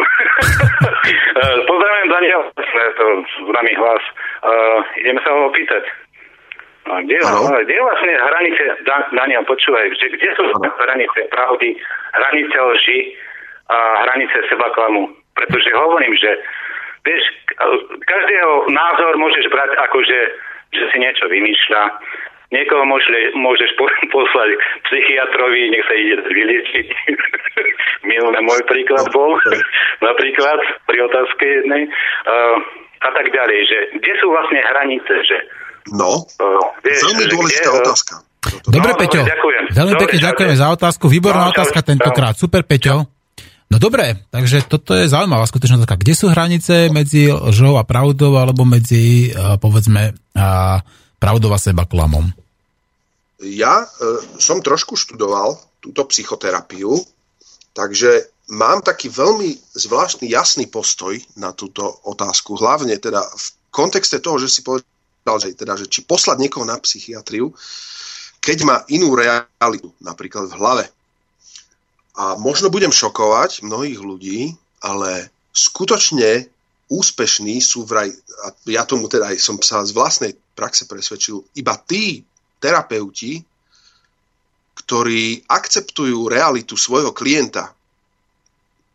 *laughs* Pozdravujem Daniel, to známy hlas. Uh, ideme sa ho opýtať. No, kde, kde vlastne hranice, Daniel, počúvaj, že, kde sú hranice pravdy, hranice lži, a hranice seba klamu. Pretože hovorím, že vieš, každého názor môžeš brať ako, že, že si niečo vymýšľa. Niekoho môže, môžeš poslať psychiatrovi, nech sa ide vyliečiť. *laughs* Minulé môj príklad bol, *laughs* napríklad pri otázke jednej. Uh, a tak ďalej, že kde sú vlastne hranice, že No, uh, vieš, veľmi dôležitá kde, otázka. Dobre, no, Peťo. Ďakujem. Veľmi pekne ďakujeme za otázku. Výborná no, otázka tentokrát. Super, Peťo. No dobre, takže toto je zaujímavá skutočnosť taká. Kde sú hranice medzi lžou a pravdou alebo medzi, povedzme, pravdou a seba klamom? Ja uh, som trošku študoval túto psychoterapiu, takže mám taký veľmi zvláštny, jasný postoj na túto otázku. Hlavne teda v kontexte toho, že si povedal, že, teda, že či poslať niekoho na psychiatriu, keď má inú realitu, napríklad v hlave, a možno budem šokovať mnohých ľudí, ale skutočne úspešní sú vraj, a ja tomu teda aj som sa z vlastnej praxe presvedčil, iba tí terapeuti, ktorí akceptujú realitu svojho klienta,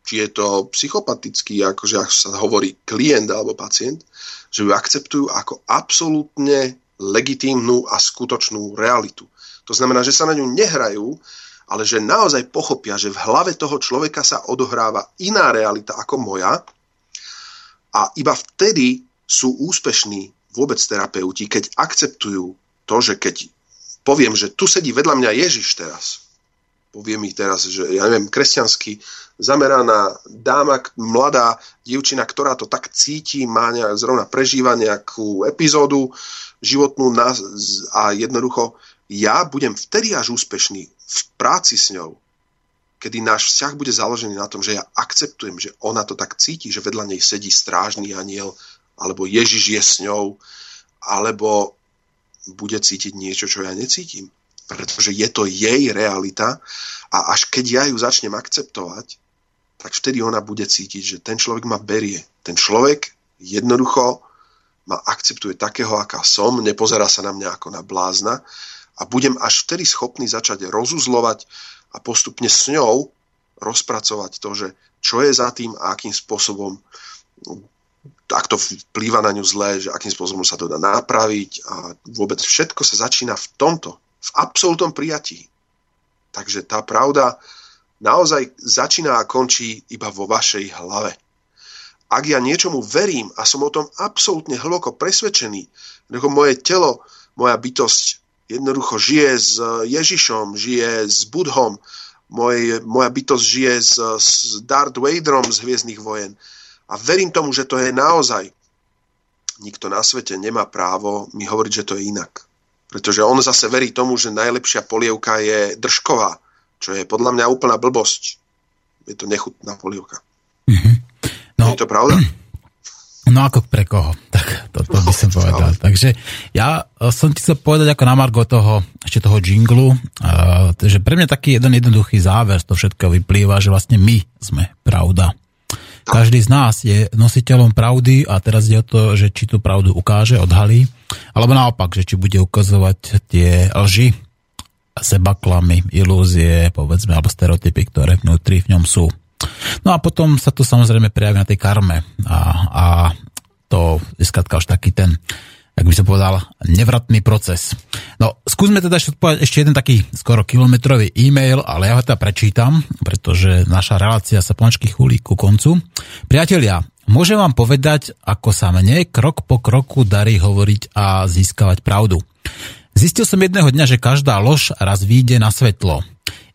či je to psychopatický, akože ako sa hovorí, klient alebo pacient, že ju akceptujú ako absolútne legitímnu a skutočnú realitu. To znamená, že sa na ňu nehrajú, ale že naozaj pochopia, že v hlave toho človeka sa odohráva iná realita ako moja a iba vtedy sú úspešní vôbec terapeuti, keď akceptujú to, že keď poviem, že tu sedí vedľa mňa Ježiš teraz, poviem mi teraz, že ja neviem, kresťansky zameraná dáma, mladá dievčina, ktorá to tak cíti, má nejak, zrovna prežíva nejakú epizódu životnú a jednoducho ja budem vtedy až úspešný v práci s ňou, kedy náš vzťah bude založený na tom, že ja akceptujem, že ona to tak cíti, že vedľa nej sedí strážny aniel, alebo Ježiš je s ňou, alebo bude cítiť niečo, čo ja necítim. Pretože je to jej realita a až keď ja ju začnem akceptovať, tak vtedy ona bude cítiť, že ten človek ma berie. Ten človek jednoducho ma akceptuje takého, aká som, nepozerá sa na mňa ako na blázna a budem až vtedy schopný začať rozuzlovať a postupne s ňou rozpracovať to, že čo je za tým a akým spôsobom ak to vplýva na ňu zle, že akým spôsobom sa to dá napraviť a vôbec všetko sa začína v tomto, v absolútnom prijatí. Takže tá pravda naozaj začína a končí iba vo vašej hlave. Ak ja niečomu verím a som o tom absolútne hlboko presvedčený, ako moje telo, moja bytosť jednoducho žije s Ježišom, žije s Budhom, Moj, moja bytosť žije s, s Darth Vaderom z Hviezdnych vojen. A verím tomu, že to je naozaj. Nikto na svete nemá právo mi hovoriť, že to je inak. Pretože on zase verí tomu, že najlepšia polievka je držková, čo je podľa mňa úplná blbosť. Je to nechutná polievka. Mm-hmm. No, je to pravda? *clears throat* No ako pre koho? *laughs* Tak to, to by som *laughs* povedal. Takže ja e, som ti chcel povedať ako na Margo toho, ešte toho jinglu, uh, že pre mňa taký jeden jednoduchý záver z toho všetkého vyplýva, že vlastne my sme pravda. Každý z nás je nositeľom pravdy a teraz je o to, že či tú pravdu ukáže, odhalí, alebo naopak, že či bude ukazovať tie lži, sebaklamy, ilúzie, povedzme, alebo stereotypy, ktoré vnútri v ňom sú. No a potom sa to samozrejme prejaví na tej karme a, a to je skladka už taký ten, ak by som povedal, nevratný proces. No, skúsme teda ešte odpovedať ešte jeden taký skoro kilometrový e-mail, ale ja ho teda prečítam, pretože naša relácia sa pomačky chulí ku koncu. Priatelia, môžem vám povedať, ako sa mne krok po kroku darí hovoriť a získavať pravdu. Zistil som jedného dňa, že každá lož raz vyjde na svetlo.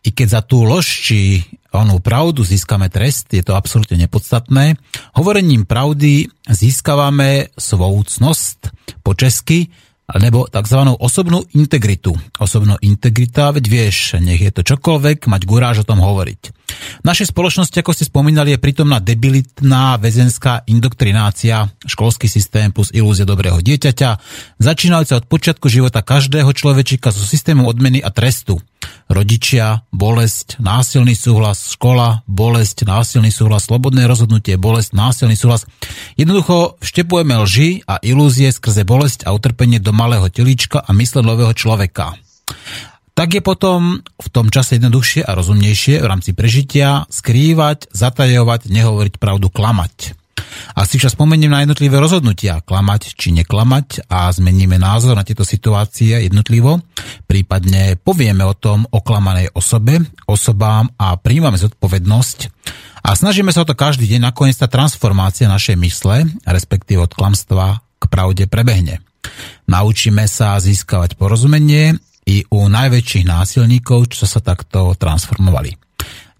I keď za tú lož či onú pravdu získame trest, je to absolútne nepodstatné. Hovorením pravdy získavame svoucnosť po česky, alebo tzv. osobnú integritu. Osobná integrita, veď vieš, nech je to čokoľvek, mať guráž o tom hovoriť. V našej spoločnosti, ako ste spomínali, je prítomná debilitná väzenská indoktrinácia, školský systém plus ilúzia dobrého dieťaťa, začínajúca od počiatku života každého človečika so systémom odmeny a trestu. Rodičia, bolesť, násilný súhlas, škola, bolesť, násilný súhlas, slobodné rozhodnutie, bolesť, násilný súhlas. Jednoducho vštepujeme lži a ilúzie skrze bolesť a utrpenie do malého telíčka a mysle nového človeka. Tak je potom v tom čase jednoduchšie a rozumnejšie v rámci prežitia skrývať, zatajovať, nehovoriť pravdu, klamať. A si však spomeniem na jednotlivé rozhodnutia, klamať či neklamať a zmeníme názor na tieto situácie jednotlivo, prípadne povieme o tom oklamanej osobe, osobám a príjmame zodpovednosť a snažíme sa o to každý deň, nakoniec tá transformácia našej mysle, respektíve od klamstva k pravde prebehne. Naučíme sa získavať porozumenie i u najväčších násilníkov, čo sa takto transformovali.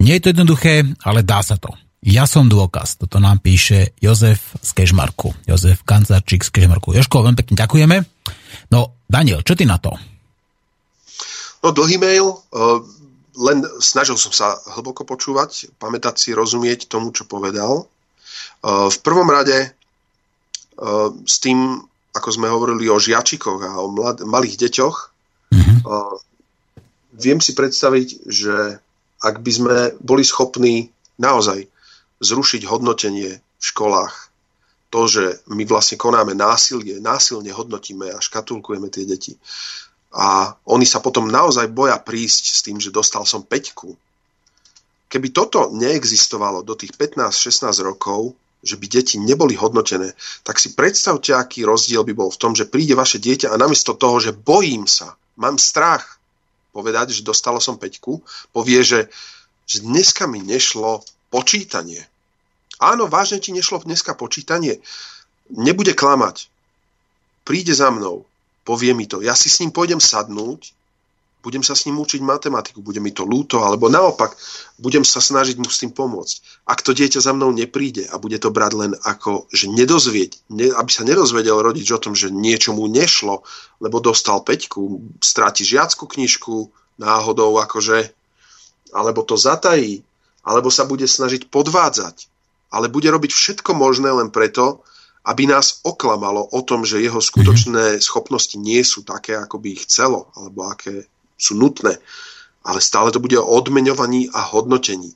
Nie je to jednoduché, ale dá sa to. Ja som dôkaz. Toto nám píše Jozef z Kežmarku. Jozef Kancarčík z Kežmarku. Joško, veľmi pekne ďakujeme. No, Daniel, čo ty na to? No, dlhý mail. Uh, len snažil som sa hlboko počúvať, pamätať si, rozumieť tomu, čo povedal. Uh, v prvom rade uh, s tým, ako sme hovorili o žiačikoch a o mlad- malých deťoch, mm-hmm. viem si predstaviť, že ak by sme boli schopní naozaj zrušiť hodnotenie v školách. To, že my vlastne konáme násilie, násilne hodnotíme a škatulkujeme tie deti. A oni sa potom naozaj boja prísť s tým, že dostal som peťku. keby toto neexistovalo do tých 15-16 rokov, že by deti neboli hodnotené, tak si predstavte, aký rozdiel by bol v tom, že príde vaše dieťa a namiesto toho, že bojím sa, mám strach povedať, že dostalo som peťku, povie, že, že dneska mi nešlo počítanie. Áno, vážne ti nešlo dneska počítanie. Nebude klamať. Príde za mnou, povie mi to. Ja si s ním pôjdem sadnúť budem sa s ním učiť matematiku, bude mi to lúto, alebo naopak, budem sa snažiť mu s tým pomôcť. Ak to dieťa za mnou nepríde a bude to brať len ako, že nedozvieť, ne, aby sa nedozvedel rodič o tom, že niečo mu nešlo, lebo dostal peťku, stráti žiackú knižku náhodou, akože, alebo to zatají, alebo sa bude snažiť podvádzať, ale bude robiť všetko možné len preto, aby nás oklamalo o tom, že jeho skutočné schopnosti nie sú také, ako by ich chcelo, alebo aké sú nutné, ale stále to bude o odmeňovaní a hodnotení.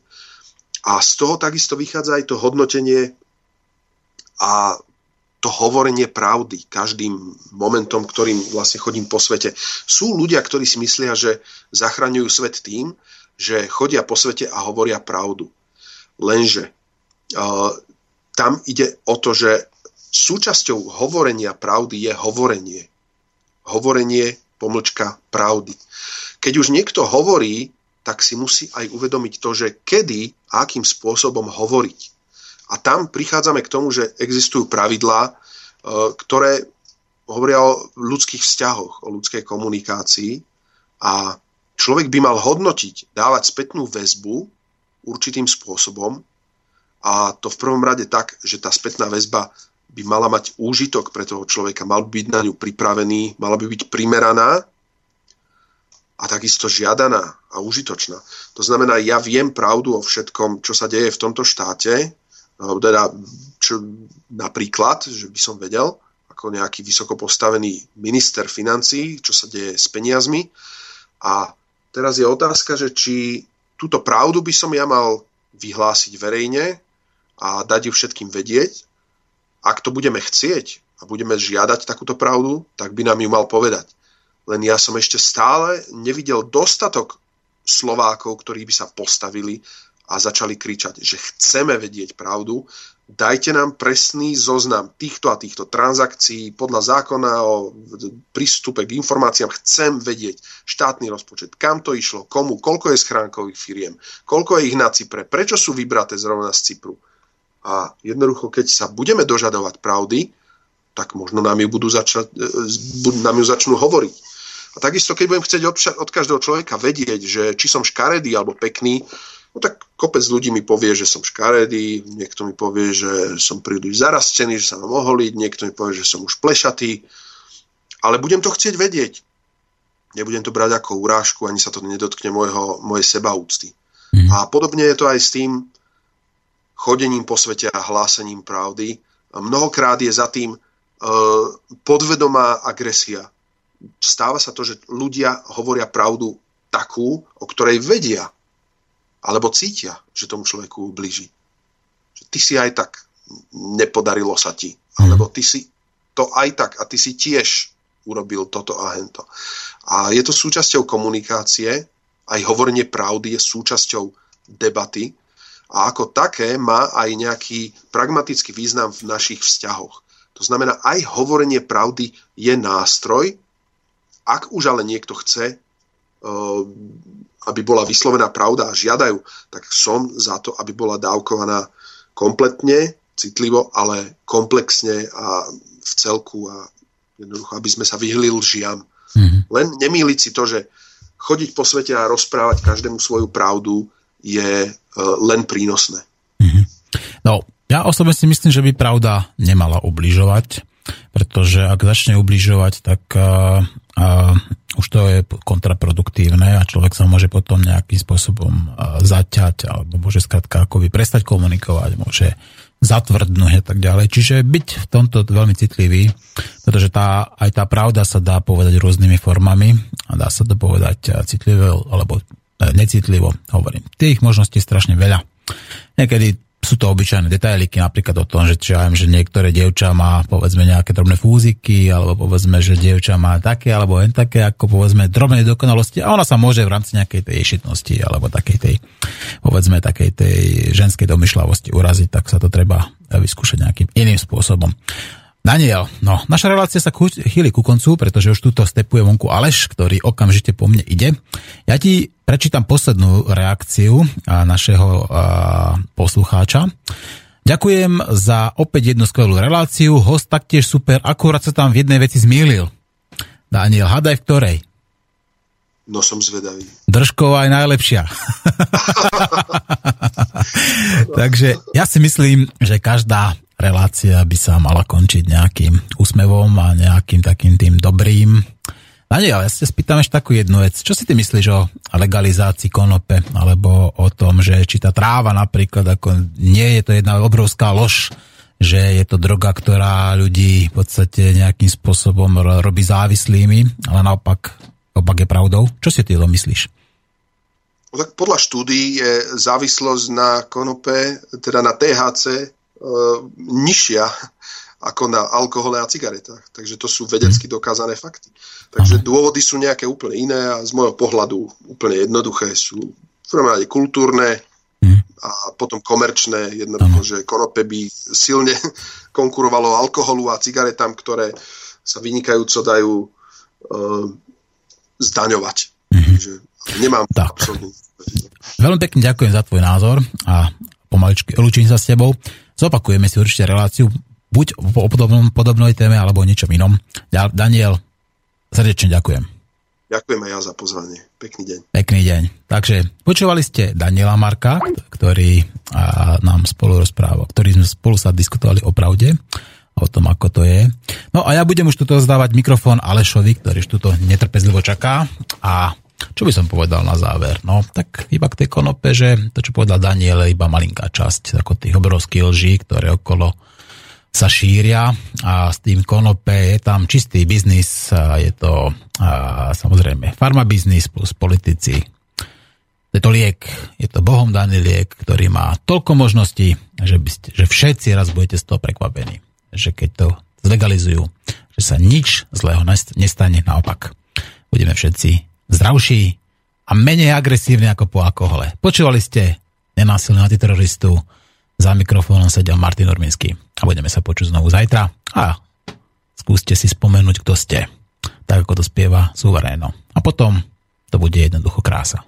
A z toho takisto vychádza aj to hodnotenie a to hovorenie pravdy každým momentom, ktorým vlastne chodím po svete. Sú ľudia, ktorí si myslia, že zachraňujú svet tým, že chodia po svete a hovoria pravdu. Lenže tam ide o to, že súčasťou hovorenia pravdy je hovorenie. Hovorenie pomlčka pravdy. Keď už niekto hovorí, tak si musí aj uvedomiť to, že kedy a akým spôsobom hovoriť. A tam prichádzame k tomu, že existujú pravidlá, e, ktoré hovoria o ľudských vzťahoch, o ľudskej komunikácii a človek by mal hodnotiť, dávať spätnú väzbu určitým spôsobom a to v prvom rade tak, že tá spätná väzba by mala mať úžitok pre toho človeka, mal by byť na ňu pripravený, mala by byť primeraná a takisto žiadaná a užitočná. To znamená, ja viem pravdu o všetkom, čo sa deje v tomto štáte, teda čo, napríklad, že by som vedel, ako nejaký vysoko postavený minister financí, čo sa deje s peniazmi. A teraz je otázka, že či túto pravdu by som ja mal vyhlásiť verejne a dať ju všetkým vedieť, ak to budeme chcieť a budeme žiadať takúto pravdu, tak by nám ju mal povedať. Len ja som ešte stále nevidel dostatok Slovákov, ktorí by sa postavili a začali kričať, že chceme vedieť pravdu, dajte nám presný zoznam týchto a týchto transakcií podľa zákona o prístupe k informáciám. Chcem vedieť štátny rozpočet, kam to išlo, komu, koľko je schránkových firiem, koľko je ich na Cypre, prečo sú vybraté zrovna z Cypru a jednoducho, keď sa budeme dožadovať pravdy, tak možno nám ju, budú začať, e, nám ju začnú hovoriť. A takisto, keď budem chcieť od, od každého človeka vedieť, že či som škaredý alebo pekný, no tak kopec ľudí mi povie, že som škaredý, niekto mi povie, že som príliš zarastený, že sa mám oholiť, niekto mi povie, že som už plešatý, ale budem to chcieť vedieť. Nebudem to brať ako urážku, ani sa to nedotkne môjho, mojej sebaúcty. Mm. A podobne je to aj s tým, chodením po svete a hlásením pravdy. Mnohokrát je za tým e, podvedomá agresia. Stáva sa to, že ľudia hovoria pravdu takú, o ktorej vedia alebo cítia, že tomu človeku ubliží. Že ty si aj tak nepodarilo sa ti. Alebo ty si to aj tak a ty si tiež urobil toto a hento. A je to súčasťou komunikácie, aj hovorenie pravdy je súčasťou debaty, a ako také má aj nejaký pragmatický význam v našich vzťahoch. To znamená, aj hovorenie pravdy je nástroj, ak už ale niekto chce, eh, aby bola vyslovená pravda a žiadajú, tak som za to, aby bola dávkovaná kompletne, citlivo, ale komplexne a v celku a jednoducho, aby sme sa vyhli lžiam. Mm-hmm. Len nemýliť si to, že chodiť po svete a rozprávať každému svoju pravdu je e, len prínosné. Mm-hmm. No, ja osobne si myslím, že by pravda nemala ubližovať, pretože ak začne ubližovať, tak uh, uh, už to je kontraproduktívne a človek sa môže potom nejakým spôsobom zaťať alebo môže skrátka akoby prestať komunikovať, môže zatvrdnúť a tak ďalej. Čiže byť v tomto veľmi citlivý, pretože tá, aj tá pravda sa dá povedať rôznymi formami a dá sa to povedať citlivé alebo necitlivo hovorím. Tých možností je strašne veľa. Niekedy sú to obyčajné detailiky, napríklad o tom, že, čo ja viem, že niektoré dievča má povedzme nejaké drobné fúziky, alebo povedzme, že dievča má také, alebo len také, ako povedzme drobné dokonalosti a ona sa môže v rámci nejakej tej ješitnosti, alebo takej tej, povedzme, takej tej ženskej domyšľavosti uraziť, tak sa to treba vyskúšať nejakým iným spôsobom. Daniel, no, naša relácia sa chýli ku koncu, pretože už túto stepuje vonku Aleš, ktorý okamžite po mne ide. Ja ti prečítam poslednú reakciu našeho poslucháča. Ďakujem za opäť jednu skvelú reláciu, host taktiež super, akurát sa tam v jednej veci zmýlil. Daniel, hadaj v ktorej? No som zvedavý. Držková je najlepšia. *laughs* Takže ja si myslím, že každá relácia by sa mala končiť nejakým úsmevom a nejakým takým tým dobrým. Daniel, ja sa spýtam ešte takú jednu vec. Čo si ty myslíš o legalizácii konope, alebo o tom, že či tá tráva napríklad, ako nie je to jedna obrovská lož, že je to droga, ktorá ľudí v podstate nejakým spôsobom robí závislými, ale naopak opak je pravdou. Čo si ty myslíš? No tak podľa štúdí je závislosť na konope, teda na THC, E, nižšia ako na alkohole a cigaretách. Takže to sú vedecky mhm. dokázané fakty. Takže dôvody sú nejaké úplne iné a z môjho pohľadu úplne jednoduché sú v prvom rade kultúrne mhm. a potom komerčné. Jednoducho, že konope by silne *laughs* konkurovalo alkoholu a cigaretám, ktoré sa vynikajúco dajú uh, zdaňovať. Mm-hmm. Takže nemám tak. absolútne. Veľmi pekne ďakujem za tvoj názor a pomaličky lúčim sa s tebou. Zopakujeme si určite reláciu buď o podobnom, podobnej téme alebo o ničom inom. Daniel, srdečne ďakujem. Ďakujem aj ja za pozvanie. Pekný deň. Pekný deň. Takže počúvali ste Daniela Marka, ktorý a, nám spolu rozprával, ktorý sme spolu sa diskutovali o pravde, o tom, ako to je. No a ja budem už tuto zdávať mikrofón Alešovi, ktorý už tuto netrpezlivo čaká a čo by som povedal na záver? No, tak iba k tej konope, že to, čo povedal Daniel, je iba malinká časť ako tých obrovských lží, ktoré okolo sa šíria a s tým konope je tam čistý biznis, je to a, samozrejme farmabiznis plus politici. Je to liek, je to bohom daný liek, ktorý má toľko možností, že, by ste, že všetci raz budete z toho prekvapení. Že keď to zlegalizujú, že sa nič zlého nestane, naopak. Budeme všetci zdravší a menej agresívny ako po alkohole. Počúvali ste nenásilného antiteroristu, za mikrofónom sedel Martin Urminský a budeme sa počuť znovu zajtra a skúste si spomenúť, kto ste, tak ako to spieva suveréno. A potom to bude jednoducho krása.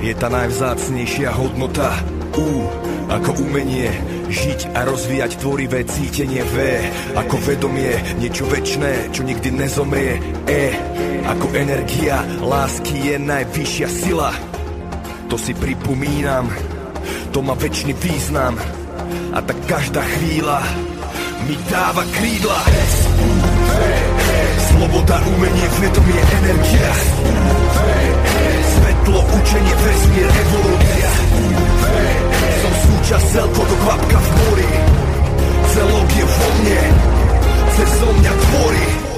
Je tá najvzácnejšia hodnota. U ako umenie žiť a rozvíjať tvorivé cítenie. V ako vedomie, niečo väčšné, čo nikdy nezomrie. E ako energia, lásky je najvyššia sila. To si pripomínam, to má väčší význam. A tak každá chvíľa mi dáva krídla. Sloboda, umenie, vedomie, energia Svetlo, učenie, vesmír, evolúcia Som súčasť celkovo kvapka v mori. Celok je vo mne. Cez mňa tvorí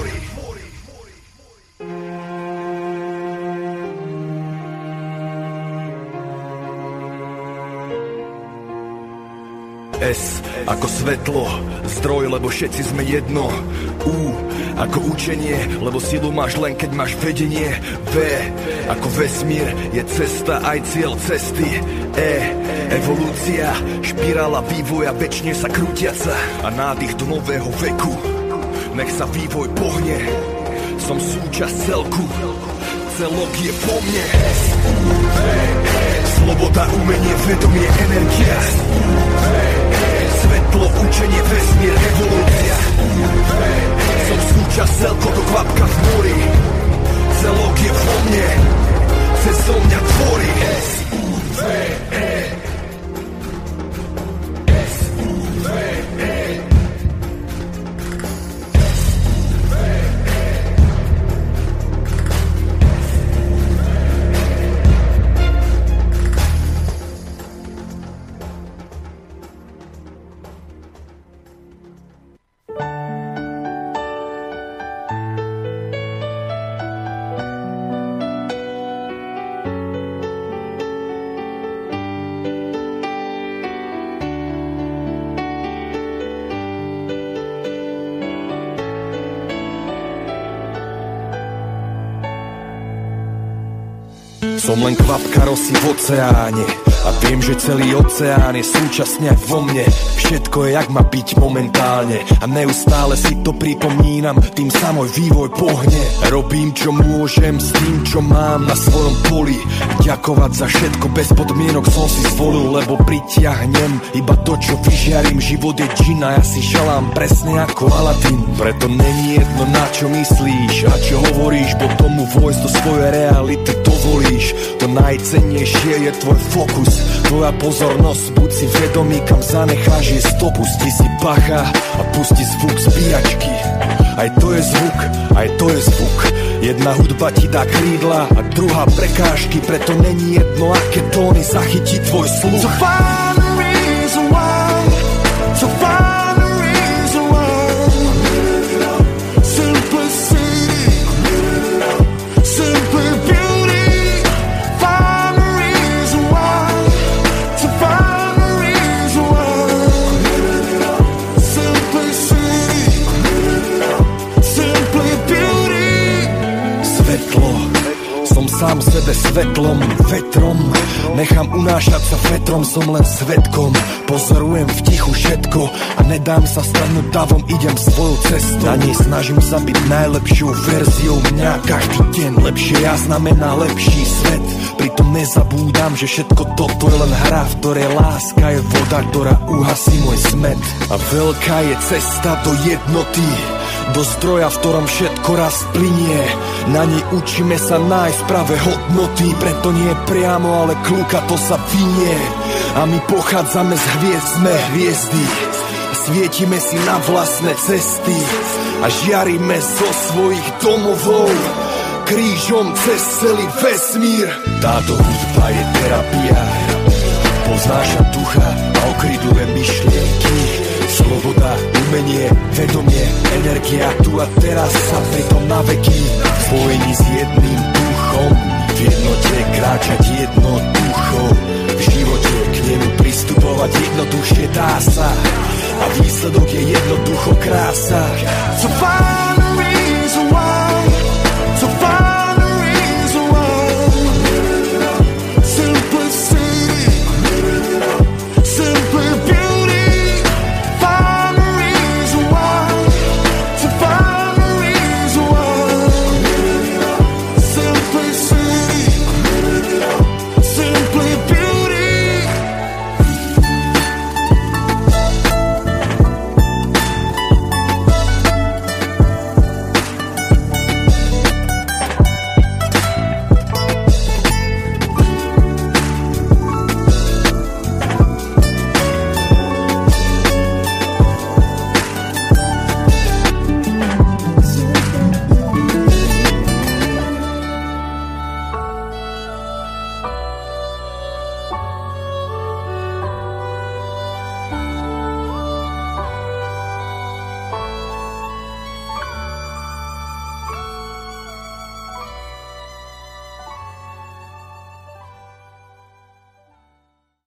S ako svetlo, zdroj, lebo všetci sme jedno. U ako učenie, lebo silu máš len keď máš vedenie. V ako vesmír je cesta aj cieľ cesty. E evolúcia, špirála vývoja väčšine sa krútiaca a nádych do nového veku. Nech sa vývoj pohne, som súčasť celku celok je po mne Sloboda, umenie, vedomie, energia. Svetlo, učenie, vesmír, evolúcia. Som súčasť celko do kvapka v mori. Celok je vo mne. Cez mňa tvorí. S-U-V-E Som len kvapka rosy v oceáne a viem, že celý oceán je súčasne aj vo mne. Všetko je jak má byť momentálne. A neustále si to pripomínam Tým sa môj vývoj pohne. Robím čo môžem s tým čo mám na svojom poli. Ďakovať za všetko bez podmienok som si zvolil Lebo pritiahnem iba to čo vyžiarím Život je džin a ja si želám presne ako Aladdin. Preto není jedno na čo myslíš A čo hovoríš, po tomu vojsť do svojej reality dovolíš. To najcennejšie je tvoj fokus Tvoja pozornosť, buď si vedomý, kam zanecháš je stop, pusti si bacha a pusti zvuk zbíjačky. Aj to je zvuk, aj to je zvuk. Jedna hudba ti dá krídla a druhá prekážky Preto není jedno, aké tóny zachytí tvoj sluch. So sám sebe svetlom, vetrom. Nechám unášať sa vetrom, som len svetkom. Pozorujem v tichu všetko a nedám sa strhnúť davom Idem svojou cestou, na nej snažím sa byť najlepšou verziou mňa Každý deň. Lepšie ja znamená lepší svet. Pritom nezabúdam, že všetko toto je len hra V ktorej láska je voda, ktorá uhasí môj smet. A veľká je cesta do jednoty do zdroja, v ktorom všetko raz plinie. Na nej učíme sa nájsť práve hodnoty, preto nie priamo, ale kľúka to sa vynie. A my pochádzame z hviezd, hviezdy. Svietime si na vlastné cesty a žiarime zo svojich domovov krížom cez celý vesmír. Táto hudba je terapia, poznáša ducha a okryduje myšlienky. Sloboda, umenie, vedomie, energia tu a teraz sa pritom na veky. Spojení s jedným duchom v jednote kráčať jednoducho. V živote k nemu pristupovať jednoduchšie dá sa. A výsledok je jednoducho krása. So far